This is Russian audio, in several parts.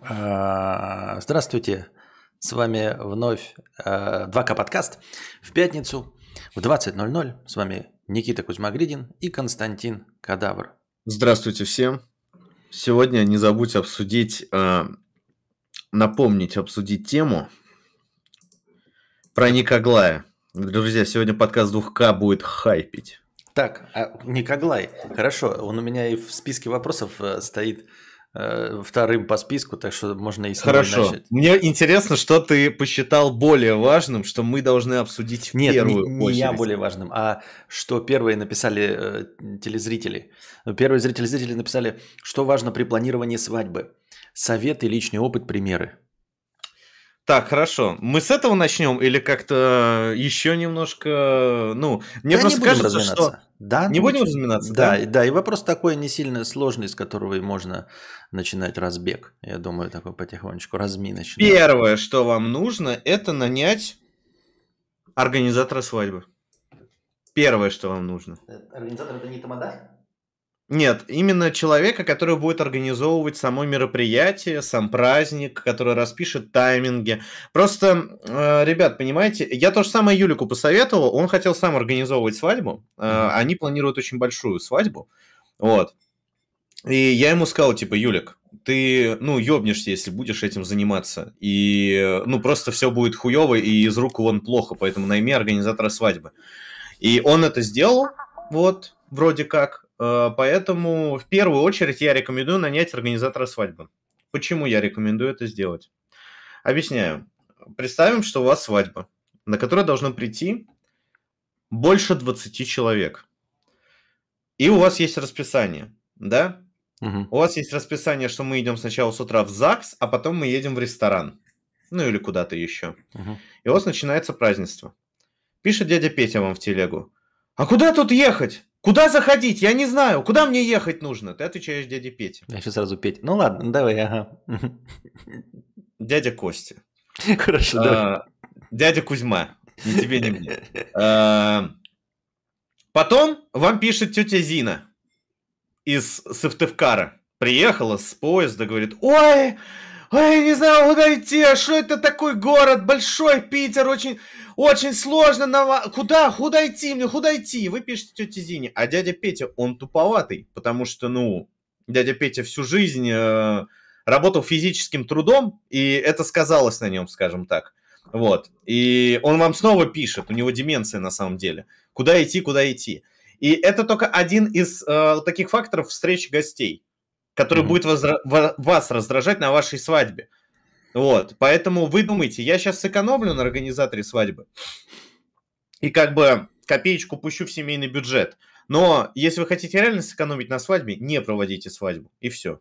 А, здравствуйте, с вами вновь 2К подкаст в пятницу в 20.00. С вами Никита Кузьмагридин и Константин Кадавр. Здравствуйте всем. Сегодня не забудьте обсудить, э, напомнить, обсудить тему про Никоглая. Друзья, сегодня подкаст 2К будет хайпить. Так, а Никоглай, хорошо, он у меня и в списке вопросов э, стоит вторым по списку, так что можно и с Хорошо. Начать. Мне интересно, что ты посчитал более важным, что мы должны обсудить в Нет, первую не, не очередь. я более важным, а что первые написали э, телезрители. Первые зрители зрители написали, что важно при планировании свадьбы. Советы, личный опыт, примеры. Так, хорошо. Мы с этого начнем или как-то еще немножко... Ну, мне да просто не кажется, что... Да, не будем разминаться, да? Да, да, и вопрос такой не сильно сложный, с которого и можно начинать разбег. Я думаю, такой потихонечку разминочный. Первое, что вам нужно, это нанять организатора свадьбы. Первое, что вам нужно. Э, организатор это не Тамада? Нет, именно человека, который будет организовывать само мероприятие, сам праздник, который распишет тайминги. Просто, э, ребят, понимаете, я то же самое Юлику посоветовал, он хотел сам организовывать свадьбу, э, они планируют очень большую свадьбу, вот. И я ему сказал, типа, Юлик, ты, ну, ёбнешься, если будешь этим заниматься. И, ну, просто все будет хуево и из рук вон плохо, поэтому найми организатора свадьбы. И он это сделал, вот, вроде как. Э, поэтому в первую очередь я рекомендую нанять организатора свадьбы. Почему я рекомендую это сделать? Объясняю. Представим, что у вас свадьба, на которой должно прийти больше 20 человек. И у вас есть расписание, да? Угу. У вас есть расписание, что мы идем сначала с утра в ЗАГС, а потом мы едем в ресторан. Ну или куда-то еще. Угу. И у вас начинается празднество. Пишет дядя Петя вам в телегу. А куда тут ехать? Куда заходить? Я не знаю. Куда мне ехать нужно? Ты отвечаешь дяде Пете. Я сейчас сразу Петя. Ну ладно, давай, ага. Дядя Костя. Хорошо, а, давай. Дядя Кузьма. Ни тебе, ни мне. А, потом вам пишет тетя Зина из Сыктывкара. Приехала с поезда, говорит, ой, Ой, не знаю, куда а что это такой город, большой Питер, очень, очень сложно, на... куда, куда идти мне, куда идти? Вы пишете тете Зине, а дядя Петя, он туповатый, потому что, ну, дядя Петя всю жизнь э, работал физическим трудом, и это сказалось на нем, скажем так. Вот. И он вам снова пишет, у него деменция на самом деле. Куда идти, куда идти. И это только один из э, таких факторов встречи гостей который mm-hmm. будет возра- вас раздражать на вашей свадьбе. Вот, поэтому вы думаете, я сейчас сэкономлю на организаторе свадьбы и как бы копеечку пущу в семейный бюджет. Но если вы хотите реально сэкономить на свадьбе, не проводите свадьбу, и все.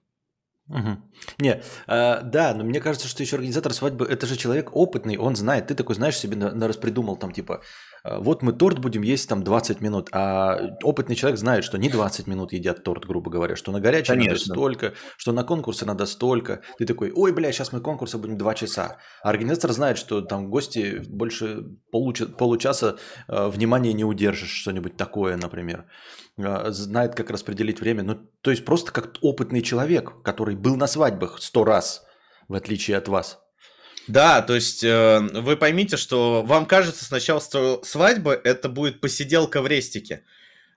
Угу. Не, а, да, но мне кажется, что еще организатор свадьбы это же человек опытный, он знает, ты такой знаешь себе на, на распридумал там типа вот мы торт будем есть там 20 минут, а опытный человек знает, что не 20 минут едят торт, грубо говоря, что на горячий Конечно. надо столько, что на конкурсы надо столько. Ты такой, ой, бля, сейчас мы конкурсы будем 2 часа. А организатор знает, что там гости больше получа, получаса э, внимания не удержишь, что-нибудь такое, например. Э, знает, как распределить время. Ну, то есть просто как опытный человек, который был на свадьбах сто раз, в отличие от вас. Да, то есть э, вы поймите, что вам кажется сначала, что свадьба это будет посиделка в рестике.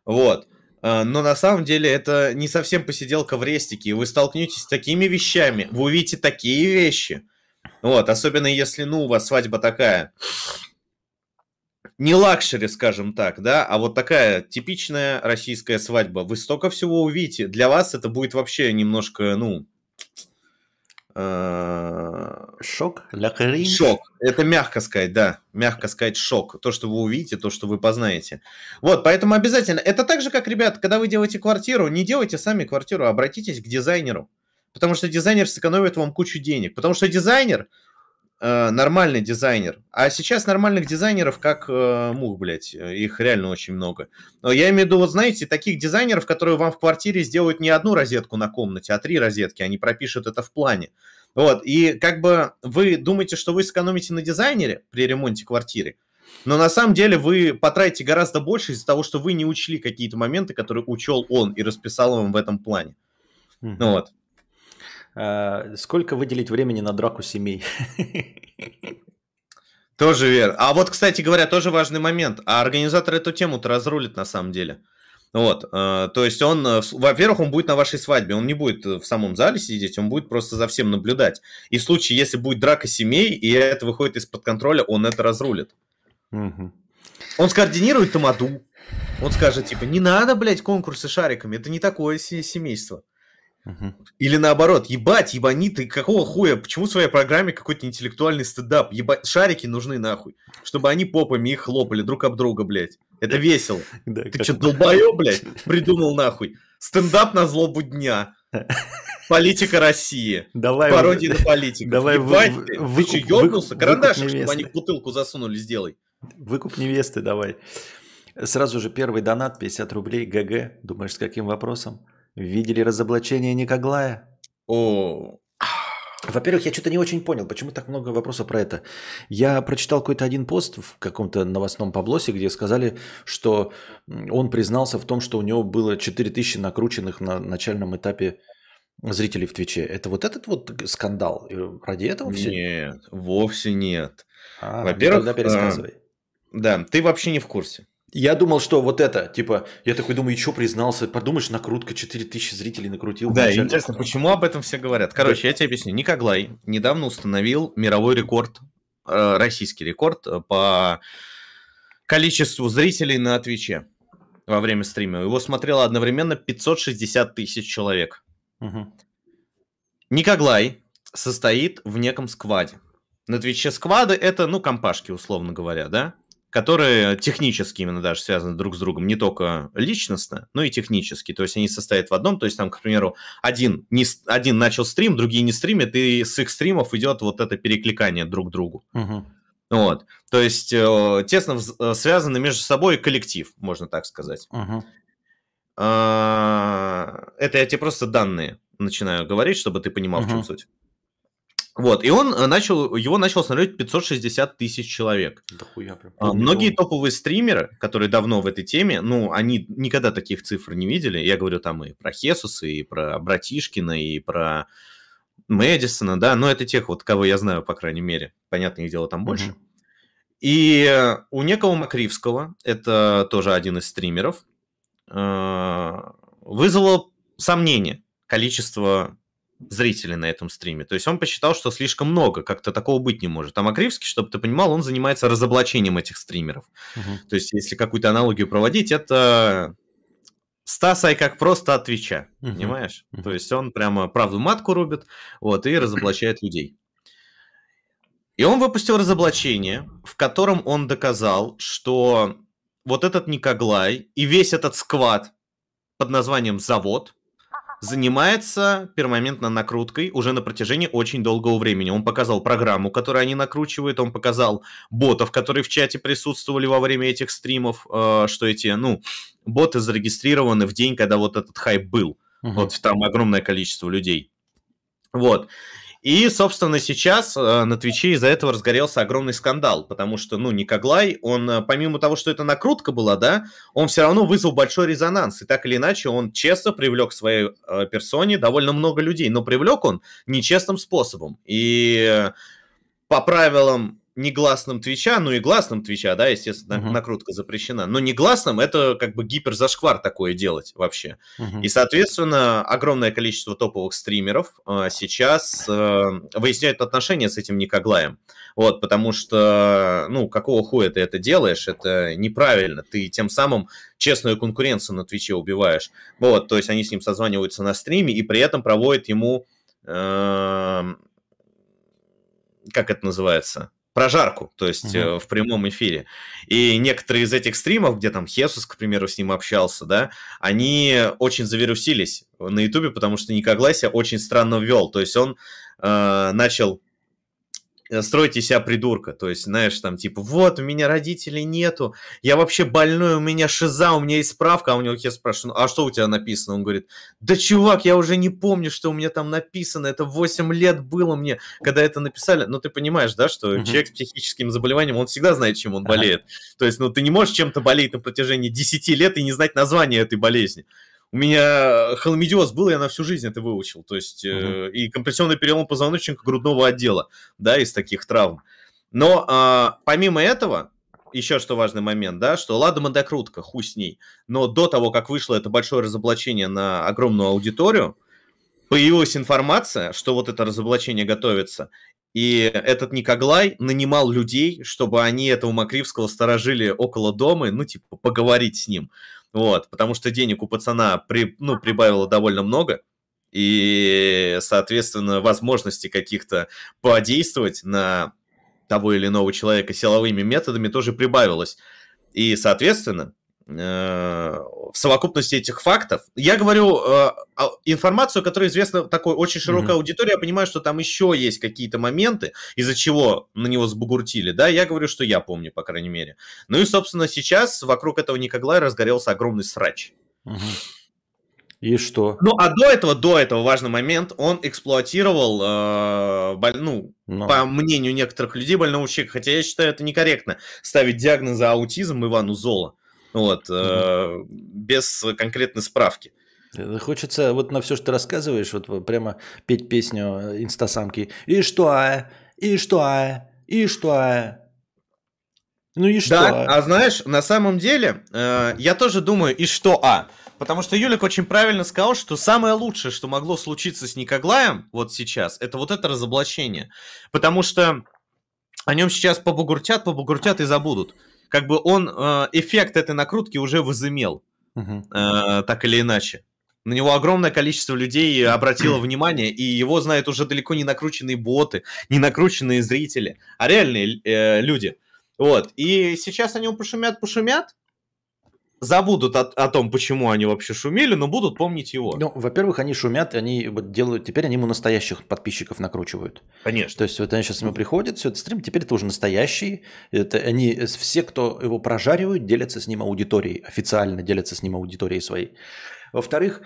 Вот. Э, но на самом деле это не совсем посиделка в рестике. Вы столкнетесь с такими вещами, вы увидите такие вещи. Вот, особенно если, ну, у вас свадьба такая не luxury, скажем так, да, а вот такая типичная российская свадьба. Вы столько всего увидите. Для вас это будет вообще немножко, ну, Э, шок? Шок. Это мягко сказать, да. Мягко сказать шок. То, что вы увидите, то, что вы познаете. Вот, поэтому обязательно. Это так же, как, ребят, когда вы делаете квартиру, не делайте сами квартиру, а обратитесь к дизайнеру. Потому что дизайнер сэкономит вам кучу денег. Потому что дизайнер, нормальный дизайнер. А сейчас нормальных дизайнеров как э, мух, блядь. Их реально очень много. Но я имею в виду, вот знаете, таких дизайнеров, которые вам в квартире сделают не одну розетку на комнате, а три розетки. Они пропишут это в плане. Вот, и как бы вы думаете, что вы сэкономите на дизайнере при ремонте квартиры, но на самом деле вы потратите гораздо больше из-за того, что вы не учли какие-то моменты, которые учел он и расписал вам в этом плане. Mm-hmm. Вот. А, сколько выделить времени на драку семей? Тоже верно. А вот, кстати говоря, тоже важный момент. А организатор эту тему-то разрулит на самом деле. Вот, э, то есть он, э, во-первых, он будет на вашей свадьбе, он не будет в самом зале сидеть, он будет просто за всем наблюдать. И в случае, если будет драка семей, и это выходит из-под контроля, он это разрулит. Угу. Он скоординирует тамаду, он скажет, типа, не надо, блядь, конкурсы шариками, это не такое семейство. Угу. Или наоборот, ебать, ебани, ты какого хуя, почему в своей программе какой-то интеллектуальный стендап? Ебать, шарики нужны нахуй, чтобы они попами их хлопали друг об друга, блядь. Это весело. Да, ты что, долбоёб, блядь, придумал нахуй? Стендап на злобу дня. Политика России. Давай, Пародия на политику. Давай Ебать, вы, ты, выкуп, ты что, ёбнулся? Карандашик, чтобы они бутылку засунули, сделай. Выкуп невесты давай. Сразу же первый донат, 50 рублей, ГГ. Думаешь, с каким вопросом? Видели разоблачение Никоглая? О, во-первых, я что-то не очень понял, почему так много вопросов про это. Я прочитал какой-то один пост в каком-то новостном поблосе, где сказали, что он признался в том, что у него было 4000 накрученных на начальном этапе зрителей в Твиче. Это вот этот вот скандал? Ради этого все? Нет, вовсе нет. А, ну Во-первых, тогда пересказывай. А, да, ты вообще не в курсе. Я думал, что вот это, типа, я такой думаю, и что признался? Подумаешь, накрутка 4000 зрителей накрутил. Да, интересно, почему об этом все говорят? Короче, да. я тебе объясню. Никоглай недавно установил мировой рекорд, э, российский рекорд э, по количеству зрителей на Твиче во время стрима. Его смотрело одновременно 560 тысяч человек. Угу. Никоглай состоит в неком скваде. На Твиче сквады это, ну, компашки, условно говоря, да? Которые технически именно даже связаны друг с другом, не только личностно, но и технически. То есть они состоят в одном, то есть там, к примеру, один, не, один начал стрим, другие не стримят, и с их стримов идет вот это перекликание друг к другу. Угу. Вот. То есть э, тесно э, связаны между собой коллектив, можно так сказать. Угу. Это я тебе просто данные начинаю говорить, чтобы ты понимал, угу. в чем суть. Вот, и он э, начал, его начал смотреть 560 тысяч человек. Да хуя, прям. А, многие топовые стримеры, которые давно в этой теме, ну, они никогда таких цифр не видели. Я говорю там и про Хесуса, и про Братишкина, и про Мэдисона, да, но это тех вот, кого я знаю, по крайней мере. Понятное дело, там больше. Угу. И у некого Макривского, это тоже один из стримеров, э, вызвало сомнение количество зрителей на этом стриме. То есть он посчитал, что слишком много, как-то такого быть не может. А Макривский, чтобы ты понимал, он занимается разоблачением этих стримеров. Uh-huh. То есть если какую-то аналогию проводить, это Стасай как просто от Твича, uh-huh. понимаешь? Uh-huh. То есть он прямо правду матку рубит, вот, и разоблачает людей. И он выпустил разоблачение, в котором он доказал, что вот этот Никоглай и весь этот сквад под названием «Завод», занимается пермоментно накруткой уже на протяжении очень долгого времени. Он показал программу, которую они накручивают, он показал ботов, которые в чате присутствовали во время этих стримов, э, что эти, ну, боты зарегистрированы в день, когда вот этот хайп был. Uh-huh. Вот там огромное количество людей. Вот. И, собственно, сейчас э, на Твиче из-за этого разгорелся огромный скандал, потому что, ну, Никоглай, он, э, помимо того, что это накрутка была, да, он все равно вызвал большой резонанс, и так или иначе он честно привлек к своей э, персоне довольно много людей, но привлек он нечестным способом. И по правилам негласным Твича, ну и гласным Твича, да, естественно, uh-huh. накрутка запрещена, но негласным это как бы гиперзашквар такое делать вообще. Uh-huh. И, соответственно, огромное количество топовых стримеров э, сейчас э, выясняют отношения с этим Никоглаем. Вот, потому что, ну, какого хуя ты это делаешь, это неправильно. Ты тем самым честную конкуренцию на Твиче убиваешь. Вот, то есть они с ним созваниваются на стриме и при этом проводят ему... Э, как это называется? Прожарку, то есть uh-huh. в прямом эфире. И некоторые из этих стримов, где там Хесус, к примеру, с ним общался, да, они очень завирусились на Ютубе, потому что Никогласия очень странно ввел. То есть он э, начал Э, строить из себя придурка. То есть, знаешь, там, типа, вот, у меня родителей нету, я вообще больной, у меня шиза, у меня есть справка, а у него я спрашиваю, а что у тебя написано? Он говорит, да, чувак, я уже не помню, что у меня там написано, это 8 лет было мне, когда это написали. Ну, ты понимаешь, да, что uh-huh. человек с психическим заболеванием, он всегда знает, чем он болеет. Uh-huh. То есть, ну, ты не можешь чем-то болеть на протяжении 10 лет и не знать название этой болезни. У меня хламидиоз был, я на всю жизнь это выучил. То есть, uh-huh. э, и компрессионный перелом позвоночника грудного отдела, да, из таких травм. Но э, помимо этого, еще что важный момент, да, что ладно, докрутка, хуй с ней. Но до того, как вышло это большое разоблачение на огромную аудиторию, появилась информация, что вот это разоблачение готовится, и этот Никоглай нанимал людей, чтобы они этого Макривского сторожили около дома, ну, типа, поговорить с ним. Вот, потому что денег у пацана при, ну, прибавило довольно много, и, соответственно, возможности каких-то подействовать на того или иного человека силовыми методами тоже прибавилось. И, соответственно, в совокупности этих фактов, я говорю э, информацию, которая известна такой очень широкой mm-hmm. аудитории, я понимаю, что там еще есть какие-то моменты, из-за чего на него сбугуртили, да, я говорю, что я помню, по крайней мере. Ну и, собственно, сейчас вокруг этого Никоглая разгорелся огромный срач. Mm-hmm. И что? Ну, а до этого, до этого важный момент, он эксплуатировал, э, боль, ну, Но. по мнению некоторых людей, больного человека. Хотя я считаю, это некорректно ставить диагноз за аутизм Ивану Зола. Вот, э, без конкретной справки. Хочется вот на все, что ты рассказываешь, вот прямо петь песню инстасамки. И что, а? И что, а? И что, а? Ну и что? Да, а знаешь, на самом деле, э, я тоже думаю, и что, а? Потому что Юлик очень правильно сказал, что самое лучшее, что могло случиться с Никоглаем вот сейчас, это вот это разоблачение. Потому что о нем сейчас побугуртят, побугуртят и забудут. Как бы он э, эффект этой накрутки уже возымел, угу. э, так или иначе. На него огромное количество людей обратило внимание, и его знают уже далеко не накрученные боты, не накрученные зрители, а реальные э, люди. Вот. И сейчас они пошумят, пошумят, забудут о, о том, почему они вообще шумели, но будут помнить его. Ну, во-первых, они шумят, они вот делают, теперь они ему настоящих подписчиков накручивают. Конечно. То есть вот они сейчас ему приходят, все это стрим, теперь это уже настоящий. Это они, все, кто его прожаривают, делятся с ним аудиторией, официально делятся с ним аудиторией своей. Во-вторых,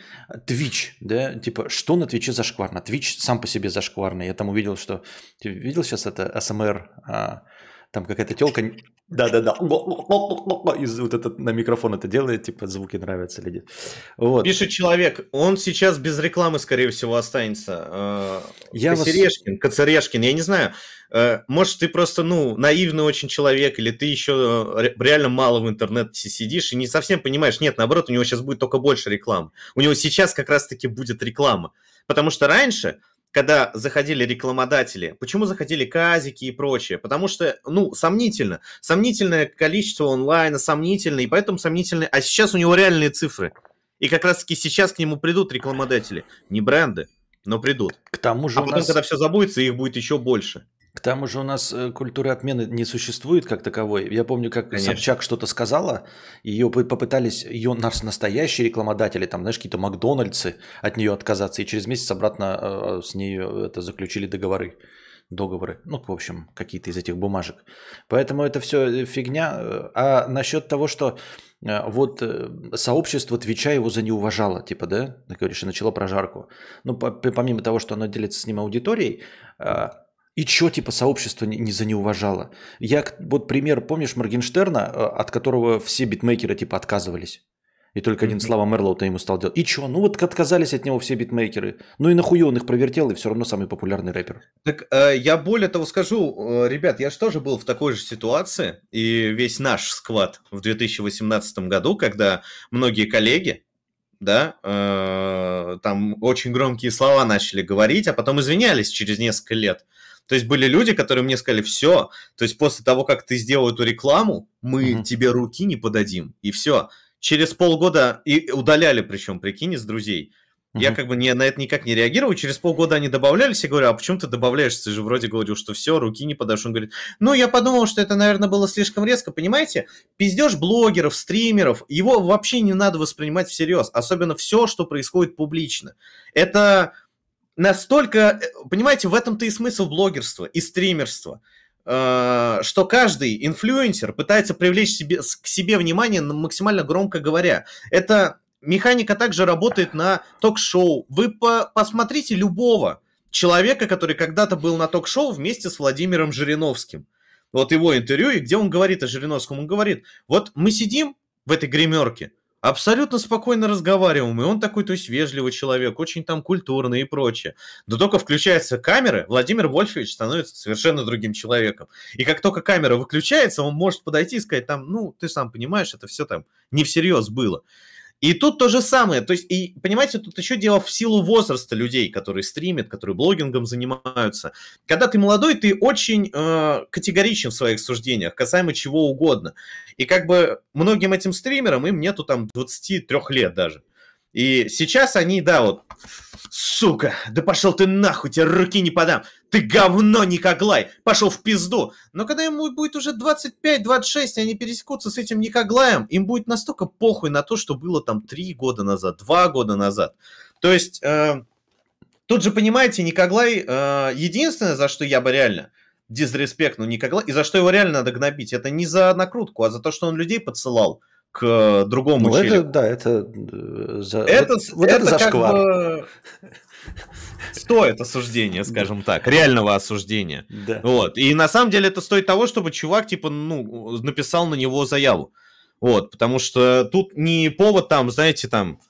Twitch, да, типа, что на Твиче зашкварно? Twitch сам по себе зашкварный. Я там увидел, что... Ты видел сейчас это СМР? А, там какая-то телка, да-да-да, из вот этот на микрофон это делает, типа звуки нравятся люди. Вот. Пишет человек, он сейчас без рекламы, скорее всего, останется. Э, я Косерешкин, вас... Коцерешкин, я не знаю. Э, может, ты просто, ну, наивный очень человек, или ты еще э, реально мало в интернете сидишь и не совсем понимаешь. Нет, наоборот, у него сейчас будет только больше рекламы. У него сейчас как раз-таки будет реклама. Потому что раньше когда заходили рекламодатели, почему заходили казики и прочее? Потому что, ну, сомнительно. Сомнительное количество онлайна, сомнительно, и поэтому сомнительное. А сейчас у него реальные цифры. И как раз-таки сейчас к нему придут рекламодатели. Не бренды, но придут. К тому же а потом, нас... когда все забудется, их будет еще больше. К тому же у нас э, культуры отмены не существует как таковой. Я помню, как Конечно. Собчак что-то сказала, ее попытались, ее нас настоящие рекламодатели, там, знаешь, какие-то Макдональдсы от нее отказаться, и через месяц обратно э, с ней это заключили договоры договоры, ну, в общем, какие-то из этих бумажек. Поэтому это все э, фигня. А насчет того, что вот сообщество Твича его за не уважало, типа, да, ты говоришь, и начало прожарку. Ну, помимо того, что оно делится с ним аудиторией, и чё, типа, сообщество не, за не уважало? Я, вот пример, помнишь Моргенштерна, э, от которого все битмейкеры, типа, отказывались? И только один Слава Мерлоу-то ему стал делать. И чё? Ну вот отказались от него все битмейкеры. Ну и нахуй он их провертел, и все равно самый популярный рэпер. Так э, я более того скажу, э, ребят, я же тоже был в такой же ситуации, и весь наш сквад в 2018 году, когда многие коллеги, да, э, там очень громкие слова начали говорить, а потом извинялись через несколько лет. То есть были люди, которые мне сказали, все, то есть после того, как ты сделал эту рекламу, мы угу. тебе руки не подадим, и все. Через полгода, и удаляли причем, прикинь, из друзей. Угу. Я как бы не, на это никак не реагировал. Через полгода они добавлялись, и говорю, а почему ты добавляешь? Ты же вроде говорил, что все, руки не подашь. Он говорит, ну, я подумал, что это, наверное, было слишком резко. Понимаете, пиздеж блогеров, стримеров, его вообще не надо воспринимать всерьез. Особенно все, что происходит публично. Это настолько, э, понимаете, в этом-то и смысл блогерства и стримерства, э, что каждый инфлюенсер пытается привлечь себе, к себе внимание максимально громко говоря. Это механика также работает на ток-шоу. Вы по посмотрите любого человека, который когда-то был на ток-шоу вместе с Владимиром Жириновским. Вот его интервью, и где он говорит о Жириновском, он говорит, вот мы сидим в этой гримерке, Абсолютно спокойно разговариваем, и он такой, то есть вежливый человек, очень там культурный и прочее. Но только включаются камеры, Владимир Вольфович становится совершенно другим человеком. И как только камера выключается, он может подойти и сказать там, ну, ты сам понимаешь, это все там не всерьез было. И тут то же самое. То есть, и, понимаете, тут еще дело в силу возраста людей, которые стримят, которые блогингом занимаются. Когда ты молодой, ты очень э, категоричен в своих суждениях, касаемо чего угодно. И как бы многим этим стримерам, им нету там 23 лет даже. И сейчас они, да, вот, сука, да пошел ты нахуй, тебе руки не подам, ты говно, Никоглай, пошел в пизду. Но когда ему будет уже 25-26, они пересекутся с этим Никоглаем, им будет настолько похуй на то, что было там 3 года назад, 2 года назад. То есть, э, тут же, понимаете, Никоглай, э, единственное, за что я бы реально дизреспект, ну, Никоглай, и за что его реально надо гнобить, это не за накрутку, а за то, что он людей подсылал к другому ну, это, да, это... Э, за, это, вот это, это зашквар. Как бы... Стоит осуждения, скажем так, реального осуждения. Да. Вот. И на самом деле это стоит того, чтобы чувак, типа, ну, написал на него заяву. Вот, потому что тут не повод там, знаете, там,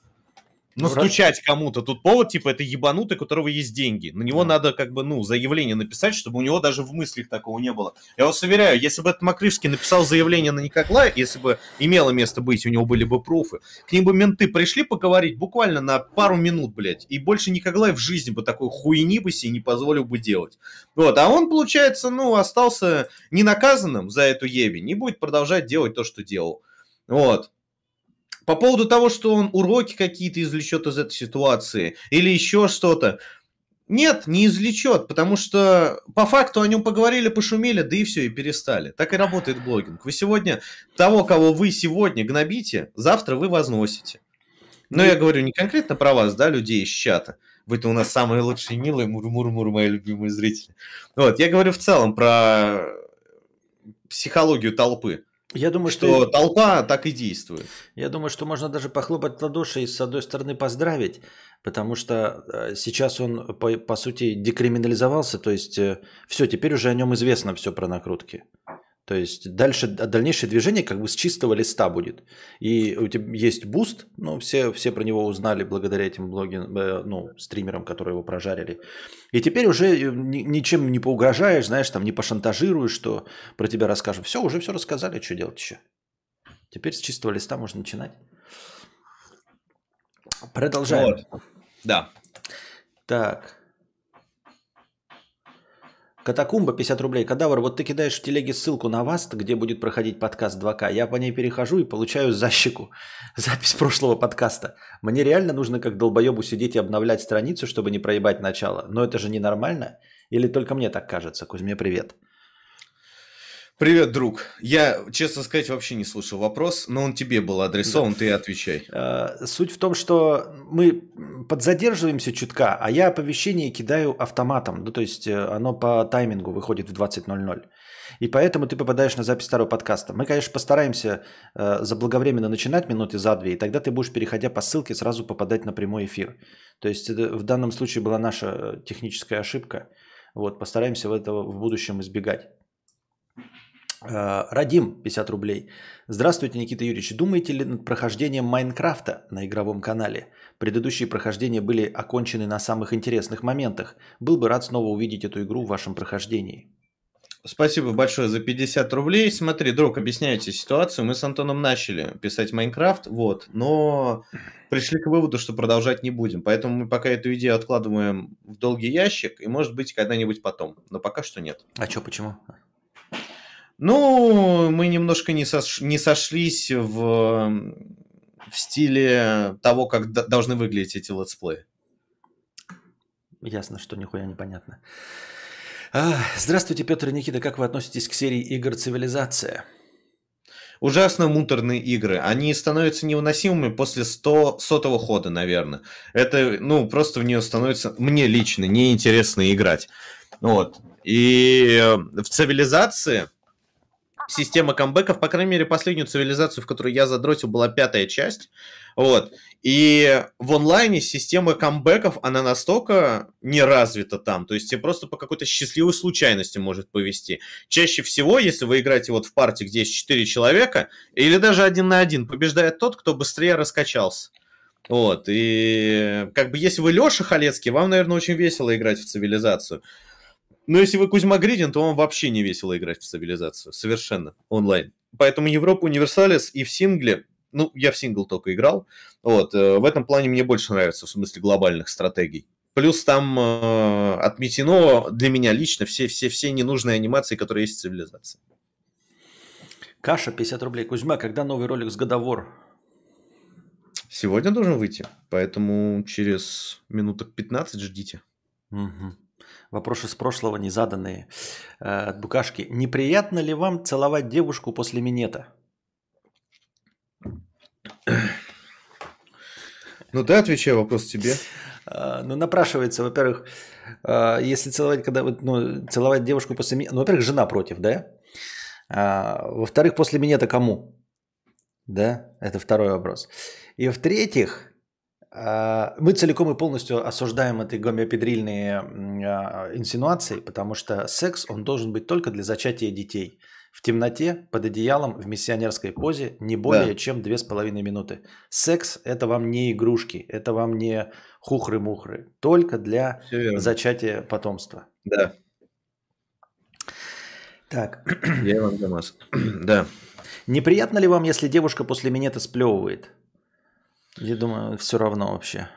ну, стучать кому-то. Тут повод, типа, это ебанутый, у которого есть деньги. На него да. надо, как бы, ну, заявление написать, чтобы у него даже в мыслях такого не было. Я вас уверяю, если бы этот Макрышский написал заявление на Никоглая, если бы имело место быть, у него были бы пруфы, к ним бы менты пришли поговорить буквально на пару минут, блядь, и больше Никоглай в жизни бы такой хуйни бы себе не позволил бы делать. Вот, а он, получается, ну, остался ненаказанным за эту ебень и будет продолжать делать то, что делал. Вот. По поводу того, что он уроки какие-то извлечет из этой ситуации или еще что-то. Нет, не извлечет, потому что по факту о нем поговорили, пошумели, да и все, и перестали. Так и работает блогинг. Вы сегодня того, кого вы сегодня гнобите, завтра вы возносите. Но я говорю не конкретно про вас, да, людей из чата. Вы-то у нас самые лучшие, милые, мур-мур-мур, мои любимые зрители. Вот, я говорю в целом про психологию толпы. Я думаю, что, что толпа так и действует. Я думаю, что можно даже похлопать ладоши и с одной стороны поздравить, потому что э, сейчас он по, по сути декриминализовался, то есть э, все, теперь уже о нем известно все про накрутки. То есть дальше, дальнейшее движение как бы с чистого листа будет. И у тебя есть буст, ну, все, все про него узнали благодаря этим блогин, э, ну, стримерам, которые его прожарили. И теперь уже э, ничем не поугрожаешь, знаешь, там не пошантажируешь, что про тебя расскажут. Все, уже все рассказали, что делать еще. Теперь с чистого листа можно начинать. Продолжаем. Вот. Да. Так. Катакумба 50 рублей. Кадавр, вот ты кидаешь в телеге ссылку на вас, где будет проходить подкаст 2К. Я по ней перехожу и получаю защику. Запись прошлого подкаста. Мне реально нужно как долбоебу сидеть и обновлять страницу, чтобы не проебать начало. Но это же ненормально? Или только мне так кажется? Кузьме, привет. Привет, друг. Я, честно сказать, вообще не слушал вопрос, но он тебе был адресован, да. ты отвечай. А, суть в том, что мы подзадерживаемся чутка, а я оповещение кидаю автоматом. Ну, то есть э, оно по таймингу выходит в 20.00. И поэтому ты попадаешь на запись старого подкаста. Мы, конечно, постараемся э, заблаговременно начинать минуты за две, и тогда ты будешь, переходя по ссылке, сразу попадать на прямой эфир. То есть в данном случае была наша э, техническая ошибка. Вот, постараемся этого в будущем избегать. Э, Радим, 50 рублей. Здравствуйте, Никита Юрьевич. Думаете ли над прохождением Майнкрафта на игровом канале? Предыдущие прохождения были окончены на самых интересных моментах. Был бы рад снова увидеть эту игру в вашем прохождении. Спасибо большое за 50 рублей. Смотри, друг, объясняйте ситуацию. Мы с Антоном начали писать Майнкрафт, вот, но пришли к выводу, что продолжать не будем. Поэтому мы пока эту идею откладываем в долгий ящик, и может быть когда-нибудь потом. Но пока что нет. А что, почему? Ну, мы немножко не, сош... не сошлись в... в стиле того, как должны выглядеть эти летсплеи. Ясно, что нихуя непонятно. А, здравствуйте, Петр и Никита. Как вы относитесь к серии игр «Цивилизация»? Ужасно муторные игры. Они становятся невыносимыми после 100, сотого хода, наверное. Это, ну, просто в нее становится, мне лично, неинтересно играть. Вот. И в «Цивилизации» система камбэков, по крайней мере, последнюю цивилизацию, в которую я задротил, была пятая часть. Вот. И в онлайне система камбэков, она настолько не развита там. То есть тебе просто по какой-то счастливой случайности может повести. Чаще всего, если вы играете вот в партии, где есть 4 человека, или даже один на один, побеждает тот, кто быстрее раскачался. Вот, и как бы если вы Леша Халецкий, вам, наверное, очень весело играть в цивилизацию. Но если вы Кузьма Гридин, то вам вообще не весело играть в цивилизацию. Совершенно. Онлайн. Поэтому Европа Универсалис и в сингле, ну, я в сингл только играл, вот, э, в этом плане мне больше нравится, в смысле глобальных стратегий. Плюс там э, отметено для меня лично все, все, все ненужные анимации, которые есть в цивилизации. Каша, 50 рублей. Кузьма, когда новый ролик с Годовор? Сегодня должен выйти, поэтому через минуток 15 ждите. Угу. Вопросы с прошлого не заданные. Э, от Букашки. Неприятно ли вам целовать девушку после минета? Ну да, отвечаю вопрос тебе. Э, ну, напрашивается, во-первых, э, если целовать, когда ну, целовать девушку после минета, ну, во-первых, жена против, да? А, во-вторых, после минета кому? Да, это второй вопрос. И в-третьих, мы целиком и полностью осуждаем эти гомеопедрильные а, инсинуации, потому что секс, он должен быть только для зачатия детей. В темноте, под одеялом, в миссионерской позе не более да. чем две с половиной минуты. Секс – это вам не игрушки, это вам не хухры-мухры. Только для зачатия потомства. Да. Так. Я вам Дамас. да. Неприятно ли вам, если девушка после минета сплевывает? Я думаю, все равно вообще.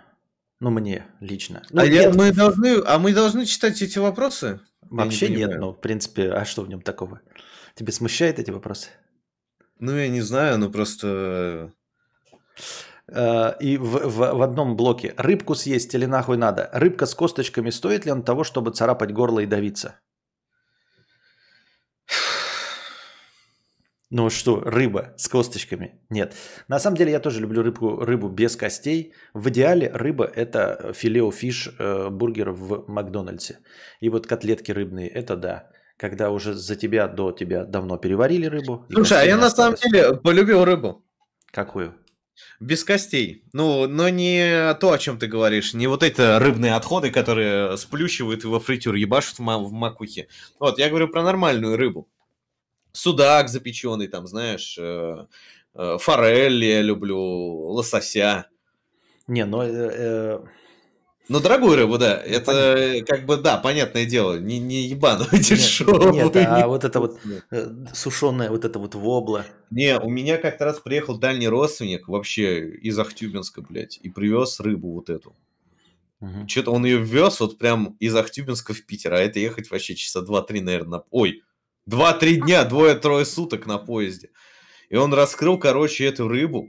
Ну, мне лично. Ну, а, я, мы должны, а мы должны читать эти вопросы? Вообще не нет, ну, в принципе, а что в нем такого? Тебе смущают эти вопросы? Ну, я не знаю, ну просто... Э, и в, в, в одном блоке. Рыбку съесть или нахуй надо? Рыбка с косточками, стоит ли он того, чтобы царапать горло и давиться? Ну что, рыба с косточками? Нет. На самом деле я тоже люблю рыбу, рыбу без костей. В идеале рыба – это филео фиш э, бургер в Макдональдсе. И вот котлетки рыбные – это да. Когда уже за тебя до тебя давно переварили рыбу. Слушай, а я на самом деле полюбил рыбу. Какую? Без костей. Ну, но не то, о чем ты говоришь. Не вот эти рыбные отходы, которые сплющивают и во фритюр ебашут в макухе. Вот, я говорю про нормальную рыбу судак запеченный, там, знаешь, э, э, форель я люблю, лосося. Не, ну... Э, э... Ну, дорогую рыбу, да. Ну, это понятно. как бы, да, понятное дело, не, не ебаную дешевую. Нет, а вот это вот сушеная вот это вот вобла. Не, у меня как-то раз приехал дальний родственник вообще из Ахтюбинска, блядь, и привез рыбу вот эту. Угу. Что-то он ее вез вот прям из Ахтюбинска в Питер, а это ехать вообще часа два-три, наверное. Ой, Два-три дня, двое-трое суток на поезде. И он раскрыл, короче, эту рыбу.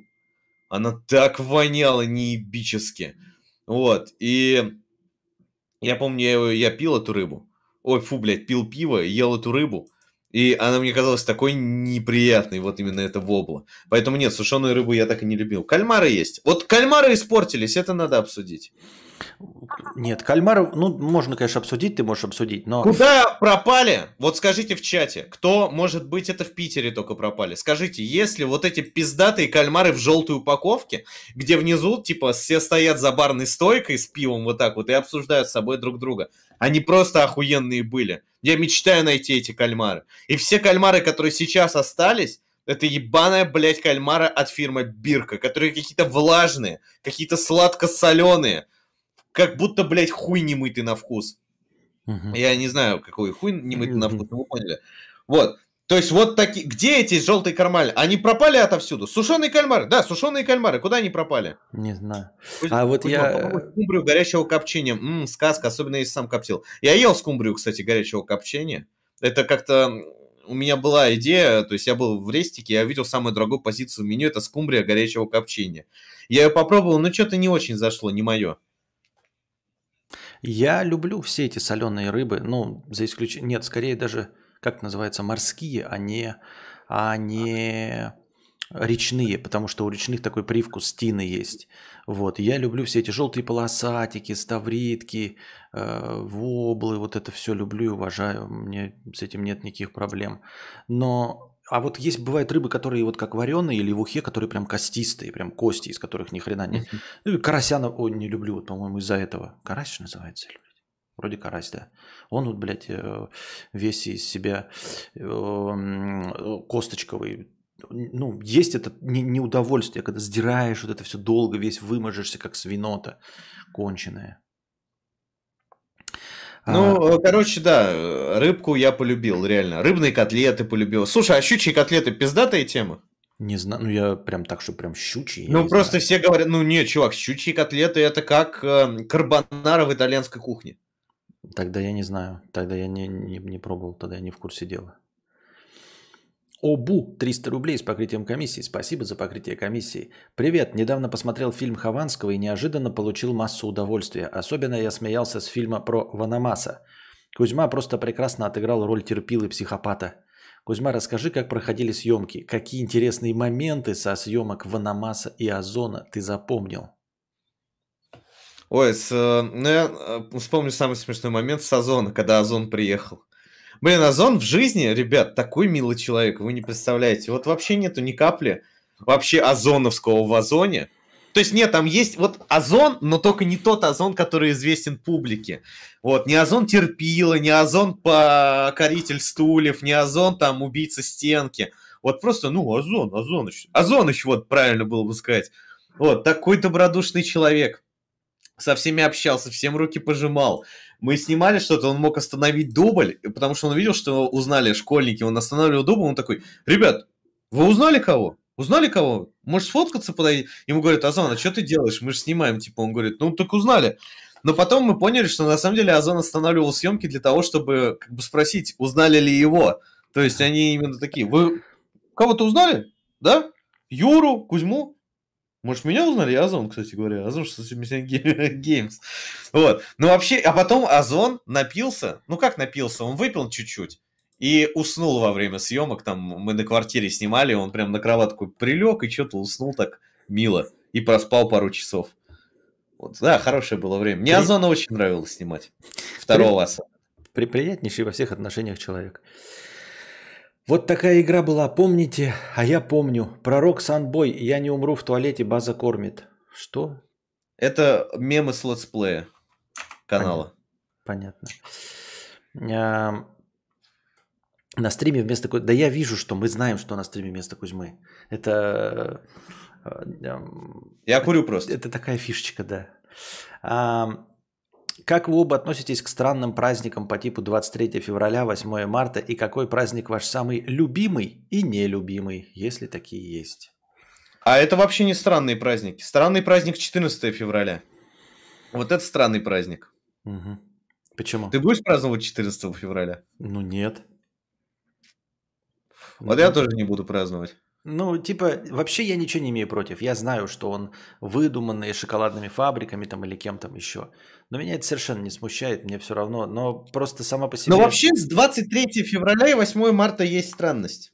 Она так воняла неебически. Вот. И я помню, я, я пил эту рыбу. Ой, фу, блядь, пил пиво, ел эту рыбу. И она мне казалась такой неприятной, вот именно эта вобла. Поэтому нет, сушеную рыбу я так и не любил. Кальмары есть. Вот кальмары испортились, это надо обсудить. Нет, кальмаров, ну, можно, конечно, обсудить, ты можешь обсудить, но... Куда пропали? Вот скажите в чате, кто, может быть, это в Питере только пропали? Скажите, если вот эти пиздатые кальмары в желтой упаковке, где внизу, типа, все стоят за барной стойкой с пивом вот так вот и обсуждают с собой друг друга, они просто охуенные были. Я мечтаю найти эти кальмары. И все кальмары, которые сейчас остались, это ебаная, блядь, кальмара от фирмы Бирка, которые какие-то влажные, какие-то сладко-соленые, как будто, блядь, хуй не мытый на вкус. Угу. Я не знаю, какой хуй не мытый угу. на вкус, но вы поняли. Вот. То есть вот такие... Где эти желтые кальмары? Они пропали отовсюду. Сушеные кальмары. Да, сушеные кальмары. Куда они пропали? Не знаю. Пусть, а вот я... Скумбрию горячего копчения. Ммм, сказка, особенно если сам коптил. Я ел скумбрию, кстати, горячего копчения. Это как-то... У меня была идея, то есть я был в рестике, я видел самую дорогую позицию в меню, это скумбрия горячего копчения. Я ее попробовал, но что-то не очень зашло, не мое. Я люблю все эти соленые рыбы, ну, за исключением, нет, скорее даже, как называется, морские, а не, а не речные, потому что у речных такой привкус тины есть. Вот. Я люблю все эти желтые полосатики, ставритки, э, воблы, вот это все люблю и уважаю. Мне с этим нет никаких проблем. Но а вот есть бывают рыбы, которые вот как вареные или в ухе, которые прям костистые, прям кости, из которых ни хрена нет. Ну, карася, о, не люблю, вот, по-моему, из-за этого. Карась называется? Вроде карась, да. Он вот, блядь, э, весь из себя э, косточковый. Ну, есть это неудовольствие, когда сдираешь вот это все долго, весь выможешься, как свинота конченая. Ну, а... короче, да, рыбку я полюбил, реально. Рыбные котлеты полюбил. Слушай, а щучьи котлеты пиздатая тема? Не знаю, ну я прям так, что прям щучьи. Ну, просто знаю. все говорят, ну нет, чувак, щучьи котлеты это как э, карбонара в итальянской кухне. Тогда я не знаю, тогда я не, не, не пробовал, тогда я не в курсе дела. ОБУ 300 рублей с покрытием комиссии. Спасибо за покрытие комиссии. Привет. Недавно посмотрел фильм Хованского и неожиданно получил массу удовольствия. Особенно я смеялся с фильма про Ванамаса. Кузьма просто прекрасно отыграл роль терпилы психопата. Кузьма, расскажи, как проходили съемки. Какие интересные моменты со съемок Ванамаса и Озона ты запомнил? Ой, с, э, ну я э, вспомню самый смешной момент с Озона, когда Озон приехал. Блин, Озон в жизни, ребят, такой милый человек, вы не представляете. Вот вообще нету ни капли вообще озоновского в Озоне. То есть нет, там есть вот озон, но только не тот озон, который известен публике. Вот, не озон терпила, не озон покоритель стульев, не озон там убийца стенки. Вот просто, ну, озон, озон еще. Озон еще, вот правильно было бы сказать. Вот, такой добродушный человек. Со всеми общался, всем руки пожимал мы снимали что-то, он мог остановить дубль, потому что он видел, что узнали школьники, он останавливал дубль, он такой, ребят, вы узнали кого? Узнали кого? Можешь сфоткаться подойти? Ему говорят, Озон, а что ты делаешь? Мы же снимаем. Типа, он говорит, ну так узнали. Но потом мы поняли, что на самом деле Озон останавливал съемки для того, чтобы как бы спросить, узнали ли его. То есть они именно такие, вы кого-то узнали? Да? Юру, Кузьму? Может, меня узнали? Озон, кстати говоря. Озон 670 Games. Вот. Ну, вообще, а потом Озон напился. Ну, как напился? Он выпил чуть-чуть. И уснул во время съемок. Там мы на квартире снимали, он прям на кроватку прилег и что-то уснул так мило. И проспал пару часов. Вот, да, хорошее было время. Мне При... Озона очень нравилось снимать. Второго При... При... Приятнейший во всех отношениях человек. Вот такая игра была, помните? А я помню. Пророк Санбой, я не умру в туалете, база кормит. Что? Это мемы с летсплея канала. Понятно. А, на стриме вместо Кузьмы... Да я вижу, что мы знаем, что на стриме вместо Кузьмы. Это... Э, я курю просто. Это такая фишечка, да. А, как вы оба относитесь к странным праздникам по типу 23 февраля, 8 марта? И какой праздник ваш самый любимый и нелюбимый, если такие есть? А это вообще не странные праздники. Странный праздник 14 февраля. Вот это странный праздник. Угу. Почему? Ты будешь праздновать 14 февраля? Ну нет. Вот ну, я тоже не буду праздновать. Ну, типа, вообще я ничего не имею против. Я знаю, что он выдуманный шоколадными фабриками там или кем там еще. Но меня это совершенно не смущает, мне все равно. Но просто сама по себе... Но вообще с 23 февраля и 8 марта есть странность.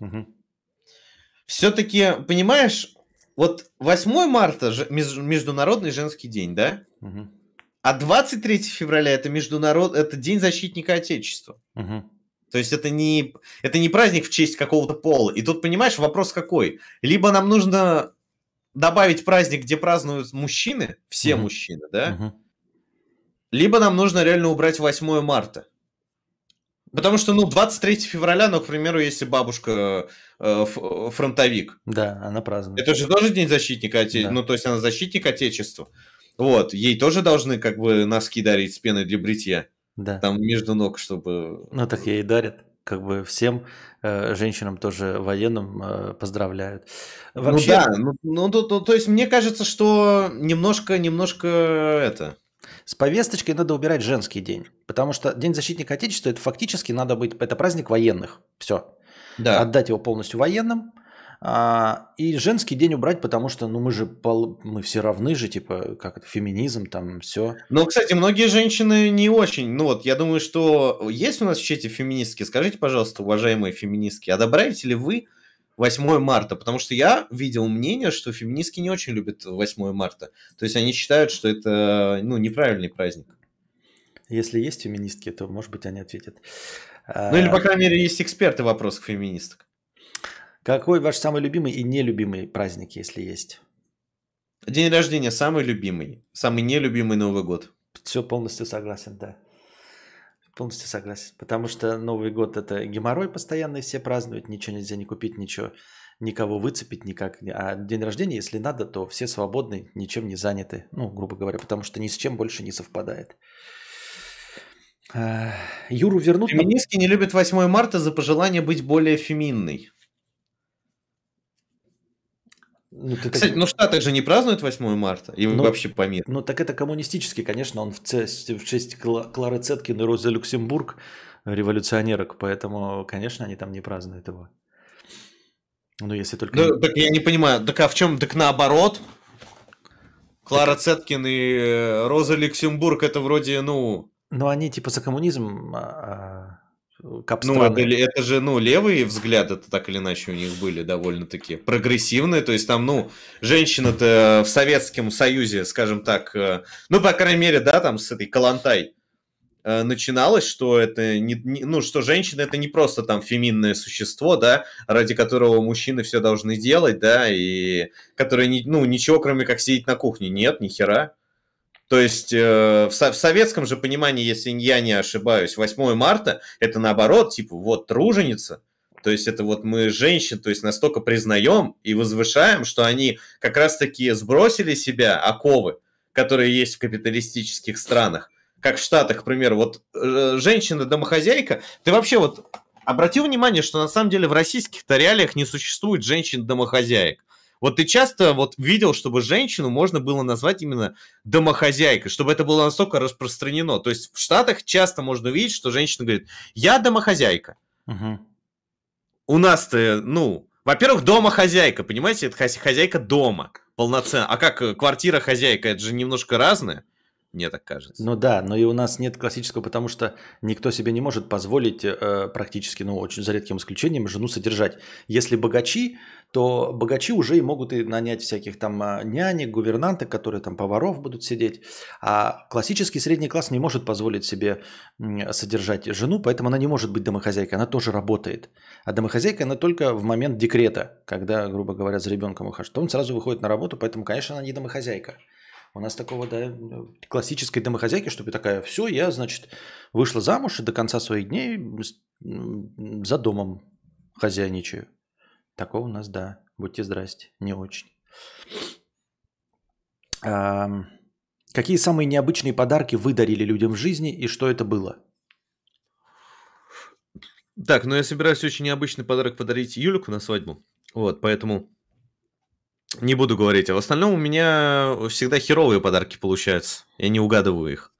Угу. Все-таки, понимаешь, вот 8 марта – Международный женский день, да? Угу. А 23 февраля – это, международ... это День защитника Отечества. Угу. То есть это не, это не праздник в честь какого-то пола. И тут, понимаешь, вопрос какой? Либо нам нужно добавить праздник, где празднуют мужчины, все mm мужчины, да? mm Либо нам нужно реально убрать 8 марта. Потому что, ну, 23 февраля, ну, к примеру, если бабушка э, фронтовик. Да, она празднует. Это же тоже День защитника Отечества. Да. Ну, то есть она защитник Отечества. Вот, ей тоже должны как бы носки дарить с пеной для бритья. Да. Там между ног, чтобы... Ну, так ей и дарят. Как бы всем э, женщинам тоже военным э, поздравляют. Ну Вообще... Ну да, ну, ну то, то, то есть мне кажется, что немножко, немножко это... С повесточкой надо убирать женский день, потому что День защитника Отечества это фактически надо быть, это праздник военных, все. Да. Отдать его полностью военным, а, и женский день убрать, потому что, ну, мы же пол, мы все равны же, типа, как это, феминизм, там, все. Ну, кстати, многие женщины не очень. Ну, вот, я думаю, что есть у нас в чате феминистки. Скажите, пожалуйста, уважаемые феминистки, одобряете ли вы 8 марта, потому что я видел мнение, что феминистки не очень любят 8 марта. То есть они считают, что это ну, неправильный праздник. Если есть феминистки, то, может быть, они ответят. Ну или, по крайней мере, есть эксперты в вопросах феминисток. Какой ваш самый любимый и нелюбимый праздник, если есть? День рождения самый любимый, самый нелюбимый Новый год. Все полностью согласен, да. Полностью согласен. Потому что Новый год это геморрой постоянный, все празднуют, ничего нельзя не купить, ничего, никого выцепить никак. А день рождения, если надо, то все свободны, ничем не заняты. Ну, грубо говоря, потому что ни с чем больше не совпадает. А, Юру вернут... Феминистки не любят 8 марта за пожелание быть более феминной. Ну, ты Кстати, так... ну в Штатах же не празднуют 8 марта, и ну, вообще по миру. Ну так это коммунистический, конечно, он в, честь, в честь Клары Цеткин и Розы Люксембург, революционерок, поэтому, конечно, они там не празднуют его. Ну если только... Да, так я не понимаю, так а в чем, так наоборот? Клара так... Цеткин и э, Роза Люксембург, это вроде, ну... Ну они типа за коммунизм, а, ну, это, это же, ну, левые взгляды это так или иначе у них были довольно-таки прогрессивные, то есть там, ну, женщина-то в Советском Союзе, скажем так, э, ну, по крайней мере, да, там с этой Калантай э, начиналось, что это не, не, ну, что женщина это не просто там феминное существо, да, ради которого мужчины все должны делать, да, и которое, ну, ничего кроме как сидеть на кухне, нет, ни хера. То есть э, в, со- в советском же понимании, если я не ошибаюсь, 8 марта это наоборот, типа, вот труженица, то есть это вот мы женщин, то есть настолько признаем и возвышаем, что они как раз-таки сбросили себя оковы, которые есть в капиталистических странах. Как в Штатах, к примеру, вот э, женщина-домохозяйка, ты вообще вот обратил внимание, что на самом деле в российских-то реалиях не существует женщин-домохозяек. Вот ты часто вот видел, чтобы женщину можно было назвать именно домохозяйкой, чтобы это было настолько распространено. То есть в Штатах часто можно видеть, что женщина говорит, я домохозяйка. Угу. У нас-то, ну, во-первых, домохозяйка, понимаете, это хозяйка дома полноценно. А как э, квартира хозяйка, это же немножко разное мне так кажется. Ну да, но и у нас нет классического, потому что никто себе не может позволить э, практически, ну очень за редким исключением, жену содержать. Если богачи, то богачи уже и могут и нанять всяких там а, нянек, гувернанток, которые там поваров будут сидеть. А классический средний класс не может позволить себе содержать жену, поэтому она не может быть домохозяйкой, она тоже работает. А домохозяйка она только в момент декрета, когда, грубо говоря, за ребенком ухаживает. Он сразу выходит на работу, поэтому, конечно, она не домохозяйка. У нас такого, да, классической домохозяйки, чтобы такая, все, я, значит, вышла замуж и до конца своих дней за домом хозяйничаю. Такого у нас, да. Будьте здрасте. Не очень. А, какие самые необычные подарки вы дарили людям в жизни и что это было? Так, ну я собираюсь очень необычный подарок подарить Юлику на свадьбу. Вот, поэтому не буду говорить. А в остальном у меня всегда херовые подарки получаются. Я не угадываю их.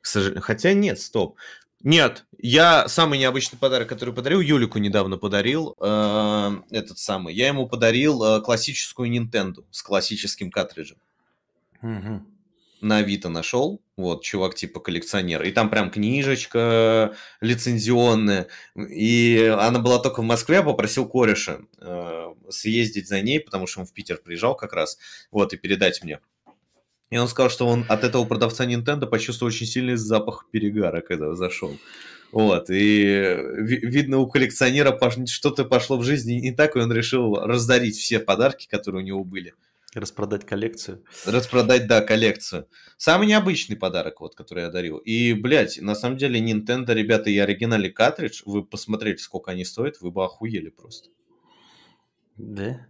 К сожалению. Хотя нет, стоп. Нет, я самый необычный подарок, который подарил, Юлику недавно подарил, э, этот самый. Я ему подарил э, классическую Nintendo с классическим картриджем. Угу. На Авито нашел, вот, чувак типа коллекционер. И там прям книжечка лицензионная. И она была только в Москве, я попросил кореша э, съездить за ней, потому что он в Питер приезжал как раз, вот, и передать мне. И он сказал, что он от этого продавца Nintendo почувствовал очень сильный запах перегара, когда зашел. Вот, и видно, у коллекционера что-то пошло в жизни не так, и он решил раздарить все подарки, которые у него были. Распродать коллекцию. Распродать, да, коллекцию. Самый необычный подарок, вот, который я дарил. И, блядь, на самом деле, Nintendo, ребята, и оригинальный картридж, вы посмотрите, сколько они стоят, вы бы охуели просто. Да?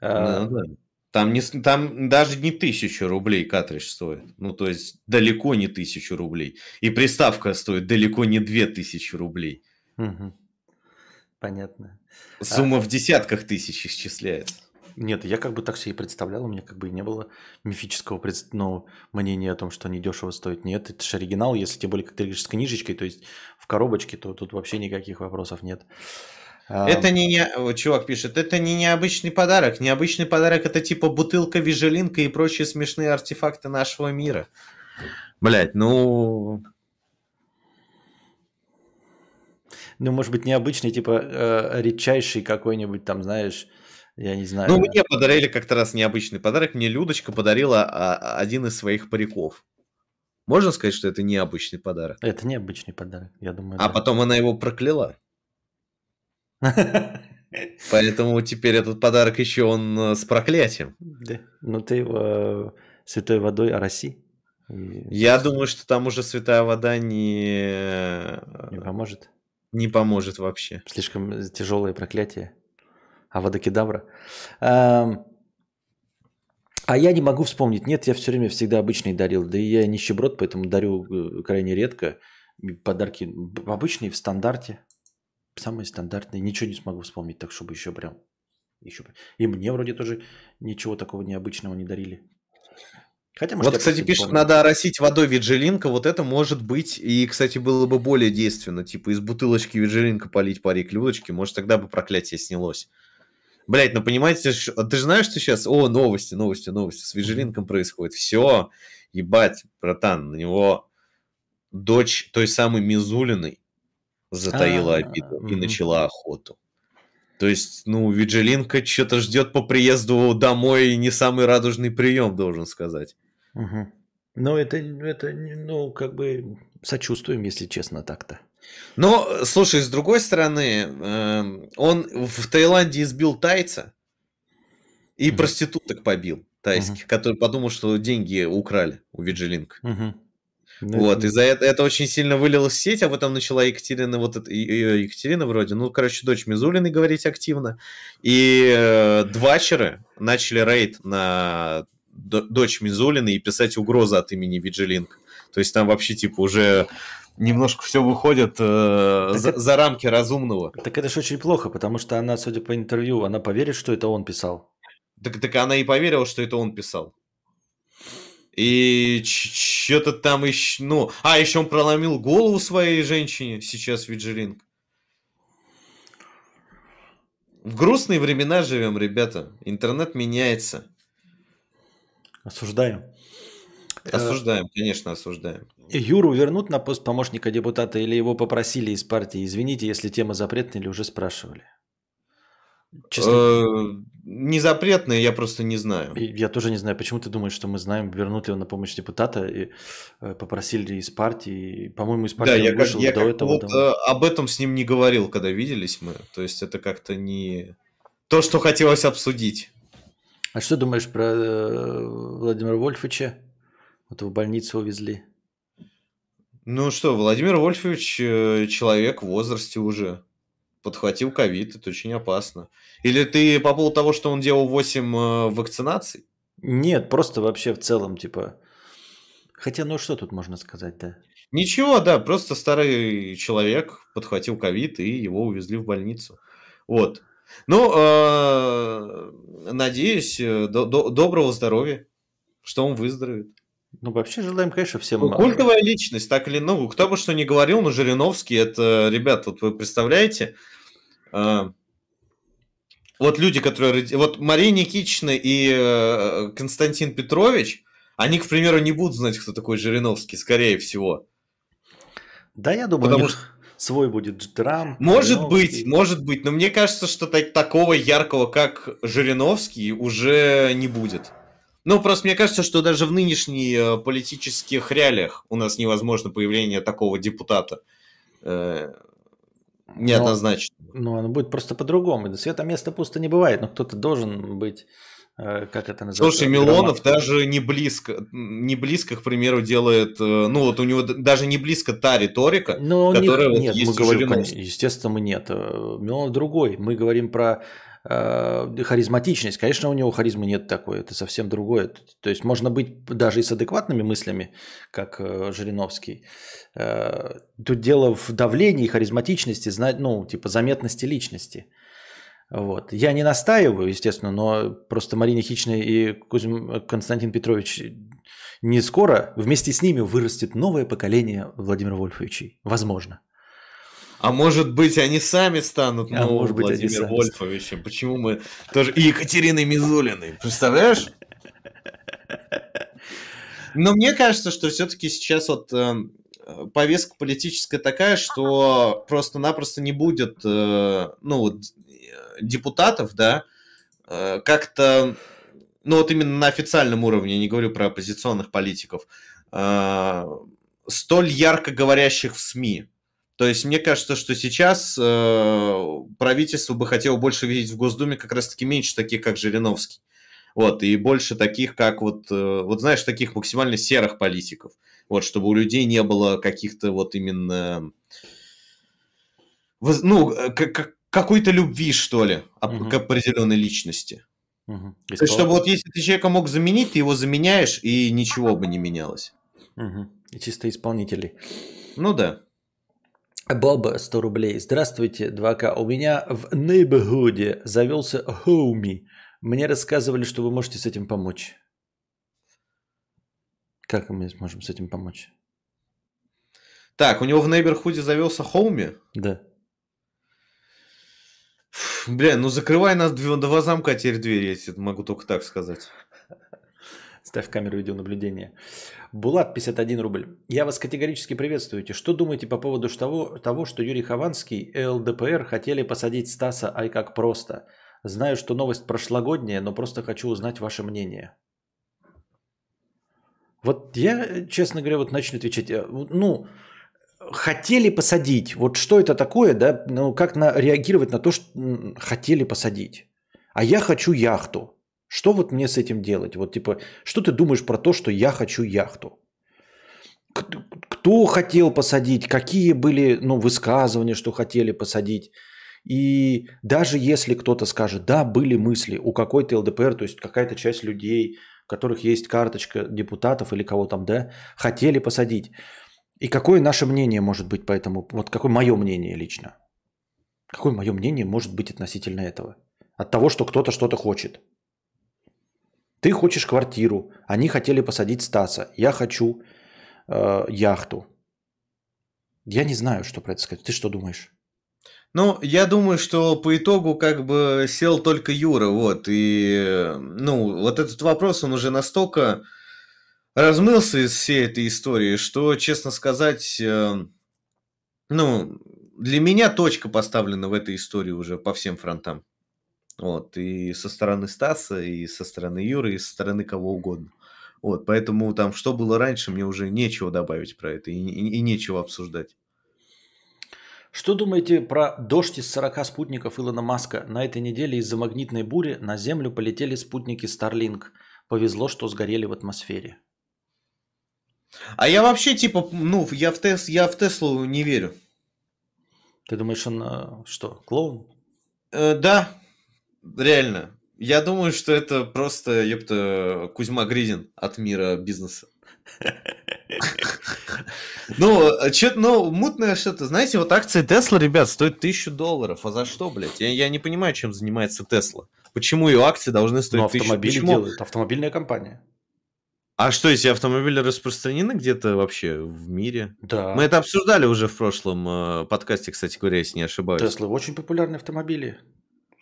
А... Ну, да. Там, не, там даже не тысячу рублей картридж стоит. Ну, то есть далеко не тысячу рублей. И приставка стоит далеко не две тысячи рублей. Угу. Понятно. Сумма а... в десятках тысяч исчисляется. Нет, я как бы так себе и представлял, у меня как бы и не было мифического пред... ну, мнения о том, что они дешево стоят. Нет, это же оригинал, если тем более, как ты говоришь, с книжечкой, то есть в коробочке, то тут вообще никаких вопросов нет. Это не, не, чувак пишет, это не необычный подарок. Необычный подарок это типа бутылка, вижелинка и прочие смешные артефакты нашего мира. Блять, ну... Ну, может быть, необычный, типа э, редчайший какой-нибудь там, знаешь, я не знаю. Ну, мне подарили как-то раз необычный подарок. Мне Людочка подарила а, один из своих париков. Можно сказать, что это необычный подарок? Это необычный подарок, я думаю. А да. потом она его прокляла. Поэтому теперь этот подарок еще он э, с проклятием. Да. Ну, ты его э, святой водой ороси. и Я думаю, что там уже святая вода не, Не поможет. не поможет вообще. Слишком тяжелое проклятие. А водокидавра. Ам, А я не могу вспомнить. Нет, я все время всегда обычный дарил. Да и я нищеброд, поэтому дарю э, крайне редко. Подарки обычные в стандарте. Самые стандартные. Ничего не смогу вспомнить, так чтобы еще прям... Еще... И мне вроде тоже ничего такого необычного не дарили. Хотя, может, вот, кстати, пишет, помню. надо оросить водой виджелинка. Вот это может быть, и, кстати, было бы более действенно. Типа из бутылочки виджелинка полить парик Людочки. Может, тогда бы проклятие снялось. Блять, ну понимаете, ш- ты же знаешь, что сейчас... О, новости, новости, новости. С виджелинком происходит. Все, ебать, братан, на него дочь той самой Мизулиной затаила А, обиду и начала охоту. То есть, ну, Виджелинка что-то ждет по приезду домой не самый радужный прием, должен сказать. Мгм. Ну, это, это, ну, как бы сочувствуем, если честно, так-то. Но, слушай, с другой стороны, эм, он в Таиланде избил тайца и Мгм. проституток побил тайских, который подумал, что деньги украли у. Мгм. Ну, Вот, это- из-за этого это очень сильно вылилось в сеть, а потом начала Екатерина, вот это, ее Екатерина вроде, ну, короче, дочь Мизулиной говорить активно, и э, двачеры начали рейд на дочь Мизулиной и писать угрозы от имени Виджилинг. То есть там вообще, типа, уже немножко все выходит э, Так за, это- за рамки разумного. Так это же очень плохо, потому что она, судя по интервью, она поверит, что это он писал. Так, так она и поверила, что это он писал. И что-то там еще... Ну, а, еще он проломил голову своей женщине сейчас, Виджилинг. В грустные времена живем, ребята. Интернет меняется. Осуждаю. Э, Осуждаем, конечно, осуждаем. Юру вернут на пост помощника депутата или его попросили из партии? Извините, если тема запретная или уже спрашивали. Честно, Э, Не запретные, я просто не знаю. я тоже не знаю, почему ты думаешь, что мы знаем, вернут его на помощь депутата и э, попросили из партии. По-моему, из партии Да, он я, как, вышел я до как этого. вот э, об этом с ним не говорил, когда виделись мы. То есть это как-то не то, что хотелось обсудить. А что думаешь про Владимира Вольфовича? Вот его в больницу увезли. Ну что, Владимир Вольфович э, человек в возрасте уже. Подхватил ковид, это очень опасно. Или ты по поводу того, что он делал 8 э, вакцинаций? Нет, просто вообще в целом, типа... Хотя, ну что тут можно сказать, да? Ничего, да, просто старый человек подхватил ковид и его увезли в больницу. Вот. Ну, э, надеюсь, до- до- доброго здоровья, что он выздоровеет. Ну, вообще желаем, конечно, всем... Ну, Культовая личность, так или ну, кто бы что ни говорил, но Жириновский, это, ребят, вот вы представляете, э, вот люди, которые... Вот Мария Никитична и э, Константин Петрович, они, к примеру, не будут знать, кто такой Жириновский, скорее всего. Да, я думаю, Потому них свой будет драм. Может Жириновский. быть, может быть, но мне кажется, что так- такого яркого, как Жириновский, уже не будет. Ну, просто мне кажется, что даже в нынешних э, политических реалиях у нас невозможно появление такого депутата. Э, неоднозначно. Ну, оно будет просто по-другому. Света места пусто не бывает, но кто-то должен быть, э, как это называется? Слушай, Милонов даже не близко, не близко, к примеру, делает, ну вот у него даже не близко та риторика, Но которая вот нет, есть мы говорим, Жириновского. кон- естественно, мы нет. Милонов другой. Мы говорим про э, харизматичность. Конечно, у него харизмы нет такой. Это совсем другое. То есть можно быть даже и с адекватными мыслями, как э, Жириновский. Э, Тут дело в давлении, харизматичности, знать, ну, типа заметности личности. Вот. Я не настаиваю, естественно, но просто Марина Хичная и Кузьм- Константин Петрович не скоро вместе с ними вырастет новое поколение Владимира Вольфовичей. Возможно. А может быть, они сами станут А новым может быть, они Владимиром сами Вольфовичем. Почему мы тоже... И Екатериной Мизулиной. Представляешь? Но мне кажется, что все-таки сейчас вот э, повестка политическая такая, что просто-напросто не будет, э, ну, вот, депутатов, да, э, как-то, ну, вот именно на официальном уровне, я не говорю про оппозиционных политиков, э, столь ярко говорящих в СМИ. То есть мне кажется, что сейчас э, правительство бы хотело больше видеть в Госдуме как раз-таки меньше таких, как Жириновский. Вот, и больше таких, как вот, э, вот знаешь, таких максимально серых политиков. Вот, чтобы у людей не было каких-то вот именно, ну, э, как, какой-то любви, что ли, угу. к определенной личности. Угу. То есть, чтобы вот если ты человека мог заменить, ты его заменяешь, и ничего бы не менялось. Угу. И чисто исполнителей. Ну да. Боба, 100 рублей. Здравствуйте, 2К. У меня в нейборхуде завелся хоуми. Мне рассказывали, что вы можете с этим помочь. Как мы можем с этим помочь? Так, у него в нейборхуде завелся хоуми? Да. Бля, ну закрывай нас два, замка, а теперь дверь, я могу только так сказать. Ставь камеру видеонаблюдения. Булат, 51 рубль. Я вас категорически приветствую. Что думаете по поводу того, того, что Юрий Хованский и ЛДПР хотели посадить Стаса, ай как просто? Знаю, что новость прошлогодняя, но просто хочу узнать ваше мнение. Вот я, честно говоря, вот начну отвечать. Э, ну, хотели посадить. Вот что это такое, да? Ну, как на, реагировать на то, что хотели посадить? А я хочу яхту. Что вот мне с этим делать? Вот типа, что ты думаешь про то, что я хочу яхту? Кто хотел посадить? Какие были ну, высказывания, что хотели посадить? И даже если кто-то скажет, да, были мысли у какой-то ЛДПР, то есть какая-то часть людей, у которых есть карточка депутатов или кого там, да, хотели посадить. И какое наше мнение может быть по этому? Вот какое мое мнение лично? Какое мое мнение может быть относительно этого? От того, что кто-то что-то хочет. Ты хочешь квартиру, они хотели посадить Стаса, я хочу э, яхту. Я не знаю, что про это сказать. Ты что думаешь? Ну, я думаю, что по итогу как бы сел только Юра, вот, и, ну, вот этот вопрос, он уже настолько размылся из всей этой истории, что, честно сказать, э, ну, для меня точка поставлена в этой истории уже по всем фронтам. Вот, и со стороны Стаса, и со стороны Юры, и со стороны кого угодно. Вот, поэтому там, что было раньше, мне уже нечего добавить про это, и, и, и нечего обсуждать. Что думаете про дождь из 40 спутников Илона Маска? На этой неделе из-за магнитной бури на Землю полетели спутники Starlink. Повезло, что сгорели в атмосфере. А я вообще, типа, ну, я в, Тес, я в Теслу не верю. Ты думаешь, он э, что, клоун? Э, да, реально. Я думаю, что это просто, ёпта, Кузьма Гридин от мира бизнеса. Ну, что-то, ну, мутное что-то. Знаете, вот акции Тесла, ребят, стоят тысячу долларов. А за что, блядь? Я, я не понимаю, чем занимается Тесла. Почему ее акции должны стоить ну, тысячу? автомобили делают. Автомобильная компания. А что, эти автомобили распространены где-то вообще в мире? Да. Мы это обсуждали уже в прошлом э, подкасте, кстати говоря, если не ошибаюсь. Теслы очень популярные автомобили.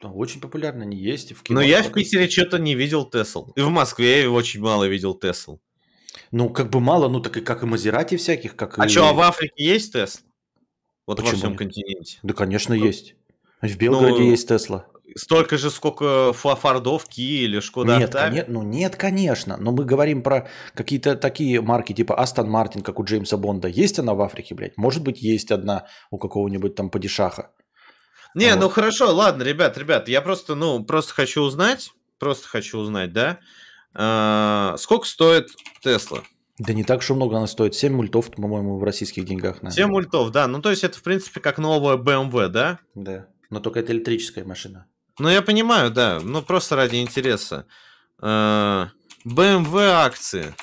Очень популярны они есть. В кино, Но я в Питере что-то не видел Тесл. И в Москве я очень мало видел Тесл. Ну, как бы мало, ну так и как и Мазерати всяких, как а и... что, а в Африке есть Тесла? Вот Почему во всем континенте. Да, конечно, ну, есть. В Белгороде ну, есть Тесла. Столько же, сколько Фордов, Ки или Шкода нет, нет, ну нет, конечно. Но мы говорим про какие-то такие марки, типа Астон Мартин, как у Джеймса Бонда. Есть она в Африке, блядь? Может быть, есть одна у какого-нибудь там падишаха. Не, вот. ну хорошо, ладно, ребят, ребят, я просто, ну, просто хочу узнать, просто хочу узнать, да, а, сколько стоит Тесла? Да не так уж много она стоит. 7 мультов, по-моему, в российских деньгах. Наверное. 7 мультов, да. Ну, то есть это, в принципе, как новая BMW, да? Да. Но только это электрическая машина. Ну, я понимаю, да. Ну, просто ради интереса. BMW э, акции.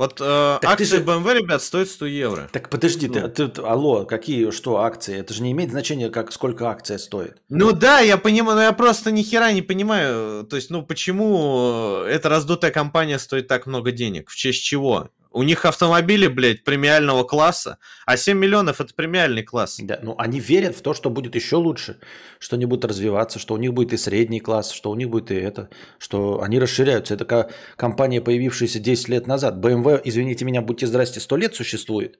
Вот э, акции же... BMW, ребят, стоят 100 евро. Так подожди, ну. ты, ты, алло, какие, что акции? Это же не имеет значения, как, сколько акция стоит. Ну да, я понимаю, но я просто ни хера не понимаю, то есть, ну почему эта раздутая компания стоит так много денег? В честь чего? У них автомобили, блядь, премиального класса, а 7 миллионов это премиальный класс. Да, ну они верят в то, что будет еще лучше, что они будут развиваться, что у них будет и средний класс, что у них будет и это, что они расширяются. Это компания, появившаяся 10 лет назад. BMW, извините меня, будьте здрасте, 100 лет существует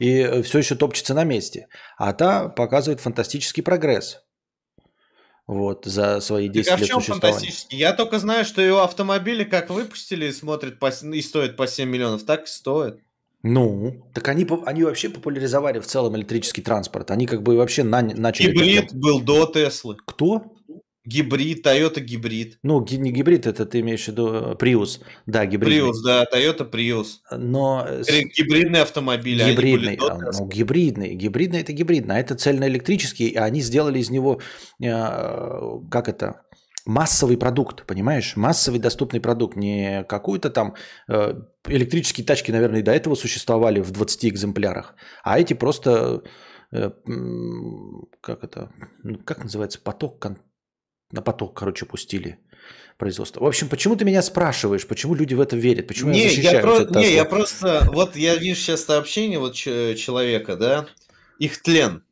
и все еще топчется на месте. А та показывает фантастический прогресс. Вот, за свои 10 так, а лет в чем существования. Я только знаю, что его автомобили как выпустили, смотрят по, и стоят по 7 миллионов, так и стоят. Ну, так они, они вообще популяризовали в целом электрический транспорт. Они как бы вообще на, начали... Гибрид был до Теслы. Кто? Гибрид, Toyota гибрид. Ну, не гибрид, это ты имеешь в виду э, Prius. Да, гибрид. Prius, да, Toyota Prius. Но... Э, гибридный автомобиль. Гибридный, а, ну, гибридный. Гибридный это гибридный, а это цельноэлектрический, и они сделали из него, э, как это, массовый продукт, понимаешь? Массовый доступный продукт, не какую-то там... Э, электрические тачки, наверное, и до этого существовали в 20 экземплярах, а эти просто... Э, как это? Ну, как называется? Поток, на поток, короче, пустили производство. В общем, почему ты меня спрашиваешь, почему люди в это верят, почему не, я защищаю я про... Не, я просто, вот я вижу сейчас сообщение вот человека, да, их тлен.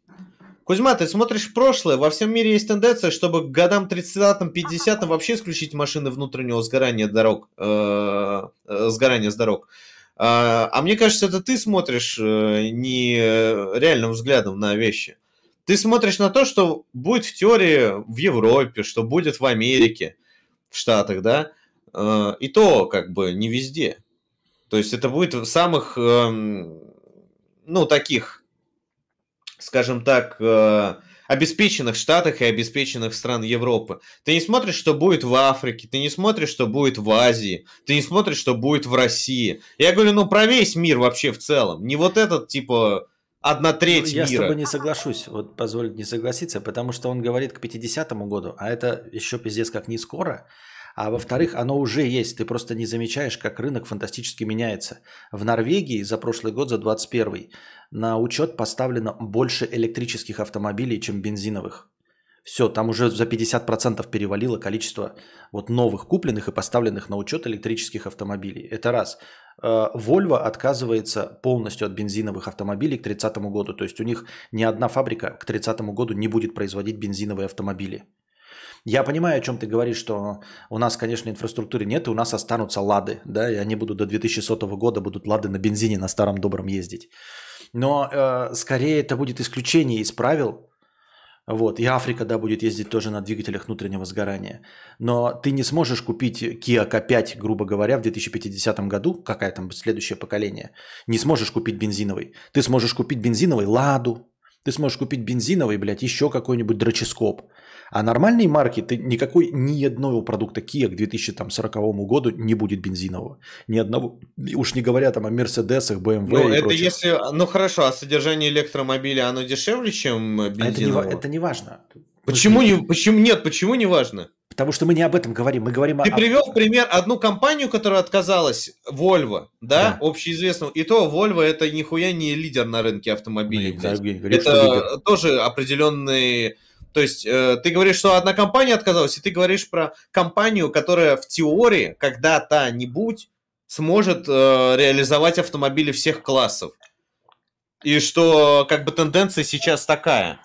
Кузьма, ты смотришь прошлое, во всем мире есть тенденция, чтобы к годам 30-50 вообще исключить машины внутреннего сгорания дорог, э, э, сгорания с дорог. А, а мне кажется, это ты смотришь э, не реальным взглядом на вещи. Ты смотришь на то, что будет в теории в Европе, что будет в Америке, в Штатах, да, э, и то как бы не везде. То есть это будет в самых, эм, ну, таких, скажем так, э, обеспеченных штатах и обеспеченных стран Европы. Ты не смотришь, что будет в Африке, ты не смотришь, что будет в Азии, ты не смотришь, что будет в России. Я говорю, ну, про весь мир вообще в целом. Не вот этот, типа, одна треть ну, я мира. Я с тобой не соглашусь, вот позволь не согласиться, потому что он говорит к 50-му году, а это еще пиздец как не скоро. А во-вторых, оно уже есть, ты просто не замечаешь, как рынок фантастически меняется. В Норвегии за прошлый год, за 21 на учет поставлено больше электрических автомобилей, чем бензиновых. Все, там уже за 50% перевалило количество вот новых купленных и поставленных на учет электрических автомобилей. Это раз. Э, Volvo отказывается полностью от бензиновых автомобилей к 30 году. То есть у них ни одна фабрика к 30 году не будет производить бензиновые автомобили. Я понимаю, о чем ты говоришь, что у нас, конечно, инфраструктуры нет, и у нас останутся лады, да, и они будут до 2100 года будут лады на бензине на старом добром ездить. Но э, скорее это будет исключение из правил, вот, и Африка, да, будет ездить тоже на двигателях внутреннего сгорания. Но ты не сможешь купить Kia K5, грубо говоря, в 2050 году, какая там следующее поколение, не сможешь купить бензиновый. Ты сможешь купить бензиновый Ладу, ты сможешь купить бензиновый, блядь, еще какой-нибудь дроческоп. А нормальные марки, ты никакой, ни одного продукта Kia к 2040 году не будет бензинового. Ни одного, уж не говоря там о Мерседесах, BMW ну, и это прочих. если, ну хорошо, а содержание электромобиля, оно дешевле, чем бензинового? Это не, это не важно. Почему, не, почему нет, почему не важно? Потому что мы не об этом говорим, мы говорим Ты о... привел пример одну компанию, которая отказалась, Volvo, да, да. общеизвестную. И то Volvo это нихуя не лидер на рынке автомобилей. Ну, говорю, это тоже определенные то есть э, ты говоришь, что одна компания отказалась, и ты говоришь про компанию, которая в теории когда-то-нибудь сможет э, реализовать автомобили всех классов. И что как бы тенденция сейчас такая.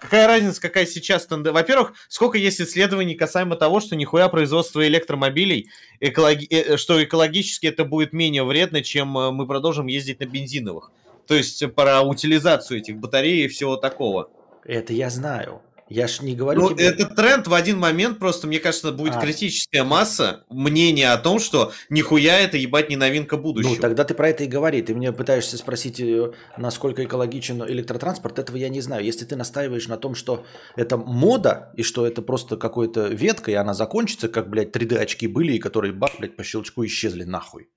Какая разница, какая сейчас тенденция? Во-первых, сколько есть исследований касаемо того, что нихуя производство электромобилей, экологи... Э, что экологически это будет менее вредно, чем э, мы продолжим ездить на бензиновых. То есть про утилизацию этих батарей и всего такого. Это я знаю. Я ж не говорю ну, тебе... Этот тренд в один момент просто, мне кажется, будет а. критическая масса мнения о том, что нихуя это ебать не новинка будущего. Ну, тогда ты про это и говори. Ты мне пытаешься спросить, э, насколько экологичен электротранспорт. Этого я не знаю. Если ты настаиваешь на том, что это мода, и что это просто какой-то ветка, и она закончится, как, блядь, 3D-очки были, и которые, бах, блядь, по щелчку исчезли нахуй.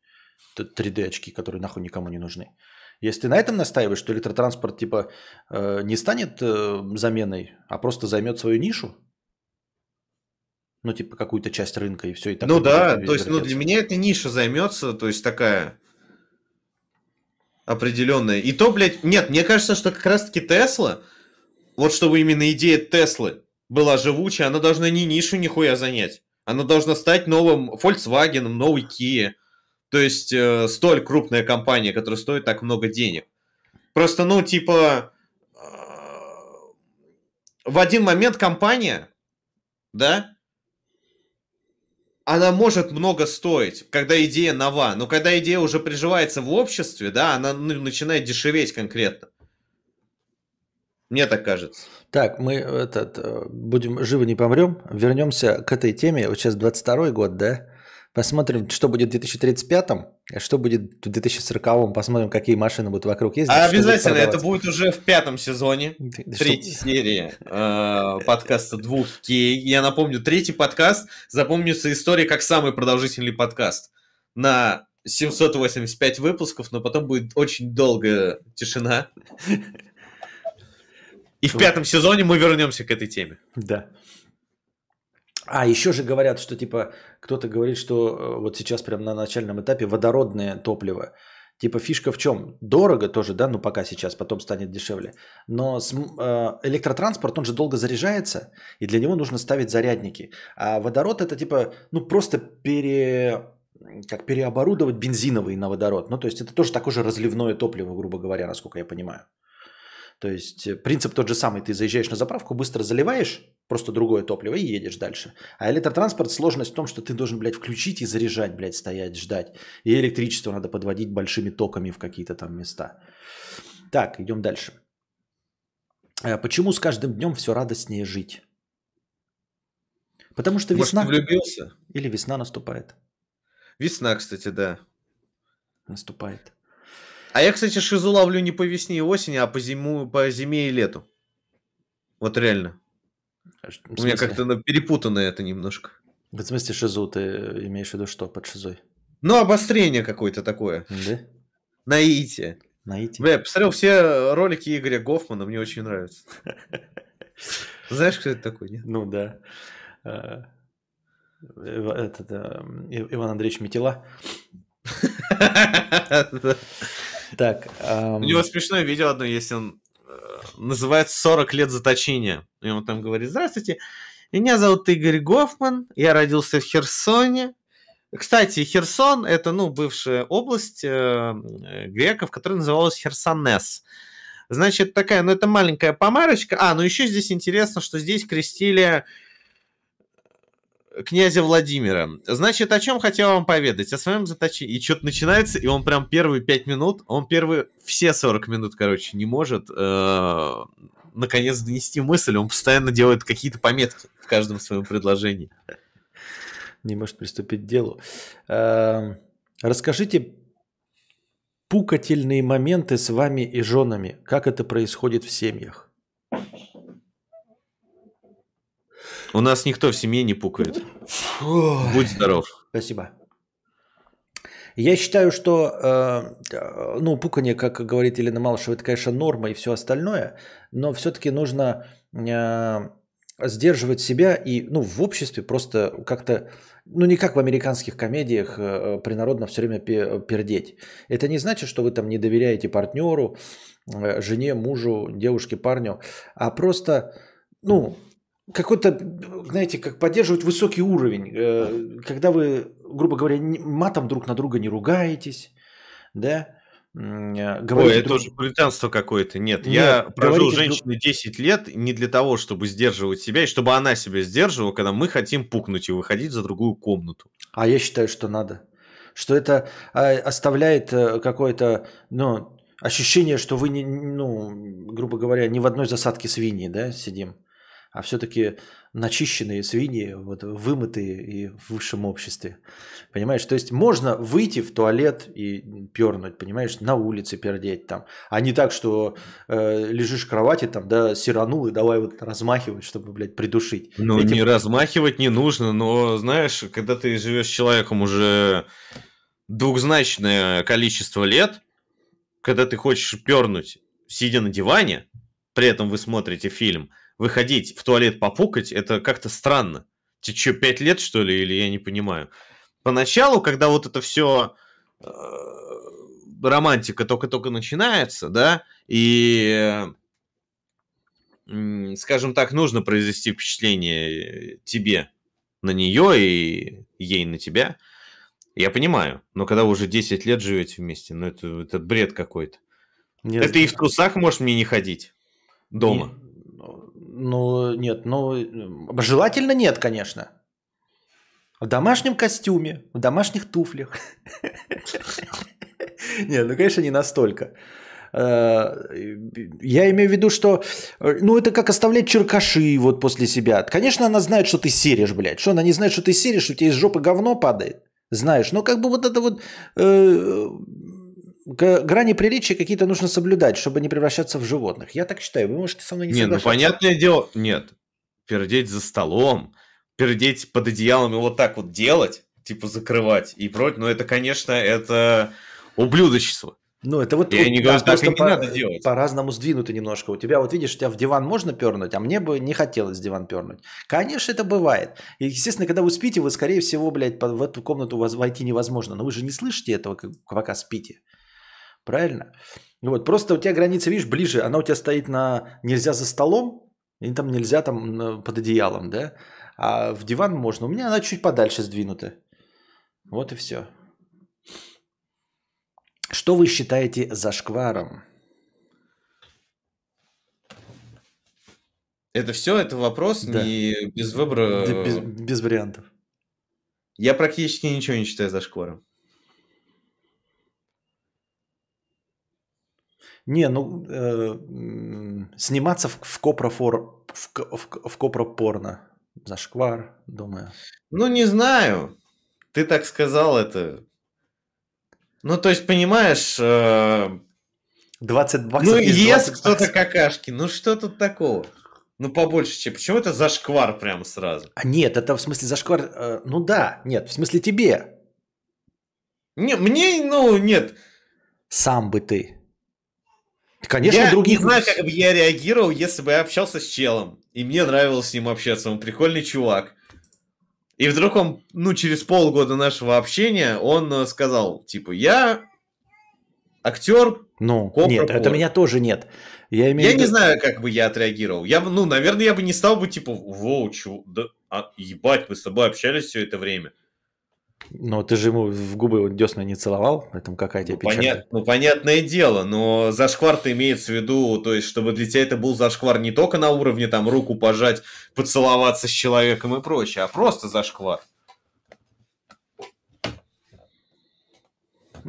3D-очки, которые нахуй никому не нужны. Если ты на этом настаиваешь, что электротранспорт типа э, не станет э, заменой, а просто займет свою нишу, ну типа какую-то часть рынка и все и так. Ну да, то есть ну для меня эта ниша займется, то есть такая определенная. И то, блядь, нет, мне кажется, что как раз-таки Тесла, вот чтобы именно идея Теслы была живучая, она должна не нишу нихуя занять. Она должна стать новым Volkswagen, новой Kia. То есть э, столь крупная компания, которая стоит так много денег. Просто, ну, типа, э, в один момент компания, да, она может много стоить, когда идея нова, но когда идея уже приживается в обществе, да, она ну, начинает дешеветь конкретно. Мне так кажется. Так, мы этот, э, будем живы не помрем. Вернемся к этой теме. Вот сейчас 22 год, да? Посмотрим, что будет в 2035, а что будет в 2040. Посмотрим, какие машины будут вокруг ездить. А обязательно, будет это будет уже в пятом сезоне, третьей серии э, подкаста 2К. Я напомню, третий подкаст запомнится история как самый продолжительный подкаст. На 785 выпусков, но потом будет очень долгая тишина. И в пятом сезоне мы вернемся к этой теме. Да. А еще же говорят, что типа кто-то говорит, что э, вот сейчас прямо на начальном этапе водородное топливо. Типа фишка в чем? Дорого тоже, да, ну пока сейчас, потом станет дешевле. Но с, э, электротранспорт, он же долго заряжается, и для него нужно ставить зарядники. А водород это типа, ну просто пере, как переоборудовать бензиновый на водород. Ну то есть это тоже такое же разливное топливо, грубо говоря, насколько я понимаю. То есть э, принцип тот же самый. Ты заезжаешь на заправку, быстро заливаешь, просто другое топливо и едешь дальше. А электротранспорт сложность в том, что ты должен, блядь, включить и заряжать, блядь, стоять, ждать. И электричество надо подводить большими токами в какие-то там места. Так, идем дальше. А почему с каждым днем все радостнее жить? Потому что весна... Может, влюбился? Или весна наступает. Весна, кстати, да. Наступает. А я, кстати, шизу ловлю не по весне и осени, а по, зиму, по зиме и лету. Вот реально. У меня как-то перепутано это немножко. В смысле шизу ты имеешь в виду что под шизой? Ну, обострение какое-то такое. Да? Наитие. Наитие. Бля, я посмотрел все ролики Игоря Гофмана, мне очень нравится. Знаешь, кто это такой, нет? Ну да. А, этот, Иван Андреевич Метила. Так. У него смешное видео одно есть, он э, называется «40 лет заточения». И он там говорит, здравствуйте, меня зовут Игорь Гофман, я родился в Херсоне. Кстати, Херсон – это, ну, бывшая область э, греков, которая называлась Херсонес. Значит, такая, ну, это маленькая помарочка. А, ну, еще здесь интересно, что здесь крестили князя Владимира. Значит, о чем хотел вам поведать? О своем заточении. И что-то начинается, и он прям первые пять минут, он первые все 40 минут, короче, не может э, наконец донести мысль. Он постоянно делает какие-то пометки в каждом своем предложении. Не может приступить к делу. Э, расскажите пукательные моменты с вами и женами. Как это происходит в семьях? У нас никто в семье не пукает. Будь здоров. Спасибо. Я считаю, что, э, ну, пукание, как говорит Елена Малышева, это, конечно, норма и все остальное, но все-таки нужно э, сдерживать себя и, ну, в обществе просто как-то, ну, не как в американских комедиях э, принародно все время пердеть. Это не значит, что вы там не доверяете партнеру, э, жене, мужу, девушке, парню, а просто, ну, какой-то, знаете, как поддерживать высокий уровень, э, когда вы, грубо говоря, матом друг на друга не ругаетесь, да, э, Говорите Ой, это друг... тоже британство какое-то. Нет, Нет я прожил женщины друг... 10 лет не для того, чтобы сдерживать себя, и чтобы она себя сдерживала, когда мы хотим пукнуть и выходить за другую комнату. А я считаю, что надо. Что это а, оставляет э, какое-то, ну, ощущение, что вы, не, ну, грубо говоря, не в одной засадке свиньи, да, сидим а все-таки начищенные свиньи, вот, вымытые и в высшем обществе. Понимаешь? То есть можно выйти в туалет и пернуть, понимаешь, на улице пердеть там, а не так, что э, лежишь в кровати там, да, сиранул и давай вот размахивать, чтобы, блядь, придушить. Ну, Этим... не размахивать не нужно, но, знаешь, когда ты живешь с человеком уже двухзначное количество лет, когда ты хочешь пернуть, сидя на диване, при этом вы смотрите фильм – выходить в туалет попукать, это как-то странно. Тебе что, пять лет, что ли, или я не понимаю? Поначалу, когда вот это все э, романтика только-только начинается, да, и, э, скажем так, нужно произвести впечатление тебе на нее и ей на тебя. Я понимаю, но когда вы уже 10 лет живете вместе, ну это, это бред какой-то. Это и в трусах можешь мне не ходить дома. Не, ну, нет, ну, желательно нет, конечно. В домашнем костюме, в домашних туфлях. Нет, ну, конечно, не настолько. Э, я имею в виду, что, э, ну, это как оставлять черкаши вот после себя. Конечно, она знает, что ты серишь, блядь. Что она не знает, что ты серишь, у тебя из жопы говно падает. Знаешь, ну, как бы вот это вот э, грани приличия какие-то нужно соблюдать, чтобы не превращаться в животных. Я так считаю. Вы можете со мной не Нет, ну, понятное дело, нет. Пердеть за столом, пердеть под одеялом и вот так вот делать, типа закрывать и против, ну, это, конечно, это ублюдочество. Ну, это вот... Я не говорю, так не по, надо делать. По-разному сдвинуто немножко. У тебя, вот видишь, у тебя в диван можно пернуть, а мне бы не хотелось в диван пернуть. Конечно, это бывает. И, естественно, когда вы спите, вы, скорее всего, блядь, в эту комнату войти невозможно. Но вы же не слышите этого, пока спите. Правильно? Вот, просто у тебя граница, видишь, ближе. Она у тебя стоит на... Нельзя за столом, и там нельзя там под одеялом, да? А в диван можно. У меня она чуть подальше сдвинута. Вот и все. Что вы считаете зашкваром? Это все, это вопрос да. не без выбора. Без, без вариантов. Я практически ничего не считаю зашкваром. Не, ну э, сниматься в, в копрофор в, в, в копропорно. Зашквар, думаю. Ну, не знаю. Ты так сказал это. Ну, то есть, понимаешь... Э... 20 баксов Ну, ест кто-то какашки. Ну, что тут такого? Ну, побольше, чем. Почему это зашквар прям сразу? А нет, это в смысле зашквар... Э, ну да, нет, в смысле тебе. Не, мне, ну, нет. Сам бы ты. Конечно, я других... не знаю, как бы я реагировал, если бы я общался с челом. И мне нравилось с ним общаться. Он прикольный чувак. И вдруг он, ну, через полгода нашего общения, он э, сказал, типа, я актер. Ну, нет, это меня тоже нет. Я, имею я виду... не знаю, как бы я отреагировал. Я бы, ну, наверное, я бы не стал бы, типа, воу, чу, да, а, ебать, мы с тобой общались все это время. Но ты же ему в губы десна не целовал, поэтому какая тебе ну, понят, ну, понятное дело, но зашквар-то имеется в виду, то есть, чтобы для тебя это был зашквар не только на уровне там руку пожать, поцеловаться с человеком и прочее, а просто зашквар.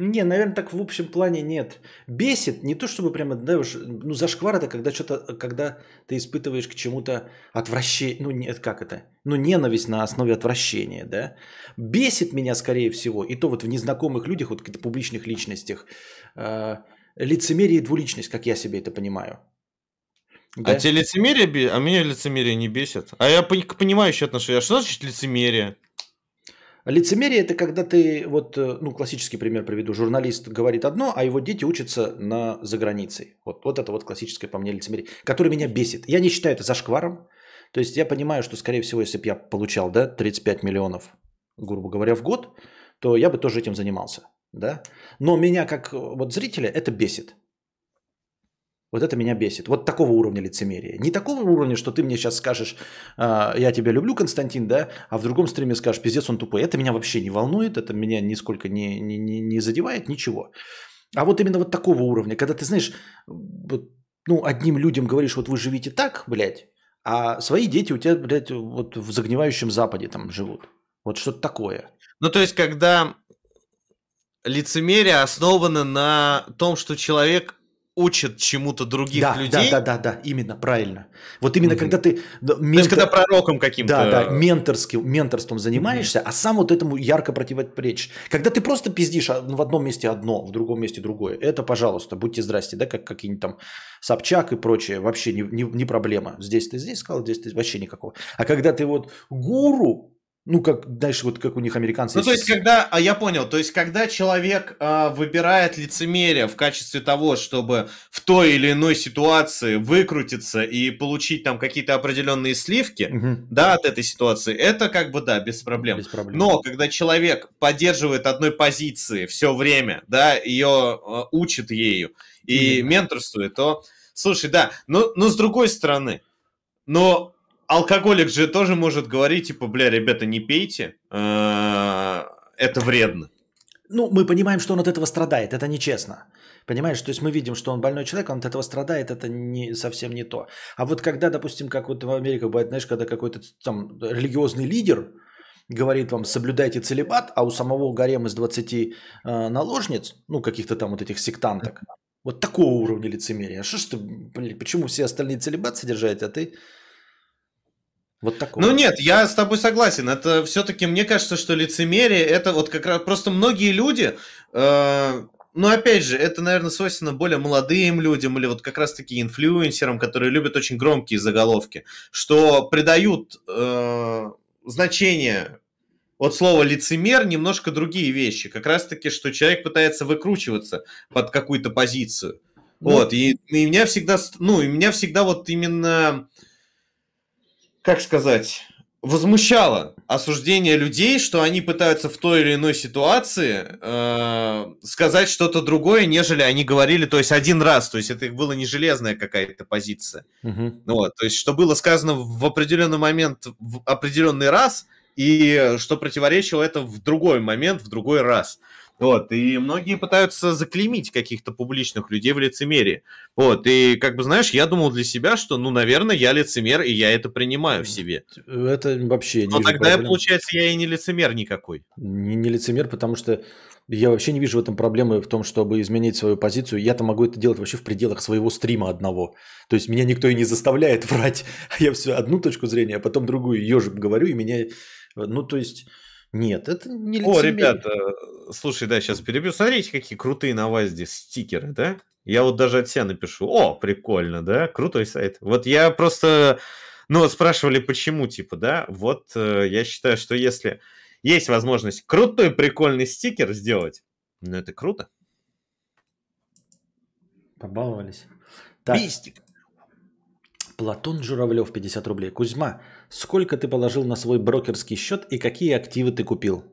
Не, наверное, так в общем плане нет. Бесит не то, чтобы прямо, да, уж, ну, зашквар это когда что-то, когда ты испытываешь к чему-то отвращение, ну, нет, как это, ну, ненависть на основе отвращения, да. Бесит меня, скорее всего, и то вот в незнакомых людях, вот каких-то публичных личностях, э, лицемерие и двуличность, как я себе это понимаю. А да? А тебе лицемерие, а меня лицемерие не бесит. А я к понимающему отношусь. А что значит лицемерие? Лицемерие – это когда ты, вот, э, ну, классический пример приведу, журналист говорит одно, а его дети учатся на заграницей. Вот, вот это вот классическое по мне лицемерие, которое меня бесит. Я не считаю это зашкваром. То есть я понимаю, что, скорее всего, если бы я получал, да, 35 миллионов, грубо говоря, в год, то я бы тоже этим занимался, да. Но меня, как вот зрителя, это бесит. Вот это меня бесит. Вот такого уровня лицемерия. Не такого уровня, что ты мне сейчас скажешь, «А, я тебя люблю, Константин, да, а в другом стриме скажешь, пиздец, он тупой. Это меня вообще не волнует, это меня нисколько не, не, не, не задевает, ничего. А вот именно вот такого уровня, когда ты, знаешь, вот, ну, одним людям говоришь, вот вы живите так, блядь, а свои дети у тебя, блядь, вот в загнивающем Западе там живут. Вот что-то такое. Ну, то есть, когда лицемерие основано на том, что человек учат чему-то других да, людей. Да, да, да, да, именно, правильно. Вот именно mm-hmm. когда ты... Ментор... То есть, когда пророком каким-то... Да, да, менторским, менторством занимаешься, mm-hmm. а сам вот этому ярко противоречишь. Когда ты просто пиздишь а, в одном месте одно, в другом месте другое, это, пожалуйста, будьте здрасте, да, как какие-нибудь там Собчак и прочее, вообще не, не, не проблема. Здесь ты здесь сказал, здесь ты вообще никакого. А когда ты вот гуру, ну, как дальше, вот как у них американцы. Ну, то есть, когда, а я понял, то есть, когда человек э, выбирает лицемерие в качестве того, чтобы в той или иной ситуации выкрутиться и получить там какие-то определенные сливки, угу. да, от этой ситуации, это как бы, да, без проблем. без проблем. Но когда человек поддерживает одной позиции все время, да, ее э, учит ею и угу. менторствует, то, слушай, да, но, но с другой стороны, но алкоголик же тоже может говорить, типа, бля, ребята, не пейте, э, это вредно. ну, мы понимаем, что он от этого страдает, это нечестно. Понимаешь, то есть мы видим, что он больной человек, он от этого страдает, это не, совсем не то. А вот когда, допустим, как вот в Америке бывает, знаешь, когда какой-то там религиозный лидер говорит вам, соблюдайте целебат, а у самого гарем из 20 э, наложниц, ну, каких-то там вот этих сектанток, вот такого уровня лицемерия. А что ж ты, блин, почему все остальные целебат содержат, а ты вот такого. Ну нет, я с тобой согласен. Это все-таки мне кажется, что лицемерие это вот как раз просто многие люди. Э, ну опять же, это, наверное, свойственно более молодым людям или вот как раз-таки инфлюенсерам, которые любят очень громкие заголовки, что придают э, значение от слова лицемер немножко другие вещи. Как раз-таки, что человек пытается выкручиваться под какую-то позицию. Ну, вот, и, и меня всегда, ну, и меня всегда вот именно как сказать, возмущало осуждение людей, что они пытаются в той или иной ситуации э, сказать что-то другое, нежели они говорили, то есть один раз, то есть это была не железная какая-то позиция. Угу. Вот, то есть что было сказано в определенный момент, в определенный раз, и что противоречило это в другой момент, в другой раз. Вот, и многие пытаются заклеймить каких-то публичных людей в лицемерии. Вот, и как бы, знаешь, я думал для себя, что, ну, наверное, я лицемер, и я это принимаю в себе. Это вообще не Но тогда, проблем. получается, я и не лицемер никакой. Не, не лицемер, потому что я вообще не вижу в этом проблемы в том, чтобы изменить свою позицию. Я-то могу это делать вообще в пределах своего стрима одного. То есть меня никто и не заставляет врать. Я все одну точку зрения, а потом другую ежик говорю, и меня... Ну, то есть... Нет, это не лицемерие. О, ребята, слушай, да, сейчас перебью. Смотрите, какие крутые на вас здесь стикеры, да? Я вот даже от себя напишу. О, прикольно, да? Крутой сайт. Вот я просто... Ну, спрашивали, почему, типа, да? Вот э, я считаю, что если есть возможность крутой, прикольный стикер сделать, ну, это круто. Побаловались. Так. Бистик. Платон Журавлев, 50 рублей. Кузьма, сколько ты положил на свой брокерский счет и какие активы ты купил?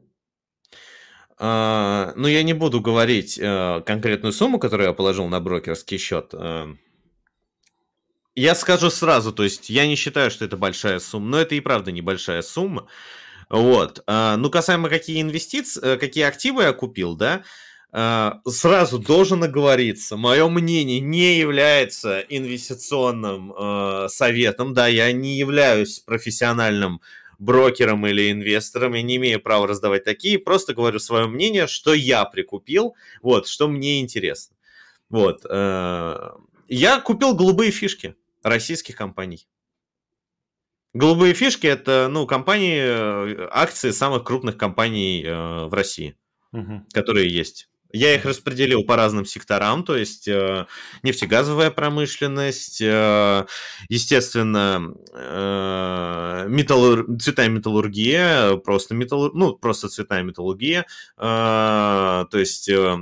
А, ну, я не буду говорить а, конкретную сумму, которую я положил на брокерский счет. А, я скажу сразу, то есть я не считаю, что это большая сумма, но это и правда небольшая сумма. Вот. А, ну, касаемо какие инвестиции, э, какие активы я купил, да, сразу должен оговориться, мое мнение не является инвестиционным э, советом, да, я не являюсь профессиональным брокером или инвестором, я не имею права раздавать такие, просто говорю свое мнение, что я прикупил, вот, что мне интересно. Вот, э, я купил голубые фишки российских компаний. Голубые фишки это, ну, компании, э, акции самых крупных компаний э, в России, угу. которые есть. Я их распределил по разным секторам, то есть э, нефтегазовая промышленность, э, естественно, э, металлур... цветная металлургия, просто металлур... ну, просто цветная металлургия, э, то есть э,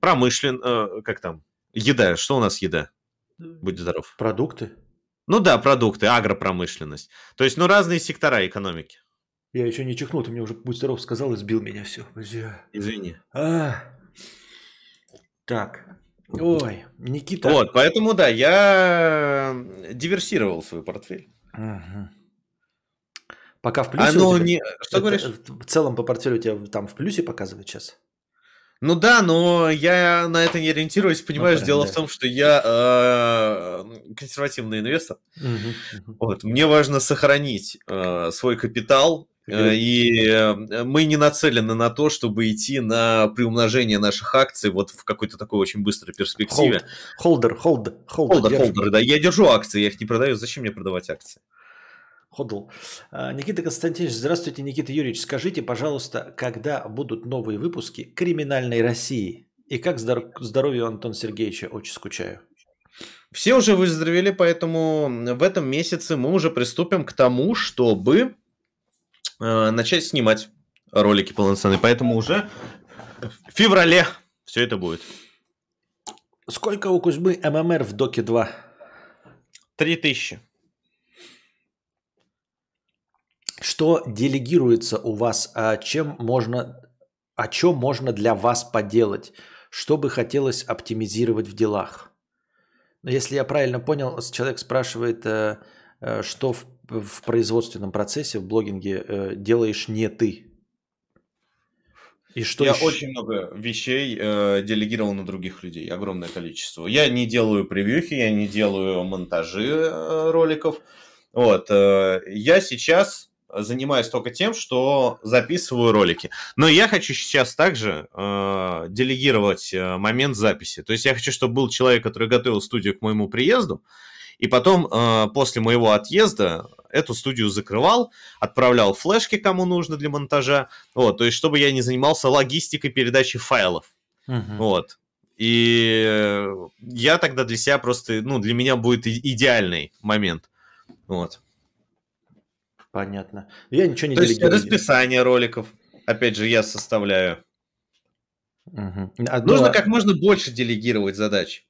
промышлен... Э, как там? Еда. Что у нас еда? Будь здоров. Продукты? Ну да, продукты, агропромышленность. То есть, ну, разные сектора экономики. Я еще не чихнул, ты мне уже будь здоров сказал и сбил меня все. Извини. А, так. Ой, Никита. Вот, поэтому да, я диверсировал свой портфель. Угу. Пока в плюсе. А ну, не... Что это, говоришь? В целом по портфелю у тебя там в плюсе показывает сейчас? Ну да, но я на это не ориентируюсь, понимаешь, ну, дело да. в том, что я э, консервативный инвестор. Угу, угу. Вот, мне важно сохранить э, свой капитал и э, мы не нацелены на то, чтобы идти на приумножение наших акций вот в какой-то такой очень быстрой перспективе. Холдер, холдер, холдер. Холдер, да. Я держу акции, я их не продаю. Зачем мне продавать акции? Ходл. А, Никита Константинович, здравствуйте, Никита Юрьевич. Скажите, пожалуйста, когда будут новые выпуски «Криминальной России»? И как здоровью Антона Сергеевича? Очень скучаю. Все уже выздоровели, поэтому в этом месяце мы уже приступим к тому, чтобы Э, начать снимать ролики полноценные. Поэтому уже в феврале все это будет. Сколько у Кузьмы ММР в Доке 2? 3000. Что делегируется у вас, а чем можно, о чем можно для вас поделать? Что бы хотелось оптимизировать в делах? Если я правильно понял, человек спрашивает, э, э, что в в производственном процессе, в блогинге э, делаешь не ты. И что Я еще? очень много вещей э, делегировал на других людей, огромное количество. Я не делаю превьюхи, я не делаю монтажи э, роликов. Вот, э, я сейчас занимаюсь только тем, что записываю ролики. Но я хочу сейчас также э, делегировать э, момент записи. То есть я хочу, чтобы был человек, который готовил студию к моему приезду, и потом э, после моего отъезда эту студию закрывал, отправлял флешки, кому нужно для монтажа. Вот, то есть чтобы я не занимался логистикой передачи файлов. Мгм. Вот. И я тогда для себя просто, ну, для меня будет идеальный момент. Вот. Понятно. Я ничего не То есть расписание роликов, опять же, я составляю. Мгм. Одно- Нужно как можно больше делегировать задач.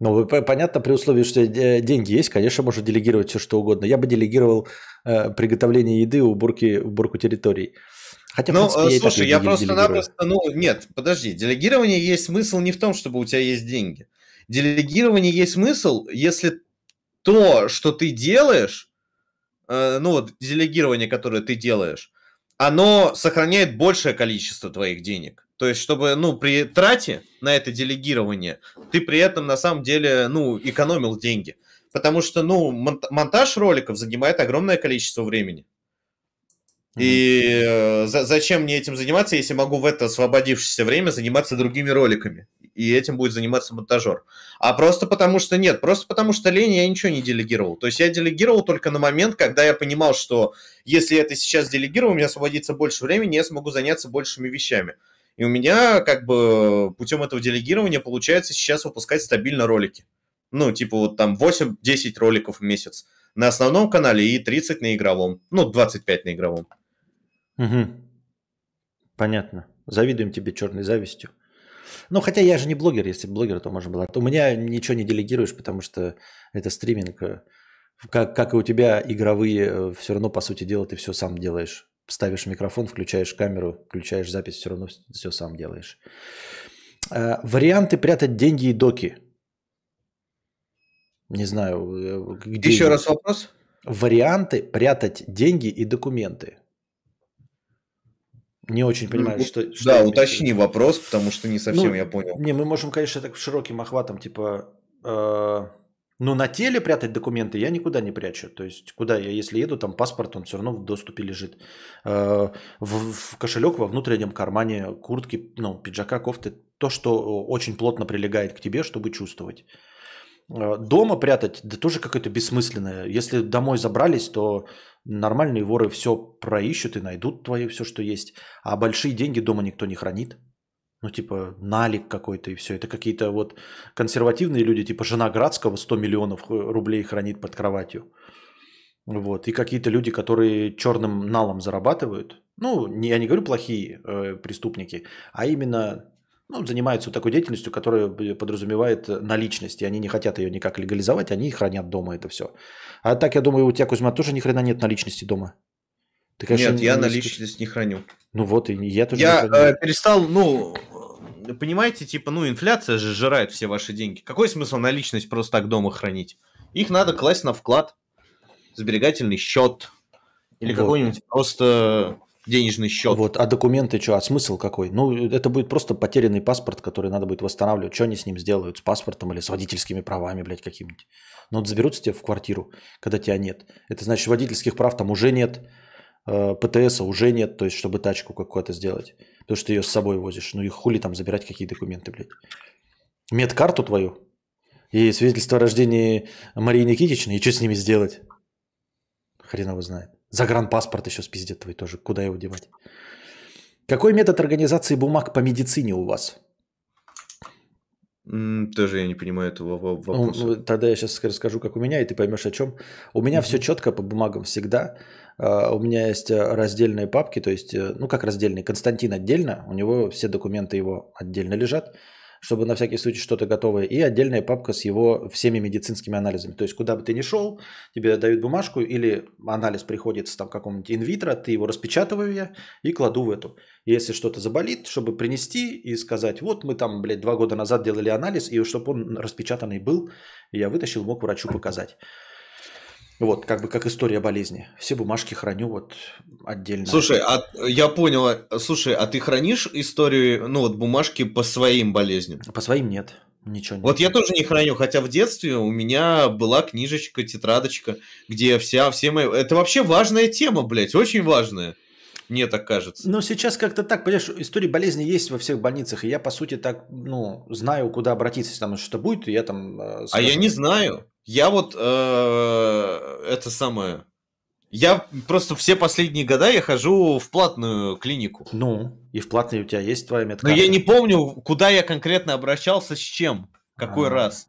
Ну, понятно, при условии, что э, деньги есть, конечно, можно делегировать все, что угодно. Я бы делегировал э, приготовление еды, уборки, уборку территорий. Хотя, Ну, принципе, э, так слушай, я просто-напросто, ну, нет, подожди, делегирование есть смысл не в том, чтобы у тебя есть деньги. Делегирование есть смысл, если то, что ты делаешь, э, ну, вот делегирование, которое ты делаешь, оно сохраняет большее количество твоих денег. То есть, чтобы, ну, при трате на это делегирование ты при этом, на самом деле, ну, экономил деньги. Потому что, ну, монт- монтаж роликов занимает огромное количество времени. И э, за- зачем мне этим заниматься, если могу в это освободившееся время заниматься другими роликами? И этим будет заниматься монтажер. А просто потому что нет, просто потому что лень я ничего не делегировал. То есть я делегировал только на момент, когда я понимал, что если я это сейчас делегирую, у меня освободится больше времени, я смогу заняться большими вещами. И у меня как бы путем этого делегирования получается сейчас выпускать стабильно ролики. Ну, типа вот там 8-10 роликов в месяц на основном канале и 30 на игровом. Ну, 25 на игровом. Мгм. Понятно. Завидуем тебе черной завистью. Ну, хотя я же не блогер, если блогер, то можно было. У меня ничего не делегируешь, потому что это стриминг. э, Как, как и у тебя, игровые, все равно, по сути дела, ты все сам делаешь. Ставишь микрофон, включаешь камеру, включаешь запись, все равно все сам делаешь. Э, Варианты прятать деньги и доки. Не знаю, э, где... Еще они? раз вопрос. Варианты прятать деньги и документы. Не очень понимаю, Ну, что... что Да, уточни вопрос, потому что не совсем Ну, я понял. Не, мы можем, конечно, так широким охватом, типа... э, ну, на теле прятать документы я никуда не прячу. То есть, куда я, если еду, там паспорт, он все равно в доступе лежит. Э, в, в кошелек во внутреннем кармане куртки, ну, пиджака, кофты. То, что очень плотно прилегает к тебе, чтобы чувствовать. Э, Дома прятать, да тоже какое-то бессмысленное. Если домой забрались, то нормальные воры все проищут и найдут твое все, что есть. А большие деньги дома никто не хранит. Ну, типа, налик какой-то и все. Это какие-то вот консервативные люди, типа жена Градского 100 миллионов э, рублей хранит под кроватью. Вот. И какие-то люди, которые черным налом зарабатывают. Ну, не, я не говорю плохие э, преступники, а именно ну, занимаются такой деятельностью, которая подразумевает наличность. И они не хотят ее никак легализовать, они хранят дома это все. А так, я думаю, у тебя, Кузьма, тоже ни хрена нет наличности дома. Ты, конечно, Нет, я не- наличность не храню. Ну вот, и я тоже Я не храню. э, перестал, ну, э, понимаете, типа, ну, инфляция же жирает все ваши деньги. Какой смысл наличность просто так дома хранить? Их надо класть на вклад, сберегательный счет или Вот. какой-нибудь просто денежный счет. Вот, а документы что, а смысл какой? Ну, это будет просто потерянный паспорт, который надо будет восстанавливать. Что они с ним сделают? С паспортом или с водительскими правами, блядь, какими-нибудь? Ну, вот заберутся тебе в квартиру, когда тебя нет. Это значит, водительских прав там уже нет, ПТСа уже нет, то есть, чтобы тачку какую-то сделать. Потому что ты ее с собой возишь. Ну, и хули там забирать какие документы, блядь? Медкарту твою и свидетельство о рождении Марии Никитичны, и что с ними сделать? Хрен его знает. Загранпаспорт еще спиздят твой тоже. Куда его девать? Какой метод организации бумаг по медицине у вас? Тоже я не понимаю этого Ну, вопроса. ну, тогда я сейчас расскажу, как у меня, и ты поймешь о чем. У меня все четко по бумагам всегда. А, У меня есть э, раздельные папки, то есть, э, ну как раздельные, Константин отдельно, у него все документы его отдельно лежат, чтобы на всякий случай что-то готовое, и отдельная папка с его всеми медицинскими анализами. То есть, куда бы ты ни шел, тебе дают бумажку, или анализ приходит с там какого-нибудь инвитро, ты его распечатываю я и кладу в эту. Если что-то заболит, чтобы принести и сказать, вот мы там, блядь, два года назад делали анализ, и чтобы он распечатанный был, я вытащил, мог врачу показать. Вот, как бы как история болезни. Все бумажки храню вот отдельно. Слушай, а я понял. Слушай, а ты хранишь историю, ну вот бумажки по своим болезням? По своим нет. Ничего нет. Вот я тоже не храню, хотя в детстве у меня была книжечка, тетрадочка, где вся, все мои... Это вообще важная тема, блядь, очень важная. Мне так кажется. Ну, сейчас как-то так, понимаешь, истории болезни есть во всех больницах, и я, по сути, так, ну, знаю, куда обратиться, если там что будет, и я там... э, А я не знаю. Я вот э, это самое. Я просто все последние года я хожу в платную клинику. Ну, и в платной у тебя есть твоя Но медкарта? я не помню, куда я конкретно обращался, с чем, какой А. раз.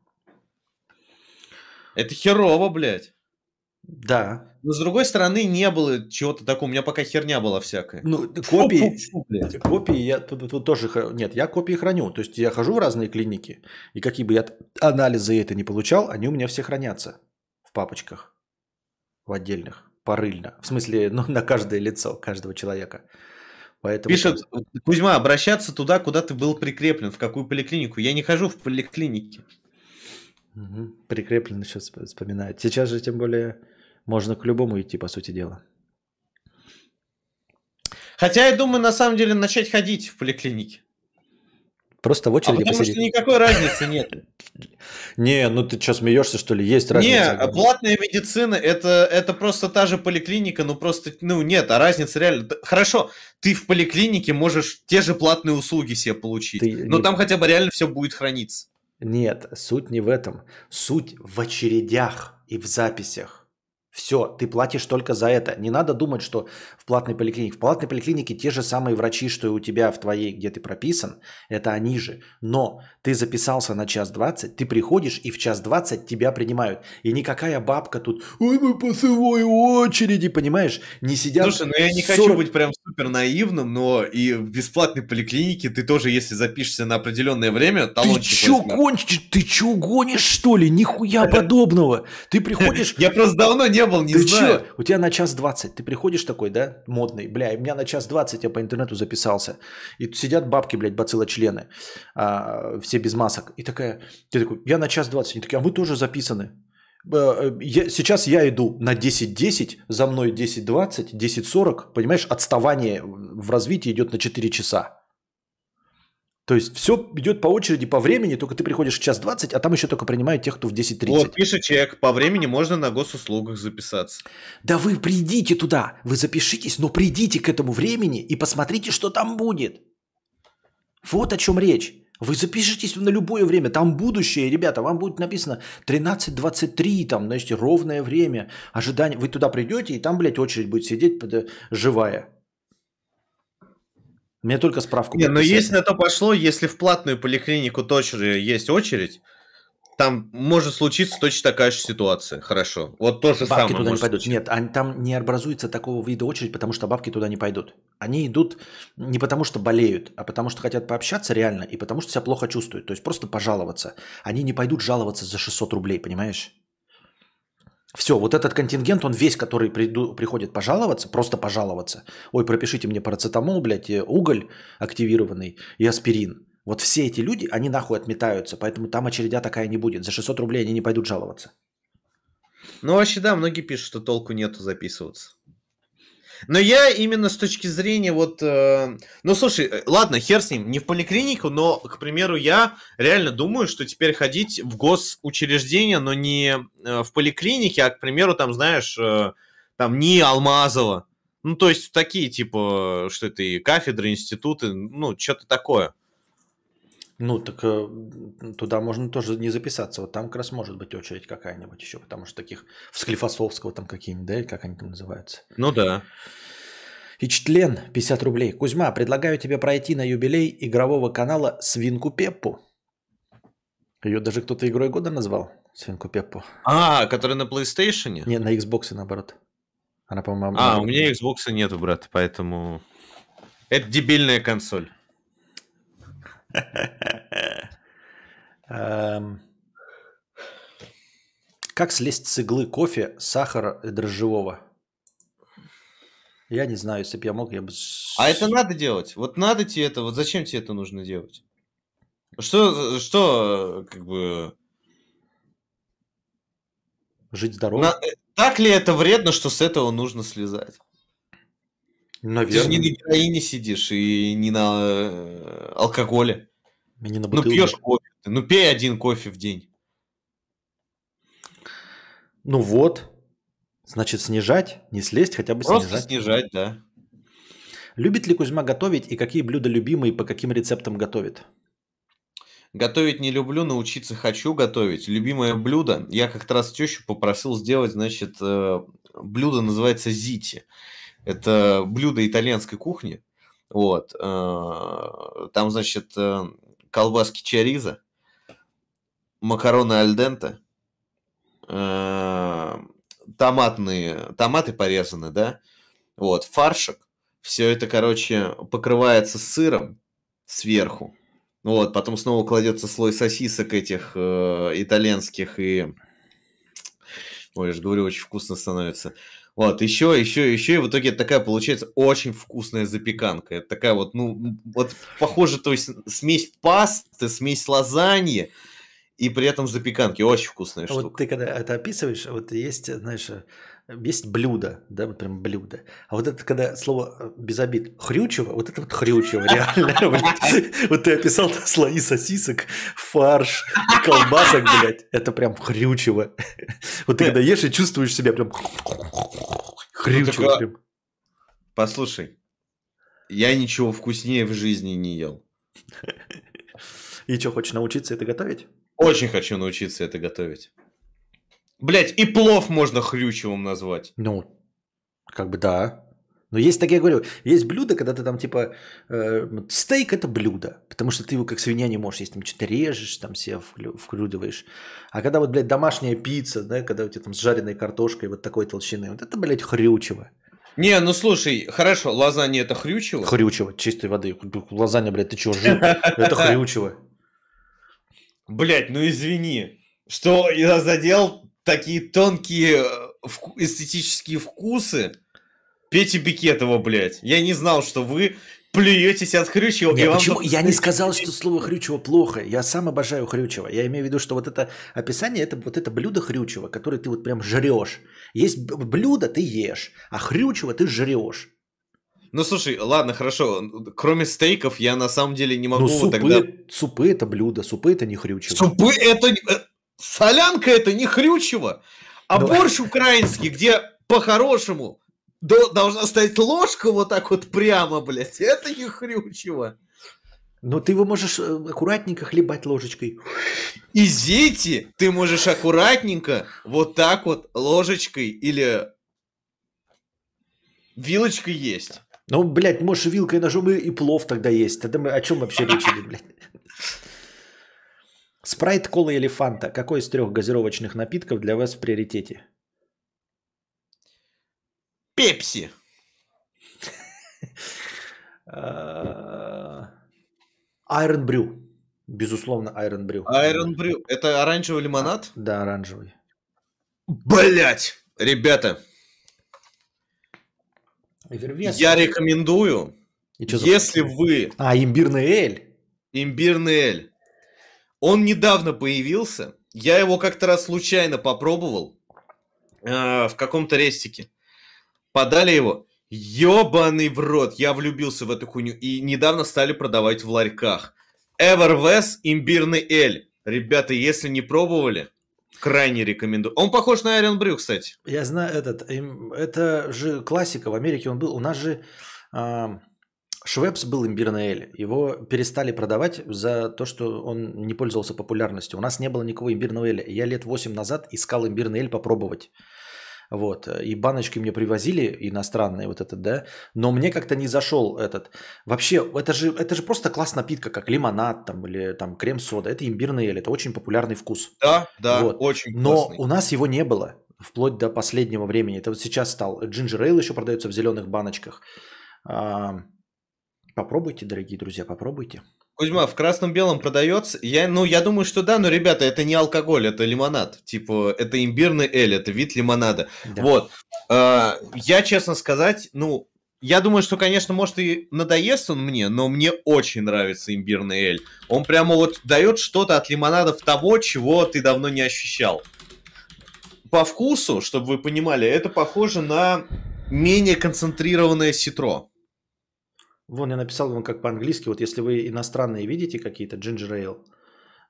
Это херово, блядь. Да. Но с другой стороны, не было чего-то такого. У меня пока херня была всякая. Ну, копии... фу. Копии я тут, тут тоже... Нет, я копии храню. То есть я хожу в разные клиники, и какие бы я анализы это не получал, они у меня все хранятся в папочках, в отдельных, порыльно. В смысле, ну, на каждое лицо каждого человека. Поэтому... Пишет, Кузьма, обращаться туда, куда ты был прикреплен, в какую поликлинику. Я не хожу в поликлинике. Мгм. Прикреплено сейчас вспоминает. Сейчас же, тем более, можно к любому идти, по сути дела. Хотя я думаю, на самом деле, начать ходить в поликлинике. Просто в А очереди потому посидеть. что никакой разницы нет. Не, ну ты что, смеешься, что ли? Есть Не, разница. а платная медицина это, это просто та же поликлиника, ну просто, ну нет, а разница реально. Хорошо, ты в поликлинике можешь те же платные услуги себе получить, Ты но не- там хотя бы реально все будет храниться. Нет, суть не в этом. Суть в очередях и в записях. Все, ты платишь только за это. Не надо думать, что в платной поликлинике. В платной поликлинике те же самые врачи, что и у тебя в твоей, где ты прописан, это они же. Но ты записался на час двадцать, ты приходишь, и в час двадцать тебя принимают. И никакая бабка тут, ой, мы по своей очереди, понимаешь, не сидят. Слушай, ну я не хочу 40 быть прям супер наивным, но и в бесплатной поликлинике ты тоже, если запишешься на определенное время, Ты талончик чё возьмёшь. гонишь? Ты чё гонишь, что ли? Нихуя подобного. Ты приходишь, Я просто давно не был, не ты знаю. чё? У тебя на час двадцать. Ты приходишь такой, да, модный, бля, и у меня на час двадцать, я по интернету записался. И сидят бабки, блядь, бациллочлены, а, все без масок. И такая, ты такой, я на час двадцать. Они такие, а мы тоже записаны. Э, я- сейчас я иду на 10-10, за мной 10-20, 10-40, понимаешь, отставание в развитии идет на 4 часа. То есть все идет по очереди, по времени, только ты приходишь в час 20, а там еще только принимают тех, кто в 10.30. Вот, пишет человек, по времени можно на госуслугах записаться. Да вы придите туда, вы запишитесь, но придите к этому времени и посмотрите, что там будет. Вот о чем речь. Вы запишитесь на любое время, там будущее, ребята, вам будет написано 13.23, там, знаете, ровное время, ожидание. Вы туда придете, и там, блядь, очередь будет сидеть под- живая. Мне только справку Не, но подписать. если на то пошло, если в платную поликлинику точно есть очередь, там может случиться точно такая же ситуация. Хорошо. Вот то же Бабки самое. туда не пойдут. случиться. Нет, они- там не образуется такого вида очередь, потому что бабки туда не пойдут. Они идут не потому, что болеют, а потому, что хотят пообщаться реально и потому, что себя плохо чувствуют. То есть просто пожаловаться. Они не пойдут жаловаться за 600 рублей, понимаешь? Все, вот этот контингент, он весь, который приду- приходит пожаловаться, просто пожаловаться. Ой, пропишите мне парацетамол, блядь, и уголь активированный и аспирин. Вот все эти люди, они нахуй отметаются, поэтому там очередя такая не будет. За 600 рублей они не пойдут жаловаться. Ну, вообще, да, многие пишут, что толку нету записываться. Но я именно с точки зрения вот... э, ну, слушай, э, ладно, хер с ним, не в поликлинику, но, к примеру, я реально думаю, что теперь ходить в госучреждение, но не э, в поликлинике, а, к примеру, там, знаешь, э, там, не Алмазово. Ну, то есть такие, типа, что это и кафедры, институты, ну, что-то такое. Ну, так э, туда можно тоже не записаться. Вот там как раз может быть очередь какая-нибудь еще, потому что таких в Склифосовского там какие-нибудь, да, или как они там называются. Ну да. И член 50 рублей. Кузьма, предлагаю тебе пройти на юбилей игрового канала Свинку Пеппу. Ее даже кто-то игрой года назвал, Свинку Пеппу. А, который на PlayStation? Не, на Xbox наоборот. Она, по-моему... А, у меня Xbox нету, брат, поэтому... Это дебильная консоль. Эм, Как слезть с иглы кофе, сахара и дрожжевого? Я не знаю, если бы я мог, я бы... А это надо делать. Вот надо тебе это, вот зачем тебе это нужно делать? Что, что, как бы... Жить здорово? на- э, так ли это вредно, что с этого нужно слезать? Наверное. Ты же не на героине сидишь и не на э, алкоголе. И не на ну пьешь кофе. Ну пей один кофе в день. Ну вот. Значит, снижать, не слезть, хотя бы Просто снижать. снижать, да. Любит ли Кузьма готовить и какие блюда любимые по каким рецептам готовит? Готовить не люблю, научиться хочу готовить. Любимое блюдо. Я как-то раз тещу попросил сделать, значит, э, блюдо называется зити. Это блюдо итальянской кухни. Вот. Э, там, значит, э, колбаски чариза, макароны альдента, томатные, томаты порезаны, да, вот, фаршик. Все это, короче, покрывается сыром сверху. Вот, потом снова кладется слой сосисок этих э, итальянских и... Ой, я же говорю, очень вкусно становится. Вот, еще, еще, еще, и в итоге такая получается очень вкусная запеканка. Это такая вот, ну, вот похоже, то есть смесь пасты, смесь лазаньи, и при этом запеканки. Очень вкусная штука. Вот ты когда это описываешь, вот есть, знаешь, есть блюдо, да, вот прям блюдо. А вот это, когда слово э, без обид хрючево, вот это вот хрючево, реально. Вот ты описал слои сосисок, фарш, колбасок, блядь. Это прям хрючево. Вот ты когда ешь и чувствуешь себя прям хрючево. Ну, послушай, я ничего вкуснее в жизни не ел. И что, хочешь научиться это готовить? Очень хочу научиться это готовить. Блять, и плов можно хрючевым назвать. Ну, как бы да. Но есть, так я говорю, есть блюдо, когда ты там типа э, стейк это блюдо, потому что ты его как свинья не можешь есть, там что-то режешь, там себе вкрудываешь. А когда вот, блядь, домашняя пицца, да, когда у тебя там с жареной картошкой вот такой толщины, вот это, блядь, хрючево. Не, ну слушай, хорошо, лазанья это хрючево? Хрючево, чистой воды. Лазанья, блядь, ты чего, жил? Это хрючево. Блять, ну извини, что я задел такие тонкие э, эстетические вкусы. Петя Бикетова, блядь. Я не знал, что вы плюетесь от Хрючева. Нет, почему? Вам... Я не сказал, что слово Хрючева плохо. Я сам обожаю Хрючева. Я имею в виду, что вот это описание, это вот это блюдо Хрючева, которое ты вот прям жрешь. Есть блюдо, ты ешь, а Хрючева ты жрешь. Ну слушай, ладно, хорошо. Кроме стейков я на самом деле не могу ну, супы, тогда. Супы это блюдо, супы это не хрючево. Супы это э, солянка это не хрючево. А ну... борщ украинский, где по-хорошему должна стоять ложка вот так вот прямо, блядь, это не хрючево. Но ты его можешь э, аккуратненько хлебать ложечкой. И зети ты можешь аккуратненько вот так вот ложечкой или вилочкой есть. Ну, блядь, можешь вилкой и ножом и плов тогда есть. Тогда мы о чем вообще речь идет, блядь? Спрайт, кола или фанта? Какой из трех газировочных напитков для вас в приоритете? Пепси. Iron Brew. Безусловно, Iron Brew. Iron Brew. Это оранжевый лимонад? Да, оранжевый. Блять, ребята. Я рекомендую, если вы... А, имбирный эль. Имбирный эль. Он недавно появился. Я его как-то раз случайно попробовал э, в каком-то рестике. Подали его. Ёбаный в рот. Я влюбился в эту хуйню. И недавно стали продавать в ларьках. Everwest имбирный эль. Ребята, если не пробовали, Крайне рекомендую. Он похож на Iron Brew, кстати. Я знаю этот. Это же классика. В Америке он был. У нас же э, Швепс был имбирный эль. Его перестали продавать за то, что он не пользовался популярностью. У нас не было никакого имбирного эля. Я лет 8 назад искал имбирный эль попробовать. Вот. И баночки мне привозили иностранные вот этот, да. Но мне как-то не зашел этот. Вообще, это же, это же просто класс напитка, как лимонад там или там крем-сода. Это имбирный эль, это очень популярный вкус. Да, да, вот. очень Но у нас его не было вплоть до последнего времени. Это вот сейчас стал. Джинджер эйл еще продается в зеленых баночках. А, попробуйте, дорогие друзья, попробуйте. Кузьма, в красном-белом продается? Я, ну, я думаю, что да, но, ребята, это не алкоголь, это лимонад. Типа, это имбирный эль, это вид лимонада. Да. Вот. Э, я, честно сказать, ну, я думаю, что, конечно, может и надоест он мне, но мне очень нравится имбирный эль. Он прямо вот дает что-то от лимонадов того, чего ты давно не ощущал. по вкусу, чтобы вы понимали, это похоже на менее концентрированное ситро. Вон я написал вам как по-английски, вот если вы иностранные видите какие-то, ginger ale,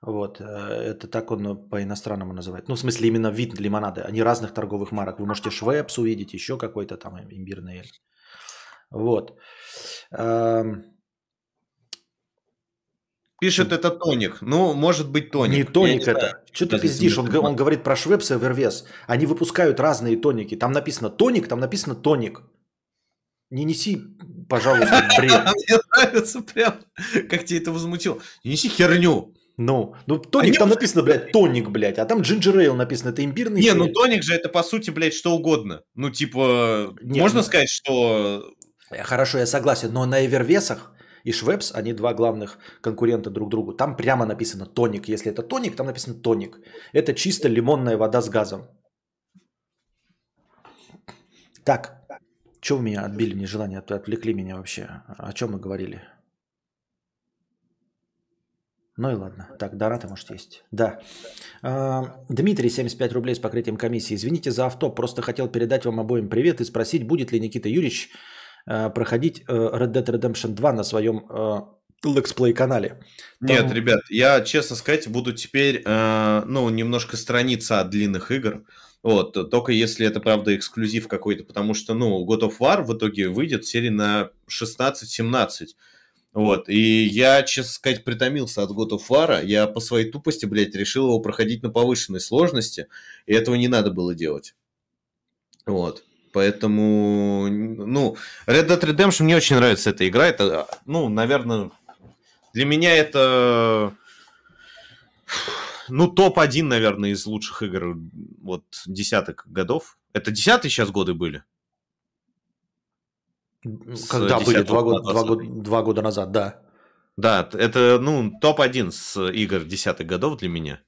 вот, э, это так он по-иностранному называет. Ну, в смысле, именно вид лимонада, они разных торговых марок. Вы можете Швепс увидеть, еще какой-то там имбирный эль. Вот. Эм, Пишет это тоник. Ну, может быть тоник. Не тоник не это. Знаю. Что ты пиздишь? Он, он говорит про Швепс и Вервес. Они выпускают разные тоники. Там написано тоник, там написано тоник. Не неси, пожалуйста, бред. Мне нравится прям, как тебе это возмутило. Не неси херню. Ну, ну тоник Они там написано, блядь, тоник, блядь, а там джинджер эйл написано, это имбирный. Не, ну тоник же это по сути, блядь, что угодно. Ну, типа, Нет, можно ну... сказать, что... Хорошо, я согласен, но на Эвервесах и Швепс, они два главных конкурента друг другу. Там прямо написано тоник. Если это тоник, там написано тоник. Это чисто лимонная вода с газом. Так, что вы меня отбили мне желание, отвлекли меня вообще? О чем мы говорили? Ну и ладно. Так, донаты, может, есть. Да. А, Дмитрий, 75 рублей с покрытием комиссии. Извините за авто, просто хотел передать вам обоим привет и спросить, будет ли Никита Юрьевич Э, проходить э, Red Dead Redemption 2 на своем э, Play канале. Нет, Там... ребят, я, честно сказать, буду теперь, ну, немножко страница от длинных игр. Вот, только если это, правда, эксклюзив какой-то, потому что, ну, God of War в итоге выйдет серии на 16-17. Вот, и я, честно сказать, притомился от God of War. Я по своей тупости, блядь, решил его проходить на повышенной сложности, и этого не надо было делать. Вот. Поэтому, ну, Red Dead Redemption мне очень нравится эта игра. Это, ну, наверное, для меня это, ну, топ-1, наверное, из лучших игр вот десятых годов. Это десятые сейчас годы были? Когда были? Два года, два, года, два года назад, да. Да, это, ну, топ-1 с игр десятых годов для меня.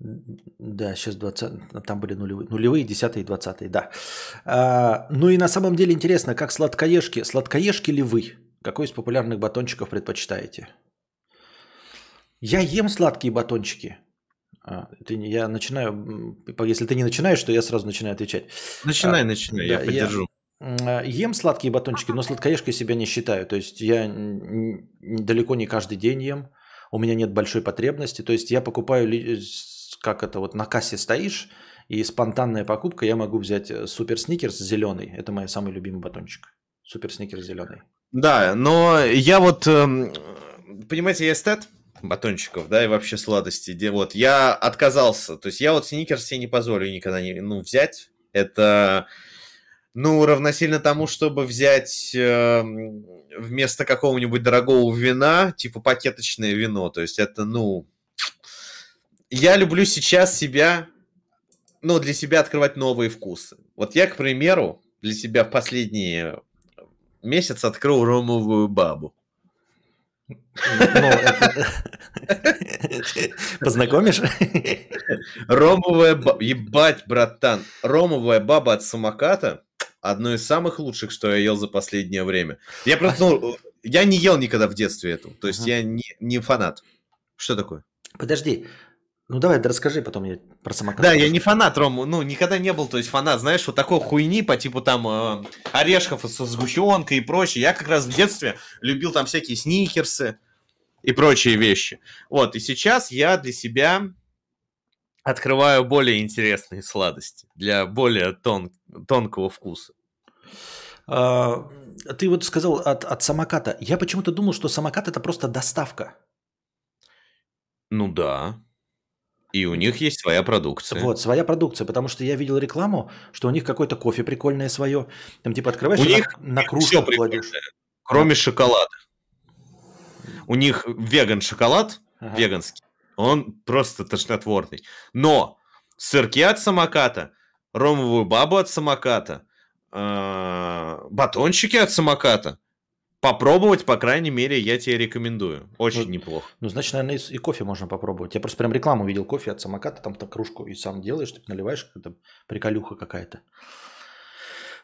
Да, сейчас 20, там были нулевые, нулевые, десятые, двадцатые, да. А, ну и на самом деле интересно, как сладкоежки, сладкоежки ли вы? Какой из популярных батончиков предпочитаете? Я ем сладкие батончики. А, ты, я начинаю, если ты не начинаешь, то я сразу начинаю отвечать. Начинай, а, начинай, да, я поддержу. Я ем сладкие батончики, но сладкоежкой себя не считаю. То есть я далеко не каждый день ем. У меня нет большой потребности. То есть я покупаю как это вот на кассе стоишь, и спонтанная покупка, я могу взять э, супер сникерс зеленый. Это мой самый любимый батончик. Супер сникерс зеленый. Да, но я вот, эм, понимаете, я эстет батончиков, да, и вообще сладости. Где вот я отказался. То есть я вот сникерс себе не позволю никогда не, ну, взять. Это, ну, равносильно тому, чтобы взять э, вместо какого-нибудь дорогого вина, типа пакеточное вино. То есть это, ну, я люблю сейчас себя, ну, для себя открывать новые вкусы. Вот я, к примеру, для себя в последний месяц открыл ромовую бабу. Ну, Познакомишь? Ромовая баба. Ебать, братан. Ромовая баба от самоката одно из самых лучших, что я ел за последнее время. Я просто, ну, я не ел никогда в детстве эту. То есть я не, не фанат. Что такое? Подожди, ну давай, да расскажи потом я про самокат. Да, я не фанат, Ром, ну никогда не был, то есть фанат, знаешь, вот такой хуйни по типу там э, орешков со сгущенкой и прочее. Я как раз в детстве любил там всякие сникерсы и прочие вещи. Вот, и сейчас я для себя открываю более интересные сладости для более тон, тонкого вкуса. А, ты вот сказал от, от самоката. Я почему-то думал, что самокат это просто доставка. Ну да. И у них есть своя продукция. Вот, своя продукция, потому что я видел рекламу, что у них какое-то кофе прикольное свое. Там типа открываешь, у них на, на кружку кладешь. Кроме шоколада. У них веган шоколад, ага. веганский, он просто тошнотворный. Но сырки от самоката, ромовую бабу от самоката, э, батончики от самоката – Попробовать, по крайней мере, я тебе рекомендую. Очень ну, неплохо. Ну, значит, наверное, и, и кофе можно попробовать. Я просто прям рекламу видел кофе от самоката, там так кружку и сам делаешь, ты наливаешь, какая-то приколюха какая-то.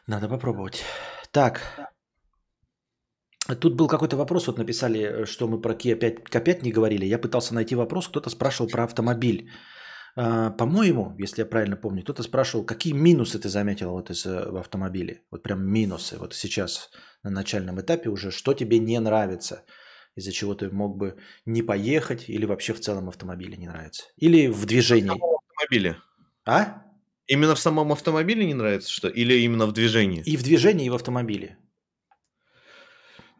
Надо попробовать. Так. Тут был какой-то вопрос, вот написали, что мы про Kia 5, K5 не говорили. Я пытался найти вопрос, кто-то спрашивал про автомобиль. А, по-моему, если я правильно помню, кто-то спрашивал, какие минусы ты заметил вот из, э, в автомобиле? Вот прям минусы. Вот сейчас на начальном этапе уже, что тебе не нравится, из-за чего ты мог бы не поехать или вообще в целом автомобиле не нравится? Или в движении? В автомобиле. А? Именно в самом автомобиле не нравится что? Или именно в движении? И в движении, и в автомобиле.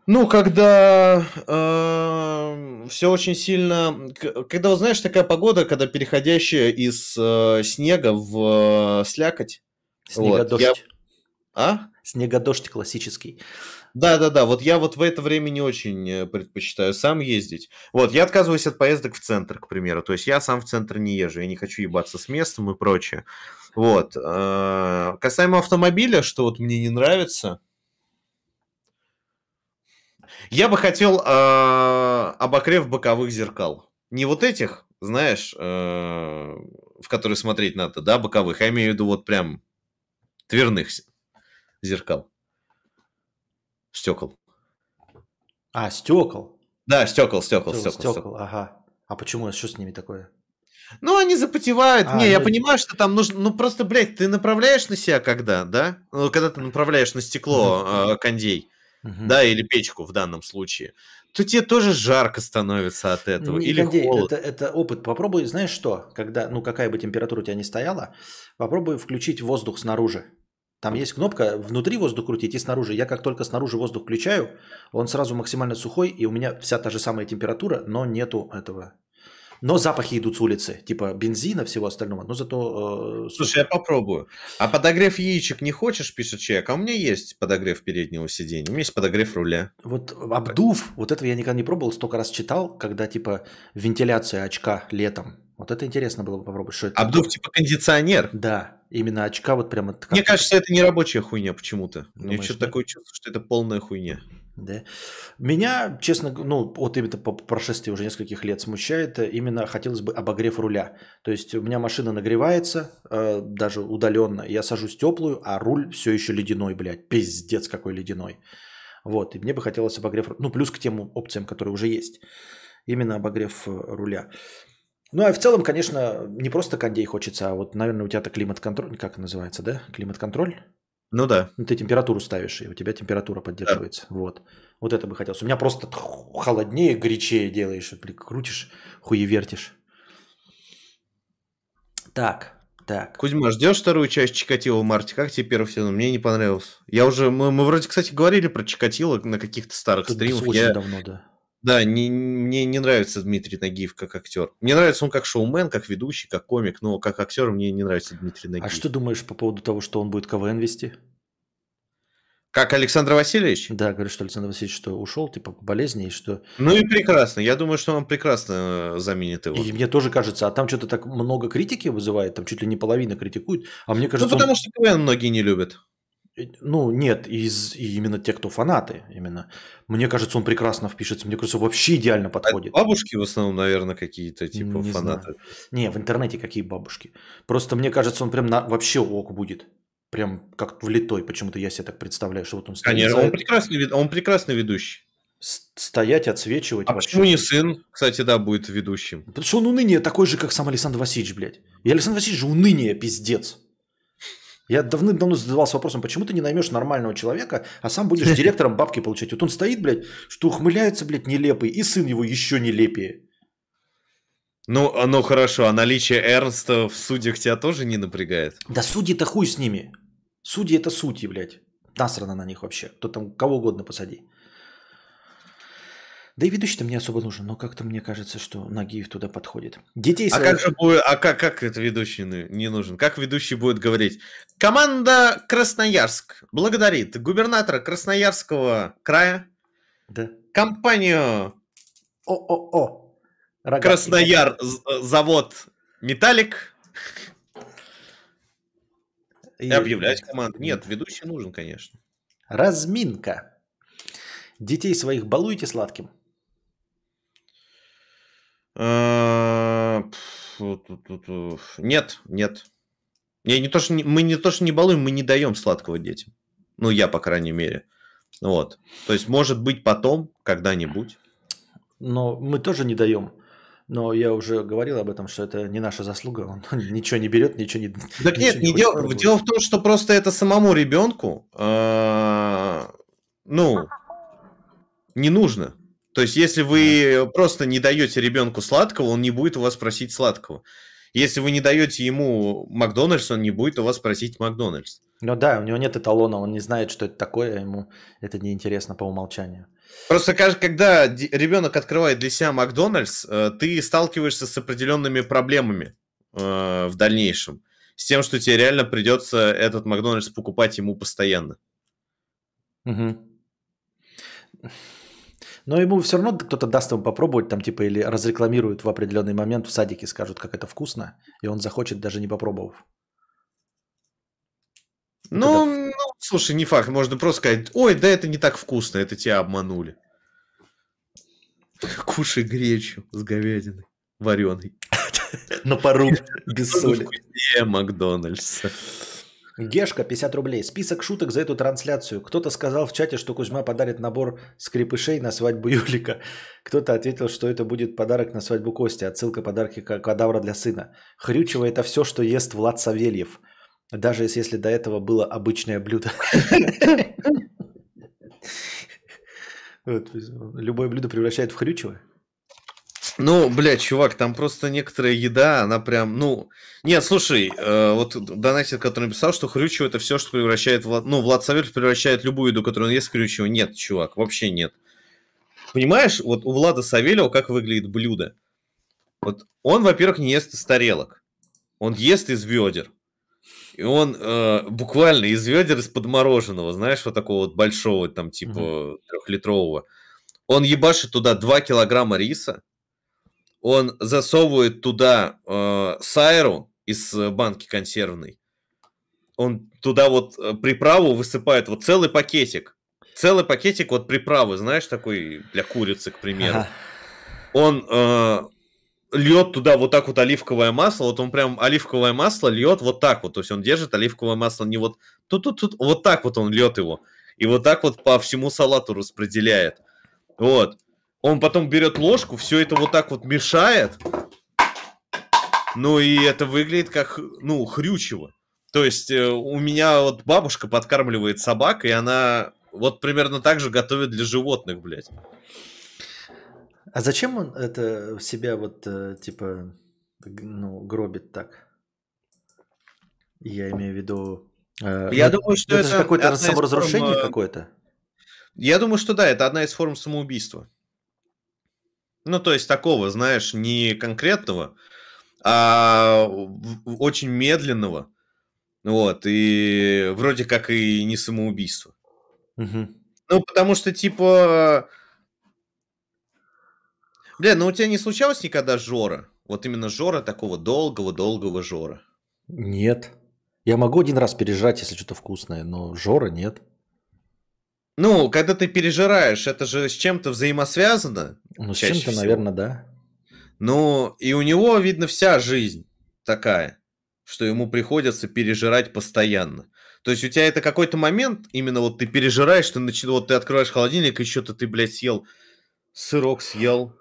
Ну, когда э, все очень сильно... Когда, вот, знаешь, такая погода, когда переходящая из э, снега в э, слякоть. Снегодождь. Вот, я... А? Снегодождь классический. Да-да-да, вот я вот в это время не очень э, предпочитаю сам ездить. Вот, я отказываюсь от поездок в центр, к примеру. То есть я сам в центр не езжу, я не хочу ебаться с местом и прочее. Вот. Э, касаемо автомобиля, что вот мне не нравится, я бы хотел э, обогрев боковых зеркал. Не вот этих, знаешь, в которые смотреть надо, да, боковых. Я имею в виду вот прям тверных зеркал. Стекол. А, стекол. Да, стекол, стекол, стекол. Стекол, стекол, ага. А почему? Что с ними такое? Ну, они запотевают. А, не, ну... я понимаю, что там нужно... Ну, просто, блядь, ты направляешь на себя когда, да? Ну, когда ты направляешь на стекло э, кондей, угу. да, или печку в данном случае, то тебе тоже жарко становится от этого. Не, или Кондей, холод. Это, это опыт. Попробуй, знаешь что, когда, ну какая бы температура у тебя ни стояла, попробуй включить воздух снаружи. Там есть кнопка внутри воздух крутить и снаружи. Я как только снаружи воздух включаю, он сразу максимально сухой, и у меня вся та же самая температура, но нету этого но запахи идут с улицы, типа бензина, всего остального, но зато... Э, Слушай, я попробую. А подогрев яичек не хочешь, пишет человек? А у меня есть подогрев переднего сиденья, у меня есть подогрев руля. Вот обдув, вот этого я никогда не пробовал, столько раз читал, когда типа вентиляция очка летом. Вот это интересно было бы попробовать. Что это Обдув типа кондиционер? Да, именно очка вот прямо... Мне кажется, это не рабочая хуйня почему-то. Мне что-то такое чувство, что это полная хуйня. Да. Меня, честно, ну, вот именно по прошествии уже нескольких лет смущает э, именно хотелось бы обогрев руля. То есть у меня машина нагревается, э, даже удаленно, я сажусь теплую, а руль все еще ледяной, блядь, пиздец какой ледяной. Вот, и мне бы хотелось обогрев, ну, плюс к тем опциям, которые уже есть. Именно обогрев э, руля. Ну, а в целом, конечно, не просто кондей хочется, а вот, наверное, у тебя-то климат-контроль, как называется, да? Климат-контроль? Ну да. Ну, ты температуру ставишь, и у тебя температура поддерживается. Да. Вот. Вот это бы хотелось. У меня просто холоднее, горячее делаешь, крутишь, хуевертишь. Так, так. Кузьма, ждешь вторую часть Чикатило в марте? Как тебе первый сезон? Мне не понравился. Я уже, мы, мы вроде, кстати, говорили про Чикатило на каких-то старых Тут стримах. Очень я... давно, да. Да, не, мне не нравится Дмитрий Нагиев как актер. Мне нравится он как шоумен, как ведущий, как комик, но как актер мне не нравится Дмитрий Нагиев. А что думаешь по поводу того, что он будет КВН вести? Как Александр Васильевич? Да, говорят, что Александр Васильевич что ушел, типа по болезни, и что... Ну и прекрасно. Я думаю, что он прекрасно э, заменит его. И мне тоже кажется, а там что-то так много критики вызывает, там чуть ли не половина критикует, а мне кажется... Ну потому он... что КВН многие не любят. Ну, нет, из именно те, кто фанаты, именно. Мне кажется, он прекрасно впишется. Мне кажется, вообще идеально подходит. А бабушки в основном, наверное, какие-то типа не фанаты. Знаю. Не, в интернете какие бабушки. Просто мне кажется, он прям на... вообще ок будет. Прям как влитой. Почему-то я себе так представляю, что вот он стоит. Конечно, он прекрасный, он прекрасный ведущий. Стоять, отсвечивать. А вообще. почему не сын, кстати, да, будет ведущим? Потому что он уныние такой же, как сам Александр Васильевич, блядь. И Александр Васильевич же уныние, пиздец. Я давным-давно задавался вопросом, почему ты не наймешь нормального человека, а сам будешь директором бабки получать. Вот он стоит, блядь, что ухмыляется, блядь, нелепый, и сын его еще нелепее. Ну, а, ну хорошо, а наличие Эрнста в судьях тебя тоже не напрягает? Да судьи-то хуй с ними. Судьи это судьи, блядь. Насрано на них вообще. Кто там, кого угодно посади. Да и ведущий-то мне особо нужен, но как-то мне кажется, что Нагиев туда подходит. Детей а как же будет, а как, как это ведущий не нужен? Как ведущий будет говорить? Команда Красноярск благодарит губернатора Красноярского края, да. компанию О-о-о. Краснояр завод Металлик и объявлять команду. Нет, ведущий нужен, конечно. Разминка. Детей своих балуйте сладким. Э, нет, нет. Не, не то, что мы не то, что не балуем, мы не даем сладкого детям. Ну, я, по крайней мере. Вот. То есть, может быть, потом, когда-нибудь. Но мы тоже не даем. Но я уже говорил об этом, что это не наша заслуга. Он ничего не берет, ничего не... Так нет, не дел... дело в том, что просто это самому ребенку, э, ну, не нужно. То есть, если вы просто не даете ребенку сладкого, он не будет у вас просить сладкого. Если вы не даете ему Макдональдс, он не будет у вас просить Макдональдс. Ну да, у него нет эталона, он не знает, что это такое, ему это неинтересно по умолчанию. Просто когда ребенок открывает для себя Макдональдс, э, ты сталкиваешься с определенными проблемами э, в дальнейшем. С тем, что тебе реально придется этот Макдональдс покупать ему постоянно. Угу. Но ему все равно кто-то даст ему попробовать, там, типа, или разрекламируют в определенный момент в садике, скажут, как это вкусно, и он захочет, даже не попробовав. Ну, ну, слушай, не факт. Можно просто сказать, ой, да это не так вкусно, это тебя обманули. Кушай гречу с говядиной вареной. На пару, без соли. Макдональдс. Гешка, 50 рублей. Список шуток за эту трансляцию. Кто-то сказал в чате, что Кузьма подарит набор скрипышей на свадьбу Юлика. Кто-то ответил, что это будет подарок на свадьбу Кости. Отсылка подарки кадавра для сына. Хрючево это все, что ест Влад Савельев. Даже если до этого было обычное блюдо. Любое блюдо превращает в хрючево. Ну, блядь, чувак, там просто некоторая еда, она прям, ну... Нет, слушай, э, вот донатер, который написал, что хрючево это все, что превращает... Влад... Ну, Влад Савельев превращает любую еду, которую он ест, в хрючево. Нет, чувак, вообще нет. Понимаешь, вот у Влада Савельева как выглядит блюдо? Вот он, во-первых, не ест из тарелок. Он ест из ведер. И он э, буквально из ведер из-под мороженого, знаешь, вот такого вот большого, там, типа, трехлитрового. Он ебашит туда 2 килограмма риса, он засовывает туда э, сайру из банки консервной, он туда вот э, приправу высыпает, вот целый пакетик, целый пакетик вот приправы, знаешь, такой для курицы, к примеру. Ага. Он э, льет туда вот так вот оливковое масло, вот он прям оливковое масло льет вот так вот, то есть он держит оливковое масло не вот тут-тут-тут, вот так вот он льет его, и вот так вот по всему салату распределяет. Вот. Он потом берет ложку, все это вот так вот мешает, ну и это выглядит как, ну, хрючево. То есть э, у меня вот бабушка подкармливает собак, и она вот примерно так же готовит для животных, блядь. А зачем он это себя вот э, типа ну, гробит так? Я имею в виду... Э, Я это, думаю, что это, это какое-то саморазрушение форм... Какое-то. Я думаю, что да, это одна из форм самоубийства. Ну, то есть такого, знаешь, не конкретного, а очень медленного. Вот, и вроде как и не самоубийство. Угу. Ну, потому что, типа, Бля, ну у тебя не случалось никогда Жора? Вот именно Жора такого долгого-долгого Жора. Нет. Я могу один раз пережрать, если что-то вкусное, но Жора нет. Ну, когда ты пережираешь, это же с чем-то взаимосвязано. Ну, с чем-то, всего. наверное, да. Ну, и у него, видно, вся жизнь такая, что ему приходится пережирать постоянно. То есть у тебя это какой-то момент, именно вот ты пережираешь, ты, начи... вот ты открываешь холодильник, и что-то ты, блядь, съел сырок съел,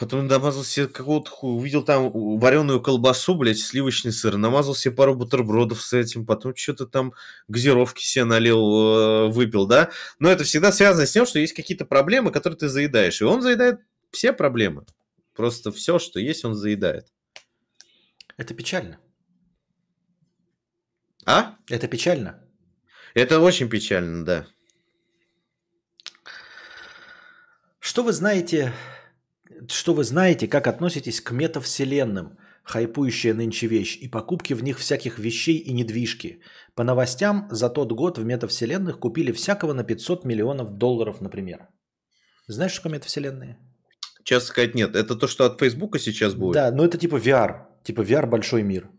потом намазал себе какого-то хуй, увидел там вареную колбасу, блядь, сливочный сыр, намазал себе пару бутербродов с этим, потом что-то там газировки себе налил, э, выпил, да. Но это всегда связано с тем, что есть какие-то проблемы, которые ты заедаешь. И он заедает все проблемы. Просто все, что есть, он заедает. Это печально. А? Это печально. Это очень печально, да. Что вы знаете, что вы знаете, как относитесь к метавселенным, хайпующая нынче вещь, и покупки в них всяких вещей и недвижки? По новостям, за тот год в метавселенных купили всякого на 500 миллионов долларов, например. Знаешь, что метавселенные? Честно сказать, нет. Это то, что от Фейсбука сейчас будет? Да, но это типа VR. Типа VR большой мир.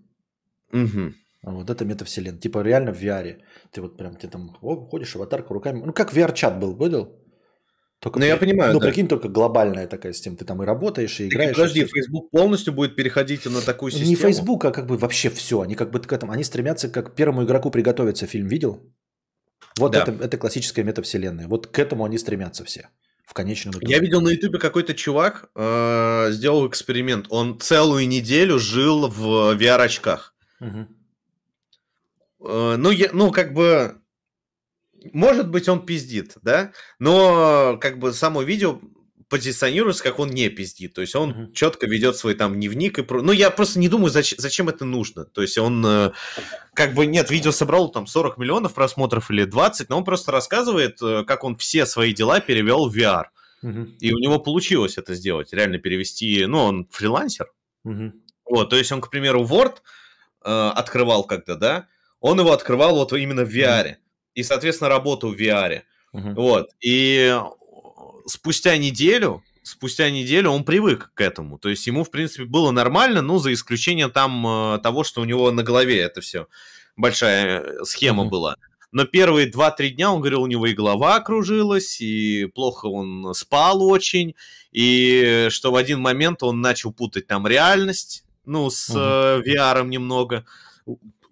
Угу. Вот это метавселенная. Типа реально в VR. Ты вот прям, ты там ходишь, аватарка руками. Ну, как VR-чат был, понял? Только ну, я понимаю, Ну, да. прикинь, только глобальная такая система. Ты там и работаешь, и играешь. подожди, и Facebook полностью будет переходить на такую систему? Не Facebook, а как бы вообще все. Они как бы к этому, они стремятся как к первому игроку приготовиться. Фильм видел? Вот да. это, это классическая метавселенная. Вот к этому они стремятся все. в конечном итоге. Я видел на ютубе какой-то чувак э, сделал эксперимент. Он целую неделю жил в VR-очках. Мгм. Э, ну, я, ну, как бы, может быть, он пиздит, да? Но, как бы, само видео позиционируется, как он не пиздит. То есть он Мгм. четко ведет свой там дневник. И... про- Ну, я просто не думаю, зачем, зачем это нужно. То есть он, э, как бы, нет, видео собрал там 40 миллионов просмотров или 20, но он просто рассказывает, э, как он все свои дела перевел в VR. Мгм. И у него получилось это сделать, реально перевести. Ну, он фрилансер. Мгм. Вот, то есть он, к примеру, Word э, открывал когда, да, он его открывал вот именно в VR. И, соответственно, работал в VR. Мгм. Вот. И спустя неделю, спустя неделю он привык к этому. То есть ему, в принципе, было нормально, ну, за исключением там э, того, что у него на голове это все большая э, схема Мгм. была. Но первые 2-3 дня, он говорил, у него и голова кружилась, и плохо он спал очень, и что в один момент он начал путать там реальность, ну, с Мгм. э, VR немного.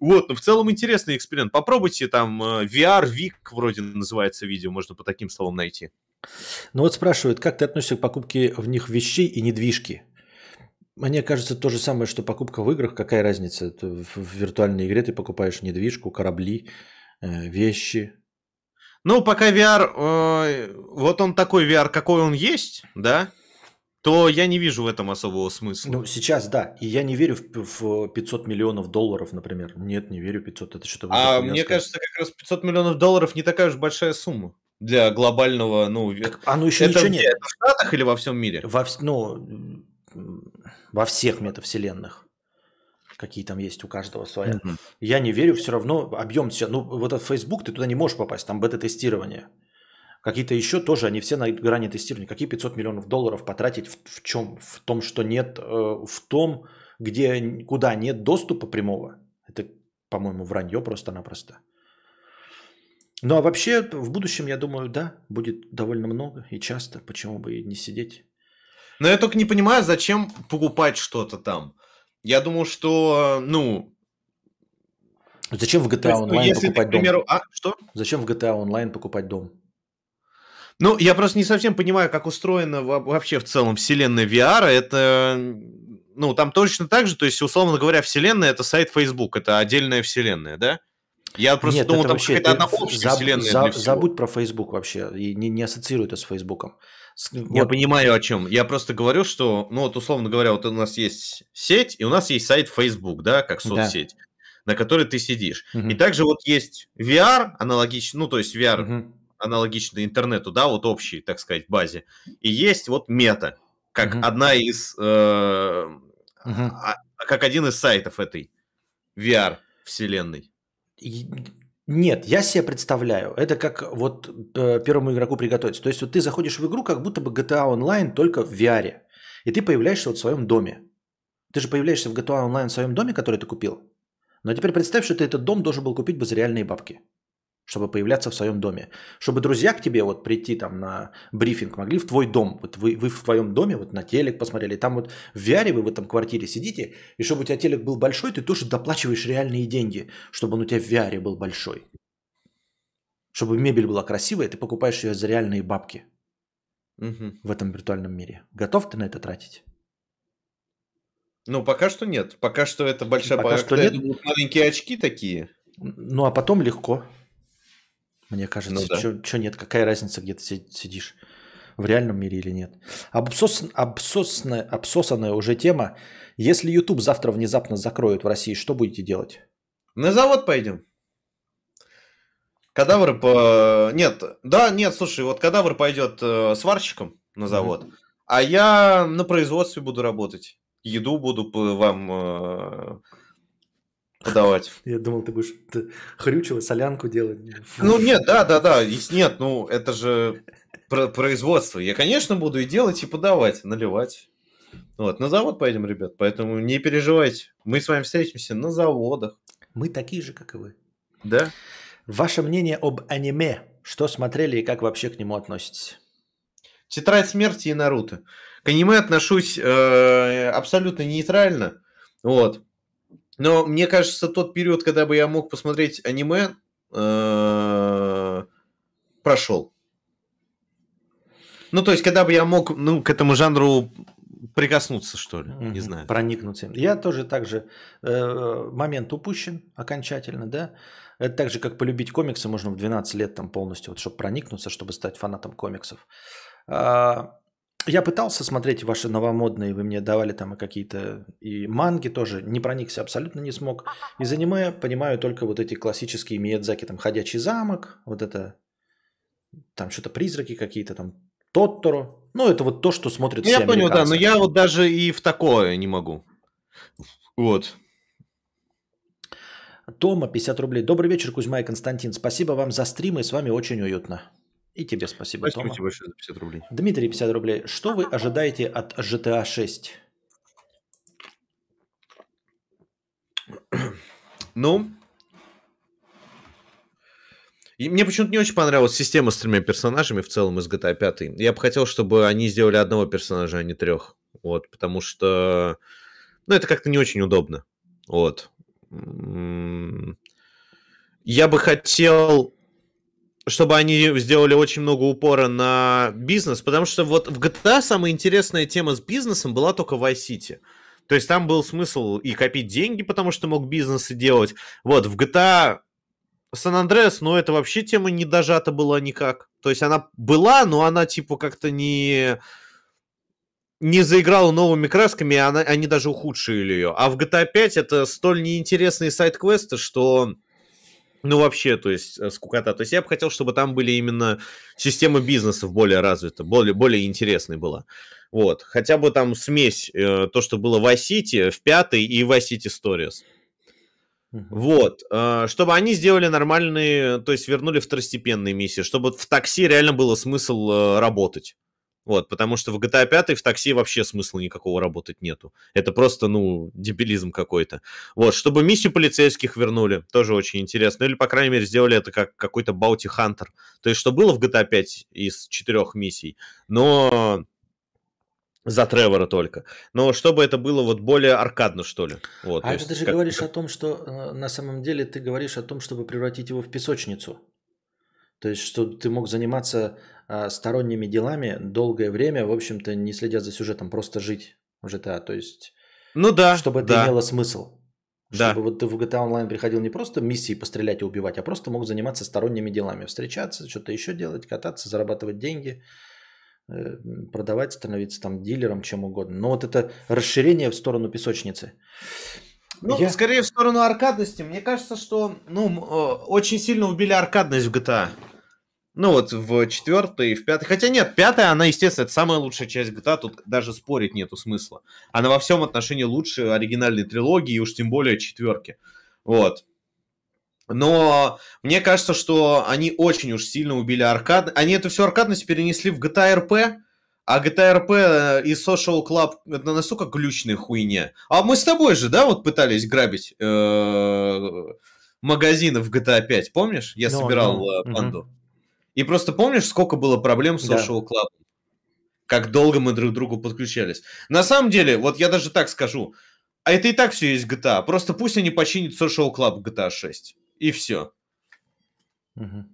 Вот, ну, в целом интересный эксперимент. Попробуйте там э, VR, VIC вроде называется видео, можно по таким словам найти. Ну вот спрашивают, как ты относишься к покупке в них вещей и недвижки? Мне кажется, то же самое, что покупка в играх. Какая разница? В виртуальной игре ты покупаешь недвижку, корабли, э, вещи. Ну, пока VR, э, вот он такой VR, какой он есть, да, то я не вижу в этом особого смысла. Ну, сейчас да. И я не верю в, в 500 миллионов долларов, например. Нет, не верю в 500. Это что-то... а мне кажется, как раз 500 миллионов долларов не такая уж большая сумма для глобального, ну, Так, а ну еще это ничего нет. Это в Штатах или во всем мире? Во, ну, во всех метавселенных. Какие там есть у каждого своя. Мгм. Я не верю, все равно объем сейчас. Ну, вот этот Facebook, ты туда не можешь попасть, там бета-тестирование. Какие-то еще тоже, они все на грани тестирования. Какие 500 миллионов долларов потратить в, в чем? В том, что нет, э, в том, где, куда нет доступа прямого. Это, по-моему, вранье просто-напросто. Ну, а вообще, в будущем, я думаю, да, будет довольно много и часто. Почему бы и не сидеть? Но я только не понимаю, зачем покупать что-то там. Я думал, что, ну... Зачем в GTA есть, ну, если ты, покупать к примеру... дом? А, что? Зачем в GTA Online покупать дом? Ну, я просто не совсем понимаю, как устроена во- вообще в целом вселенная VR. Это, ну, там точно так же, то есть, условно говоря, вселенная это сайт Facebook, это отдельная вселенная, да? Я просто Нет, думал, там вообще какая-то одна общая заб- вселенная за- для всего. Забудь про Facebook вообще и не, не ассоциируй это с Фейсбуком. С- Я вот, понимаю, о чем. Я просто говорю, что, ну, вот, условно говоря, вот у нас есть сеть, и у нас есть сайт Facebook, да, как Да. соцсеть, на которой ты сидишь. мгм, И также вот есть VR аналогично, ну, то есть VR мгм, аналогичный интернету, да, вот общей, так сказать, базе. И есть вот мета, как Мгм. одна из, э, мгм. а- как один из сайтов этой VR вселенной. Нет, я себе представляю, это как вот э, первому игроку приготовиться. То есть вот ты заходишь в игру, как будто бы GTA Online только в VR. И ты появляешься вот в своем доме. Ты же появляешься в GTA Online в своем доме, который ты купил. Но теперь представь, что ты этот дом должен был купить бы за реальные бабки, чтобы появляться в своем доме. Чтобы друзья к тебе вот прийти там на брифинг могли в твой дом. Вот вы, вы в твоем доме вот на телек посмотрели. Там вот в VR вы в этом квартире сидите. И чтобы у тебя телек был большой, ты тоже доплачиваешь реальные деньги, чтобы он у тебя в VR был большой. Чтобы мебель была красивая, ты покупаешь ее за реальные бабки Мгм. в этом виртуальном мире. Готов ты на это тратить? Ну, пока что нет. Пока что это большая... Пока что когда, я нет. думаю, маленькие очки такие. Ну, а потом легко. Мне кажется, Ну да. что нет, какая разница, где ты си- сидишь, в реальном мире или нет. Обсос, обсосная, обсосанная уже тема. Если YouTube завтра внезапно закроют в России, что будете делать? На завод пойдем. Кадавр по... Нет, да, нет, слушай, вот кадавр пойдет э, сварщиком на завод, а я на производстве буду работать. Еду буду вам э, подавать. Я думал, ты будешь хрючило, солянку делать. Ну нет, да, да, да, нет, ну это же про- производство. Я, конечно, буду и делать, и подавать, наливать. Вот, на завод пойдем, ребят, поэтому не переживайте. Мы с вами встретимся на заводах, Мы такие же, как и вы. да? Ваше мнение об аниме? Что смотрели и как вообще к нему относитесь? Тетрадь смерти и Наруто. К аниме отношусь э, абсолютно нейтрально. Вот. Но мне кажется, тот период, когда бы я мог посмотреть аниме, э, прошел. Ну, то есть, когда бы я мог, ну, к этому жанру прикоснуться, что ли, не знаю. Проникнуться. Я тоже так же, э, момент упущен окончательно, да. Это так же, как полюбить комиксы можно в 12 лет там полностью, вот, чтобы проникнуться, чтобы стать фанатом комиксов. А, я пытался смотреть ваши новомодные, вы мне давали там и какие-то и манги тоже, не проникся, абсолютно не смог. Из аниме понимаю только вот эти классические Миядзаки, там «Ходячий замок», вот это, там что-то призраки какие-то, там Тотторо. Ну, это вот то, что смотрят ну, все Я понял, да, но я вот даже и в такое не могу. Вот. Тома, 50 рублей. Добрый вечер, Кузьма и Константин. Спасибо вам за стрим, и с вами очень уютно. И тебе спасибо, спасибо Тома. тебе большое за 50 рублей. Дмитрий, 50 рублей. Что вы ожидаете от GTA 6? Ну, и мне почему-то не очень понравилась система с тремя персонажами в целом из GTA 5. Я бы хотел, чтобы они сделали одного персонажа, а не трех. Вот, потому что... Ну, это как-то не очень удобно. Вот. Я бы хотел, чтобы они сделали очень много упора на бизнес, потому что вот в GTA самая интересная тема с бизнесом была только в Vice. То есть там был смысл и копить деньги, потому что мог бизнес и делать. Вот, в GTA Сан-Андреас, ну, это вообще тема не дожата была никак. То есть она была, но она типа как-то не не заиграла новыми красками, она, они даже ухудшили ее. А в GTA 5 это столь неинтересные сайт-квесты, что ну, вообще, то есть, э, скукота. То есть, я бы хотел, чтобы там были именно система бизнесов более развита, более, более интересной была. Вот. Хотя бы там смесь, э, то, что было в Vice City, в пятой и в Vice City Stories. Вот, э, чтобы они сделали нормальные, то есть вернули второстепенные миссии, чтобы в такси реально было смысл э, работать. Вот, потому что в GTA 5 в такси вообще смысла никакого работать нету. Это просто, ну, дебилизм какой-то. Вот, чтобы миссию полицейских вернули, тоже очень интересно. Или, по крайней мере, сделали это как какой-то Bounty Hunter. То есть, что было в GTA 5 из четырех миссий, но за Тревора только. Но чтобы это было вот более аркадно, что ли. Вот, а ты же как... говоришь о том, что э, на самом деле ты говоришь о том, чтобы превратить его в песочницу. То есть, что ты мог заниматься а, сторонними делами долгое время, в общем-то, не следя за сюжетом, просто жить в GTA. То есть, ну да, чтобы это да. имело смысл. Да. Чтобы вот ты в GTA Online приходил не просто миссии пострелять и убивать, а просто мог заниматься сторонними делами. Встречаться, что-то еще делать, кататься, зарабатывать деньги – Э, продавать, становиться там дилером, чем угодно. Но вот это расширение в сторону песочницы. Ну, я... скорее в сторону аркадности. Мне кажется, что ну, э, очень сильно убили аркадность в GTA. Ну вот в четвертой и в пятой. Хотя нет, пятая, она, естественно, это самая лучшая часть GTA, тут даже спорить нету смысла. Она во всем отношении лучше оригинальной трилогии, и уж тем более четверки. Вот. Но мне кажется, что они очень уж сильно убили аркад. Они эту всю аркадность перенесли в GTA RP, а GTA RP э, и Social Club это настолько глючная хуйня. А мы с тобой же, да, вот пытались грабить э, магазины в GTA 5, помнишь? Я собирал э, панду. И просто помнишь, сколько было проблем с Social Club? Как долго мы друг к другу подключались. На самом деле, вот я даже так скажу, а это и так все есть GTA. Просто пусть они починят Social Club GTA 6 и все. Угу.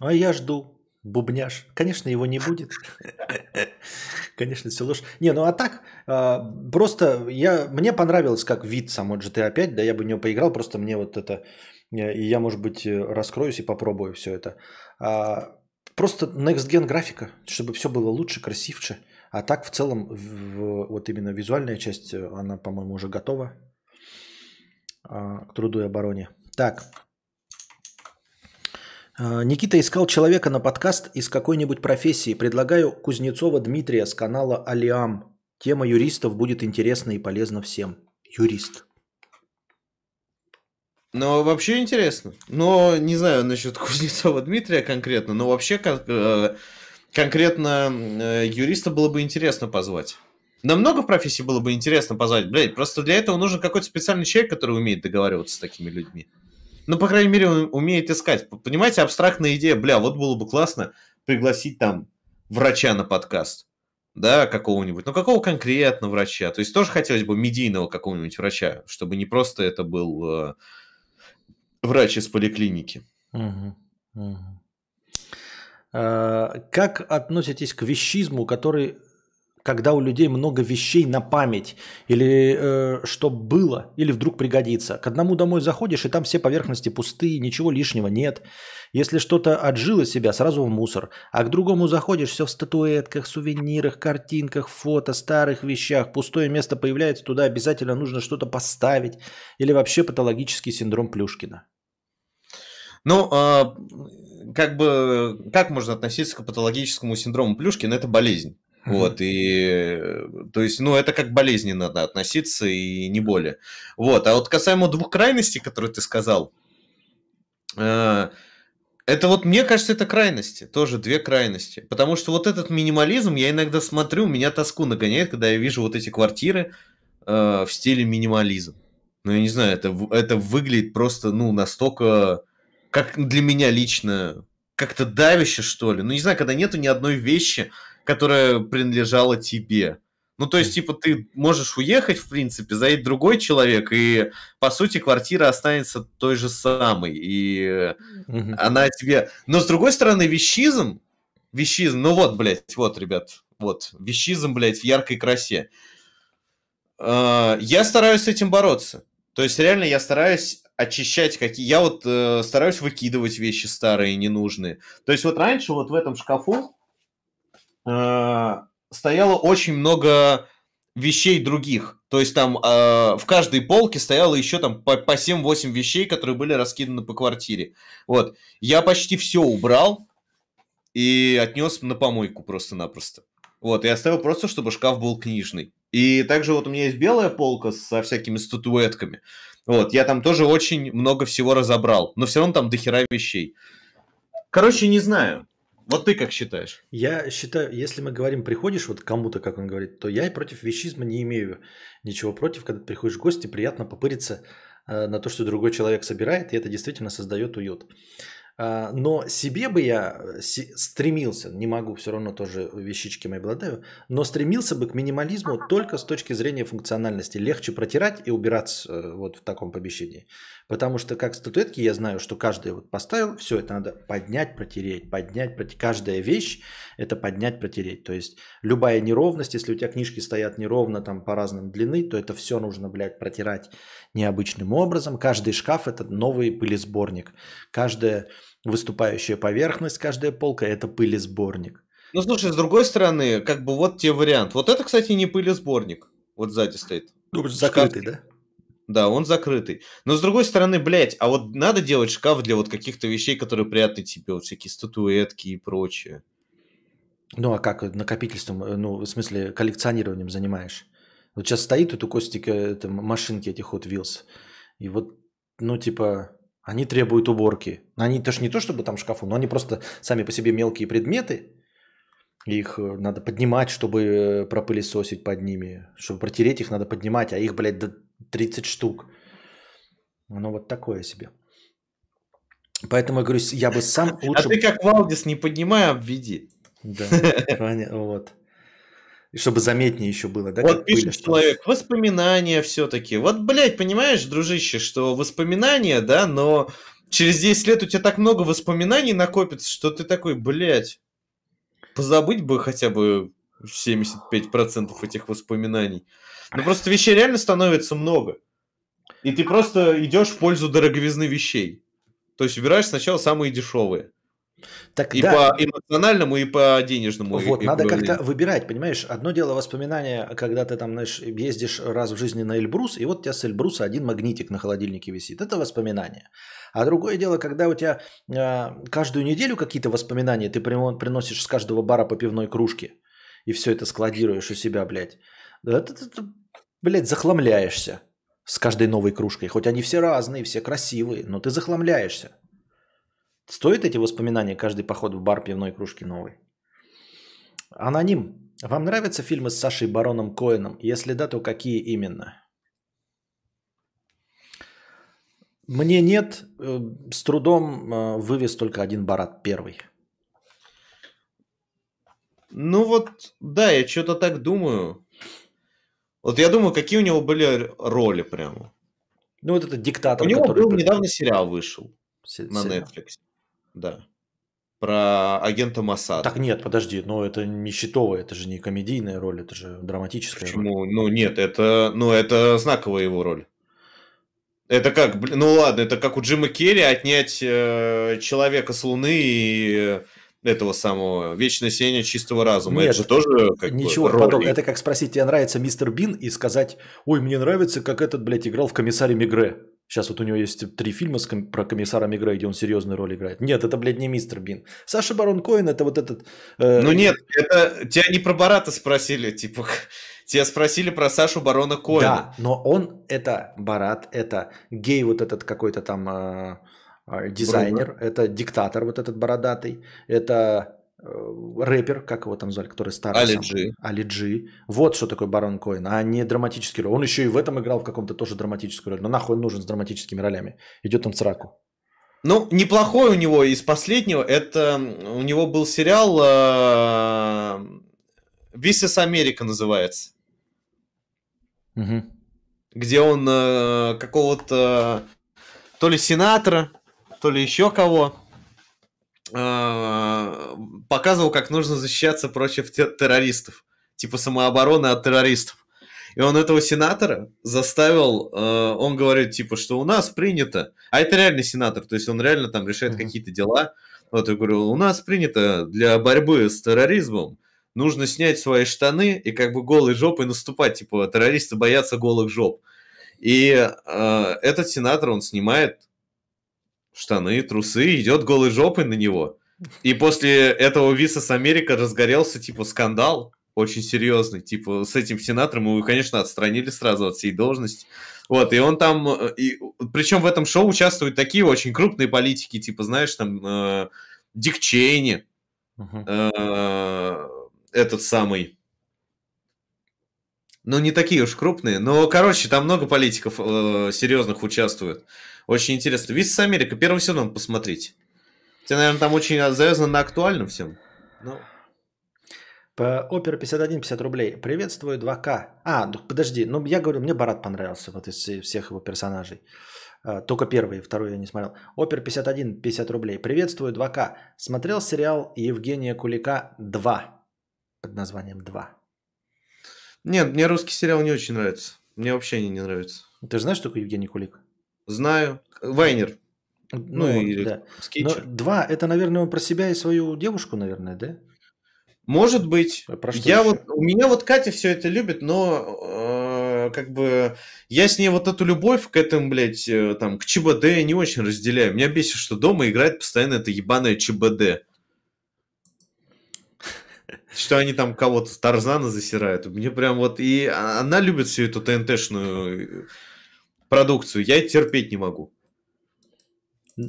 А я жду. Бубняж. Конечно, его не будет. Конечно, все ложь. Не, ну а так, а, просто я, мне понравилось как вид самой GTA 5, да, я бы в него поиграл, просто мне вот это, и я, может быть, э, раскроюсь и попробую все это. А, просто next gen графика, чтобы все было лучше, красивше. А так в целом, в, вот именно визуальная часть, э, она, по-моему, уже готова а, к труду и обороне. Так, а, Никита искал человека на подкаст из какой-нибудь профессии. Предлагаю Кузнецова Дмитрия с канала Алиам. Тема юристов будет интересна и полезна всем. Юрист. Ну, вообще интересно. Но не знаю насчет Кузнецова Дмитрия конкретно, но вообще как, э, конкретно э, юриста было бы интересно позвать. На много профессий было бы интересно позвать. Блядь, просто для этого нужен какой-то специальный человек, который умеет договариваться с такими людьми. Ну, по крайней мере, он умеет искать. Понимаете, абстрактная идея, бля, вот было бы классно пригласить там врача на подкаст. Да, какого-нибудь. Ну, какого конкретно врача? То есть тоже хотелось бы медийного какого-нибудь врача, чтобы не просто это был э, врач из поликлиники. Э, как относитесь к вещизму, который когда у людей много вещей на память, или э, что было, или вдруг пригодится. К одному домой заходишь, и там все поверхности пустые, ничего лишнего нет. Если что-то отжило себя, сразу в мусор. А к другому заходишь, все в статуэтках, сувенирах, картинках, фото, старых вещах. Пустое место появляется, туда обязательно нужно что-то поставить. Или вообще патологический синдром Плюшкина. Ну, э, как бы, как можно относиться к патологическому синдрому Плюшкина? Это болезнь. Вот, и, то есть, ну, это как болезни надо относиться и не более. Вот, а вот касаемо двух крайностей, которые ты сказал, э, это вот, мне кажется, это крайности, тоже две крайности. Потому что вот этот минимализм, я иногда смотрю, меня тоску нагоняет, когда я вижу вот эти квартиры э, в стиле минимализм. Ну, я не знаю, это, это выглядит просто, ну, настолько, как для меня лично, как-то давище, что ли. Ну, не знаю, когда нету ни одной вещи, которая принадлежала тебе. Ну, то есть, типа, ты можешь уехать, в принципе, заедет другой человек, и, по сути, квартира останется той же самой, и mm она тебе... Но, с другой стороны, вещизм, вещизм, ну вот, блядь, вот, ребят, вот, вещизм, блядь, в яркой красе. А, я стараюсь с этим бороться. То есть, реально, я стараюсь очищать какие... Я вот э, стараюсь выкидывать вещи старые, ненужные. То есть, вот раньше вот в этом шкафу Э, стояло очень много вещей других. То есть там э, в каждой полке стояло еще там по, по 7-8 вещей, которые были раскиданы по квартире. Вот. Я почти все убрал и отнес на помойку просто-напросто. Вот, и оставил просто, чтобы шкаф был книжный. И также вот у меня есть белая полка со всякими статуэтками. Вот, я там тоже очень много всего разобрал. Но все равно там дохера вещей. Короче, не знаю. Вот ты как считаешь? Я считаю, если мы говорим, приходишь вот кому-то, как он говорит, то я против вещизма не имею ничего против. Когда ты приходишь в гости, приятно попыриться э, на то, что другой человек собирает, и это действительно создает уют. А, но себе бы я э, стремился, не могу, все равно тоже вещички мои обладаю, но стремился бы к минимализму только с точки зрения функциональности. Легче протирать и убираться э, вот в таком помещении. Потому что как статуэтки я знаю, что каждый вот поставил, все это надо поднять, протереть, поднять, протереть. Каждая вещь это поднять, протереть. То есть любая неровность, если у тебя книжки стоят неровно там по разным длины, то это все нужно, блядь, протирать необычным образом. Каждый шкаф это новый пылесборник. Каждая выступающая поверхность, каждая полка это пылесборник. Ну слушай, с другой стороны, как бы вот тебе вариант. Вот это, кстати, не пылесборник. Вот сзади стоит. Ну, закрытый, да? Да, он закрытый. Но с другой стороны, блядь, а вот надо делать шкаф для вот каких-то вещей, которые приятны тебе, вот всякие статуэтки и прочее. Ну, а как накопительством, э, ну, в смысле, коллекционированием занимаешь? Вот сейчас стоит тут у Костика это, машинки этих Hot Wheels. И вот, ну, типа, они требуют уборки. Они тоже не то, чтобы там шкафу, но они просто сами по себе мелкие предметы. Их э, надо поднимать, чтобы э, пропылесосить под ними. Чтобы протереть их, надо поднимать, а их, блядь, 30 штук. Ну, вот такое себе. Поэтому я говорю, я бы сам а лучше... А ты как Валдис не поднимай, обведи. Да, вот. И чтобы заметнее еще было, да? Вот пишет пыль, человек, воспоминания все-таки. Вот, блядь, понимаешь, дружище, что воспоминания, да, но через 10 лет у тебя так много воспоминаний накопится, что ты такой, блядь, позабыть бы хотя бы 75% этих воспоминаний. Ну просто вещей реально становится много. И ты просто идешь в пользу дороговизны вещей. То есть убираешь сначала самые дешевые. Так, и да. по эмоциональному, и по денежному. Вот, и, надо как-то выбирать, понимаешь? Одно дело воспоминания, когда ты там, знаешь, ездишь раз в жизни на Эльбрус, и вот у тебя с Эльбруса один магнитик на холодильнике висит. Это воспоминание. А другое дело, когда у тебя э, каждую неделю какие-то воспоминания ты приносишь с каждого бара по пивной кружке, и все это складируешь у себя, блядь. Это, это, блядь, захламляешься с каждой новой кружкой. Хоть они все разные, все красивые, но ты захламляешься. Стоит эти воспоминания каждый поход в бар пивной кружки новой? Аноним. Вам нравятся фильмы с Сашей Бароном Коэном? Если да, то какие именно? Мне нет. Э, с трудом э, вывез только один Барат первый. Ну вот, да, я что-то так думаю. Вот я думаю, какие у него были роли прямо. Ну вот это диктатор. У него был недавно сериал вышел Се- на сериал. Netflix. Да. про агента Масада. Так нет, подожди, но это не щитовая, это же не комедийная роль, это же драматическая Почему? роль. Ну нет, это, ну, это знаковая его роль. Это как, ну ладно, это как у Джима Керри отнять э, человека с Луны и этого самого вечное сияние чистого разума. Нет, это же тоже как ничего бы, подобного. Это как спросить, тебе нравится мистер Бин и сказать, ой, мне нравится, как этот, блядь, играл в комиссаре Мигре. Сейчас вот у него есть три фильма с, про комиссара Мигре, где он серьезную роль играет. Нет, это, блядь, не мистер Бин. Саша Барон Коин это вот этот... Э... Ну нет, это тебя не про Барата спросили, типа... Тебя спросили про Сашу Барона Коина. Да, но он это Барат, это гей вот этот какой-то там э, э дизайнер, Бруно. это диктатор вот этот бородатый, это э, рэпер, как его там звали, который старый. Али Джи. Али Джи. Вот что такое Барон Коин, а не драматический роль. Он еще и в этом играл в каком-то тоже драматическую роль. Но нахуй он нужен с драматическими ролями. Идет он в сраку. Ну, неплохой у него из последнего. Это у него был сериал Висес Америка называется угу. где он э, какого-то то ли сенатора, то ли еще кого э, показывал, как нужно защищаться против террористов, типа самообороны от террористов. И он этого сенатора заставил, э, он говорит, типа, что у нас принято, а это реальный сенатор, то есть он реально там решает mm-hmm. какие-то дела. Вот я говорю, у нас принято для борьбы с терроризмом нужно снять свои штаны и как бы голой жопой наступать. Типа, террористы боятся голых жоп. И э, этот сенатор, он снимает штаны, трусы, идет голой жопой на него. И после этого Виса с Америка разгорелся, типа, скандал очень серьезный. Типа, с этим сенатором его, конечно, отстранили сразу от всей должности. Вот, и он там... Э, и, причем в этом шоу участвуют такие очень крупные политики, типа, знаешь, там, э, Дик Чейни, uh-huh. э, этот самый... Ну, не такие уж крупные, но, короче, там много политиков э, серьезных участвует. Очень интересно. Виз Америка, первый сезон посмотрите. Тебе, наверное, там очень завязано на актуальном всем. Ну... По Опера 51 50 рублей. Приветствую 2К. А, подожди, ну я говорю, мне Барат понравился вот из всех его персонажей. А, только первый, второй я не смотрел. Опер 51 50 рублей. Приветствую 2К. Смотрел сериал Евгения Кулика 2 под названием «Два». Нет, мне русский сериал не очень нравится. Мне вообще они не нравятся. Ты же знаешь, что такое Евгений Кулик? Знаю. Вайнер. Ну, ну или да. Но два, это, наверное, он про себя и свою девушку, наверное, да? Может быть. А про я вот, у меня вот Катя все это любит, но э, как бы я с ней вот эту любовь к этому, блядь, э, там, к ЧБД не очень разделяю. Меня бесит, что дома играет постоянно это ебаное ЧБД. Что они там кого-то Тарзана засирают. Мне прям вот... И она любит всю эту ТНТшную продукцию. Я терпеть не могу.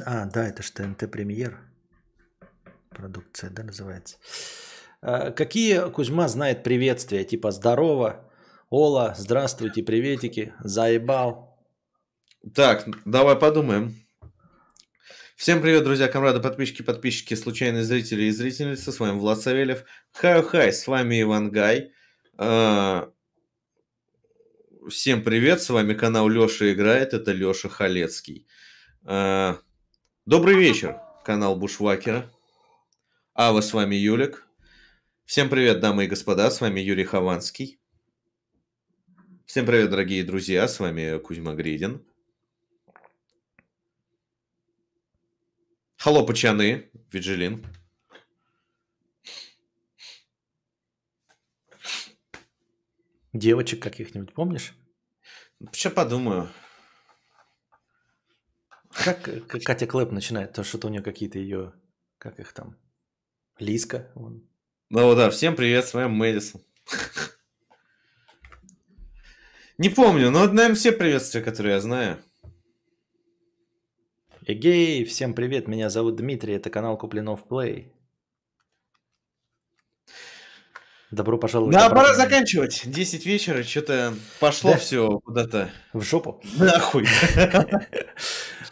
А, да, это же ТНТ премьер. Продукция, да, называется. А, какие Кузьма знает приветствия? Типа здорово, Ола, здравствуйте, приветики, заебал. Так, давай подумаем. Всем привет, друзья, комрады, подписчики, подписчики, случайные зрители и зрительницы. С вами Влад Савельев. Хай-хай, с вами Иван Гай. А, всем привет, с вами канал Леша Играет, это Леша Халецкий. А, добрый вечер, канал Бушвакера. А вы с вами Юлик. Всем привет, дамы и господа, с вами Юрий Хованский. Всем привет, дорогие друзья, с вами Кузьма Гридин. Холопачаны, Виджилин. Девочек каких-нибудь помнишь? Сейчас подумаю. Как Катя Клэп начинает? То что-то у нее какие-то ее, как их там, Лиска. Ну да, всем привет, с вами Мэдисон. Не помню, но, наверное, все приветствия, которые я знаю. Эгей, всем привет, меня зовут Дмитрий, это канал Куплинов Плей. Добро пожаловать. Да, пора заканчивать. 10 вечера, что-то пошло да. все куда-то. В жопу. Нахуй.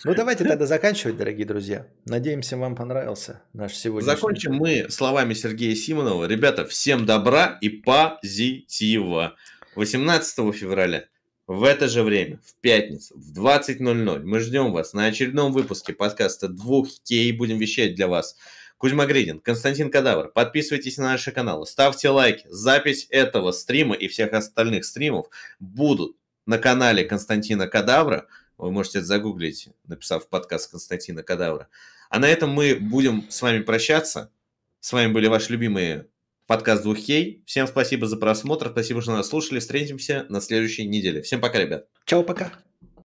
Ну давайте тогда заканчивать, дорогие друзья. Надеемся, вам понравился наш сегодняшний. Закончим мы словами Сергея Симонова. Ребята, всем добра и позитива. 18 февраля в это же время, в пятницу, в 20.00 мы ждем вас на очередном выпуске подкаста 2К. Будем вещать для вас Кузьма Гридин, Константин Кадавр. Подписывайтесь на наши каналы, ставьте лайки. Запись этого стрима и всех остальных стримов будут на канале Константина Кадавра. Вы можете это загуглить, написав подкаст Константина Кадавра. А на этом мы будем с вами прощаться. С вами были ваши любимые подкаст двух кей. Всем спасибо за просмотр, спасибо, что нас слушали. Встретимся на следующей неделе. Всем пока, ребят. Чао, пока.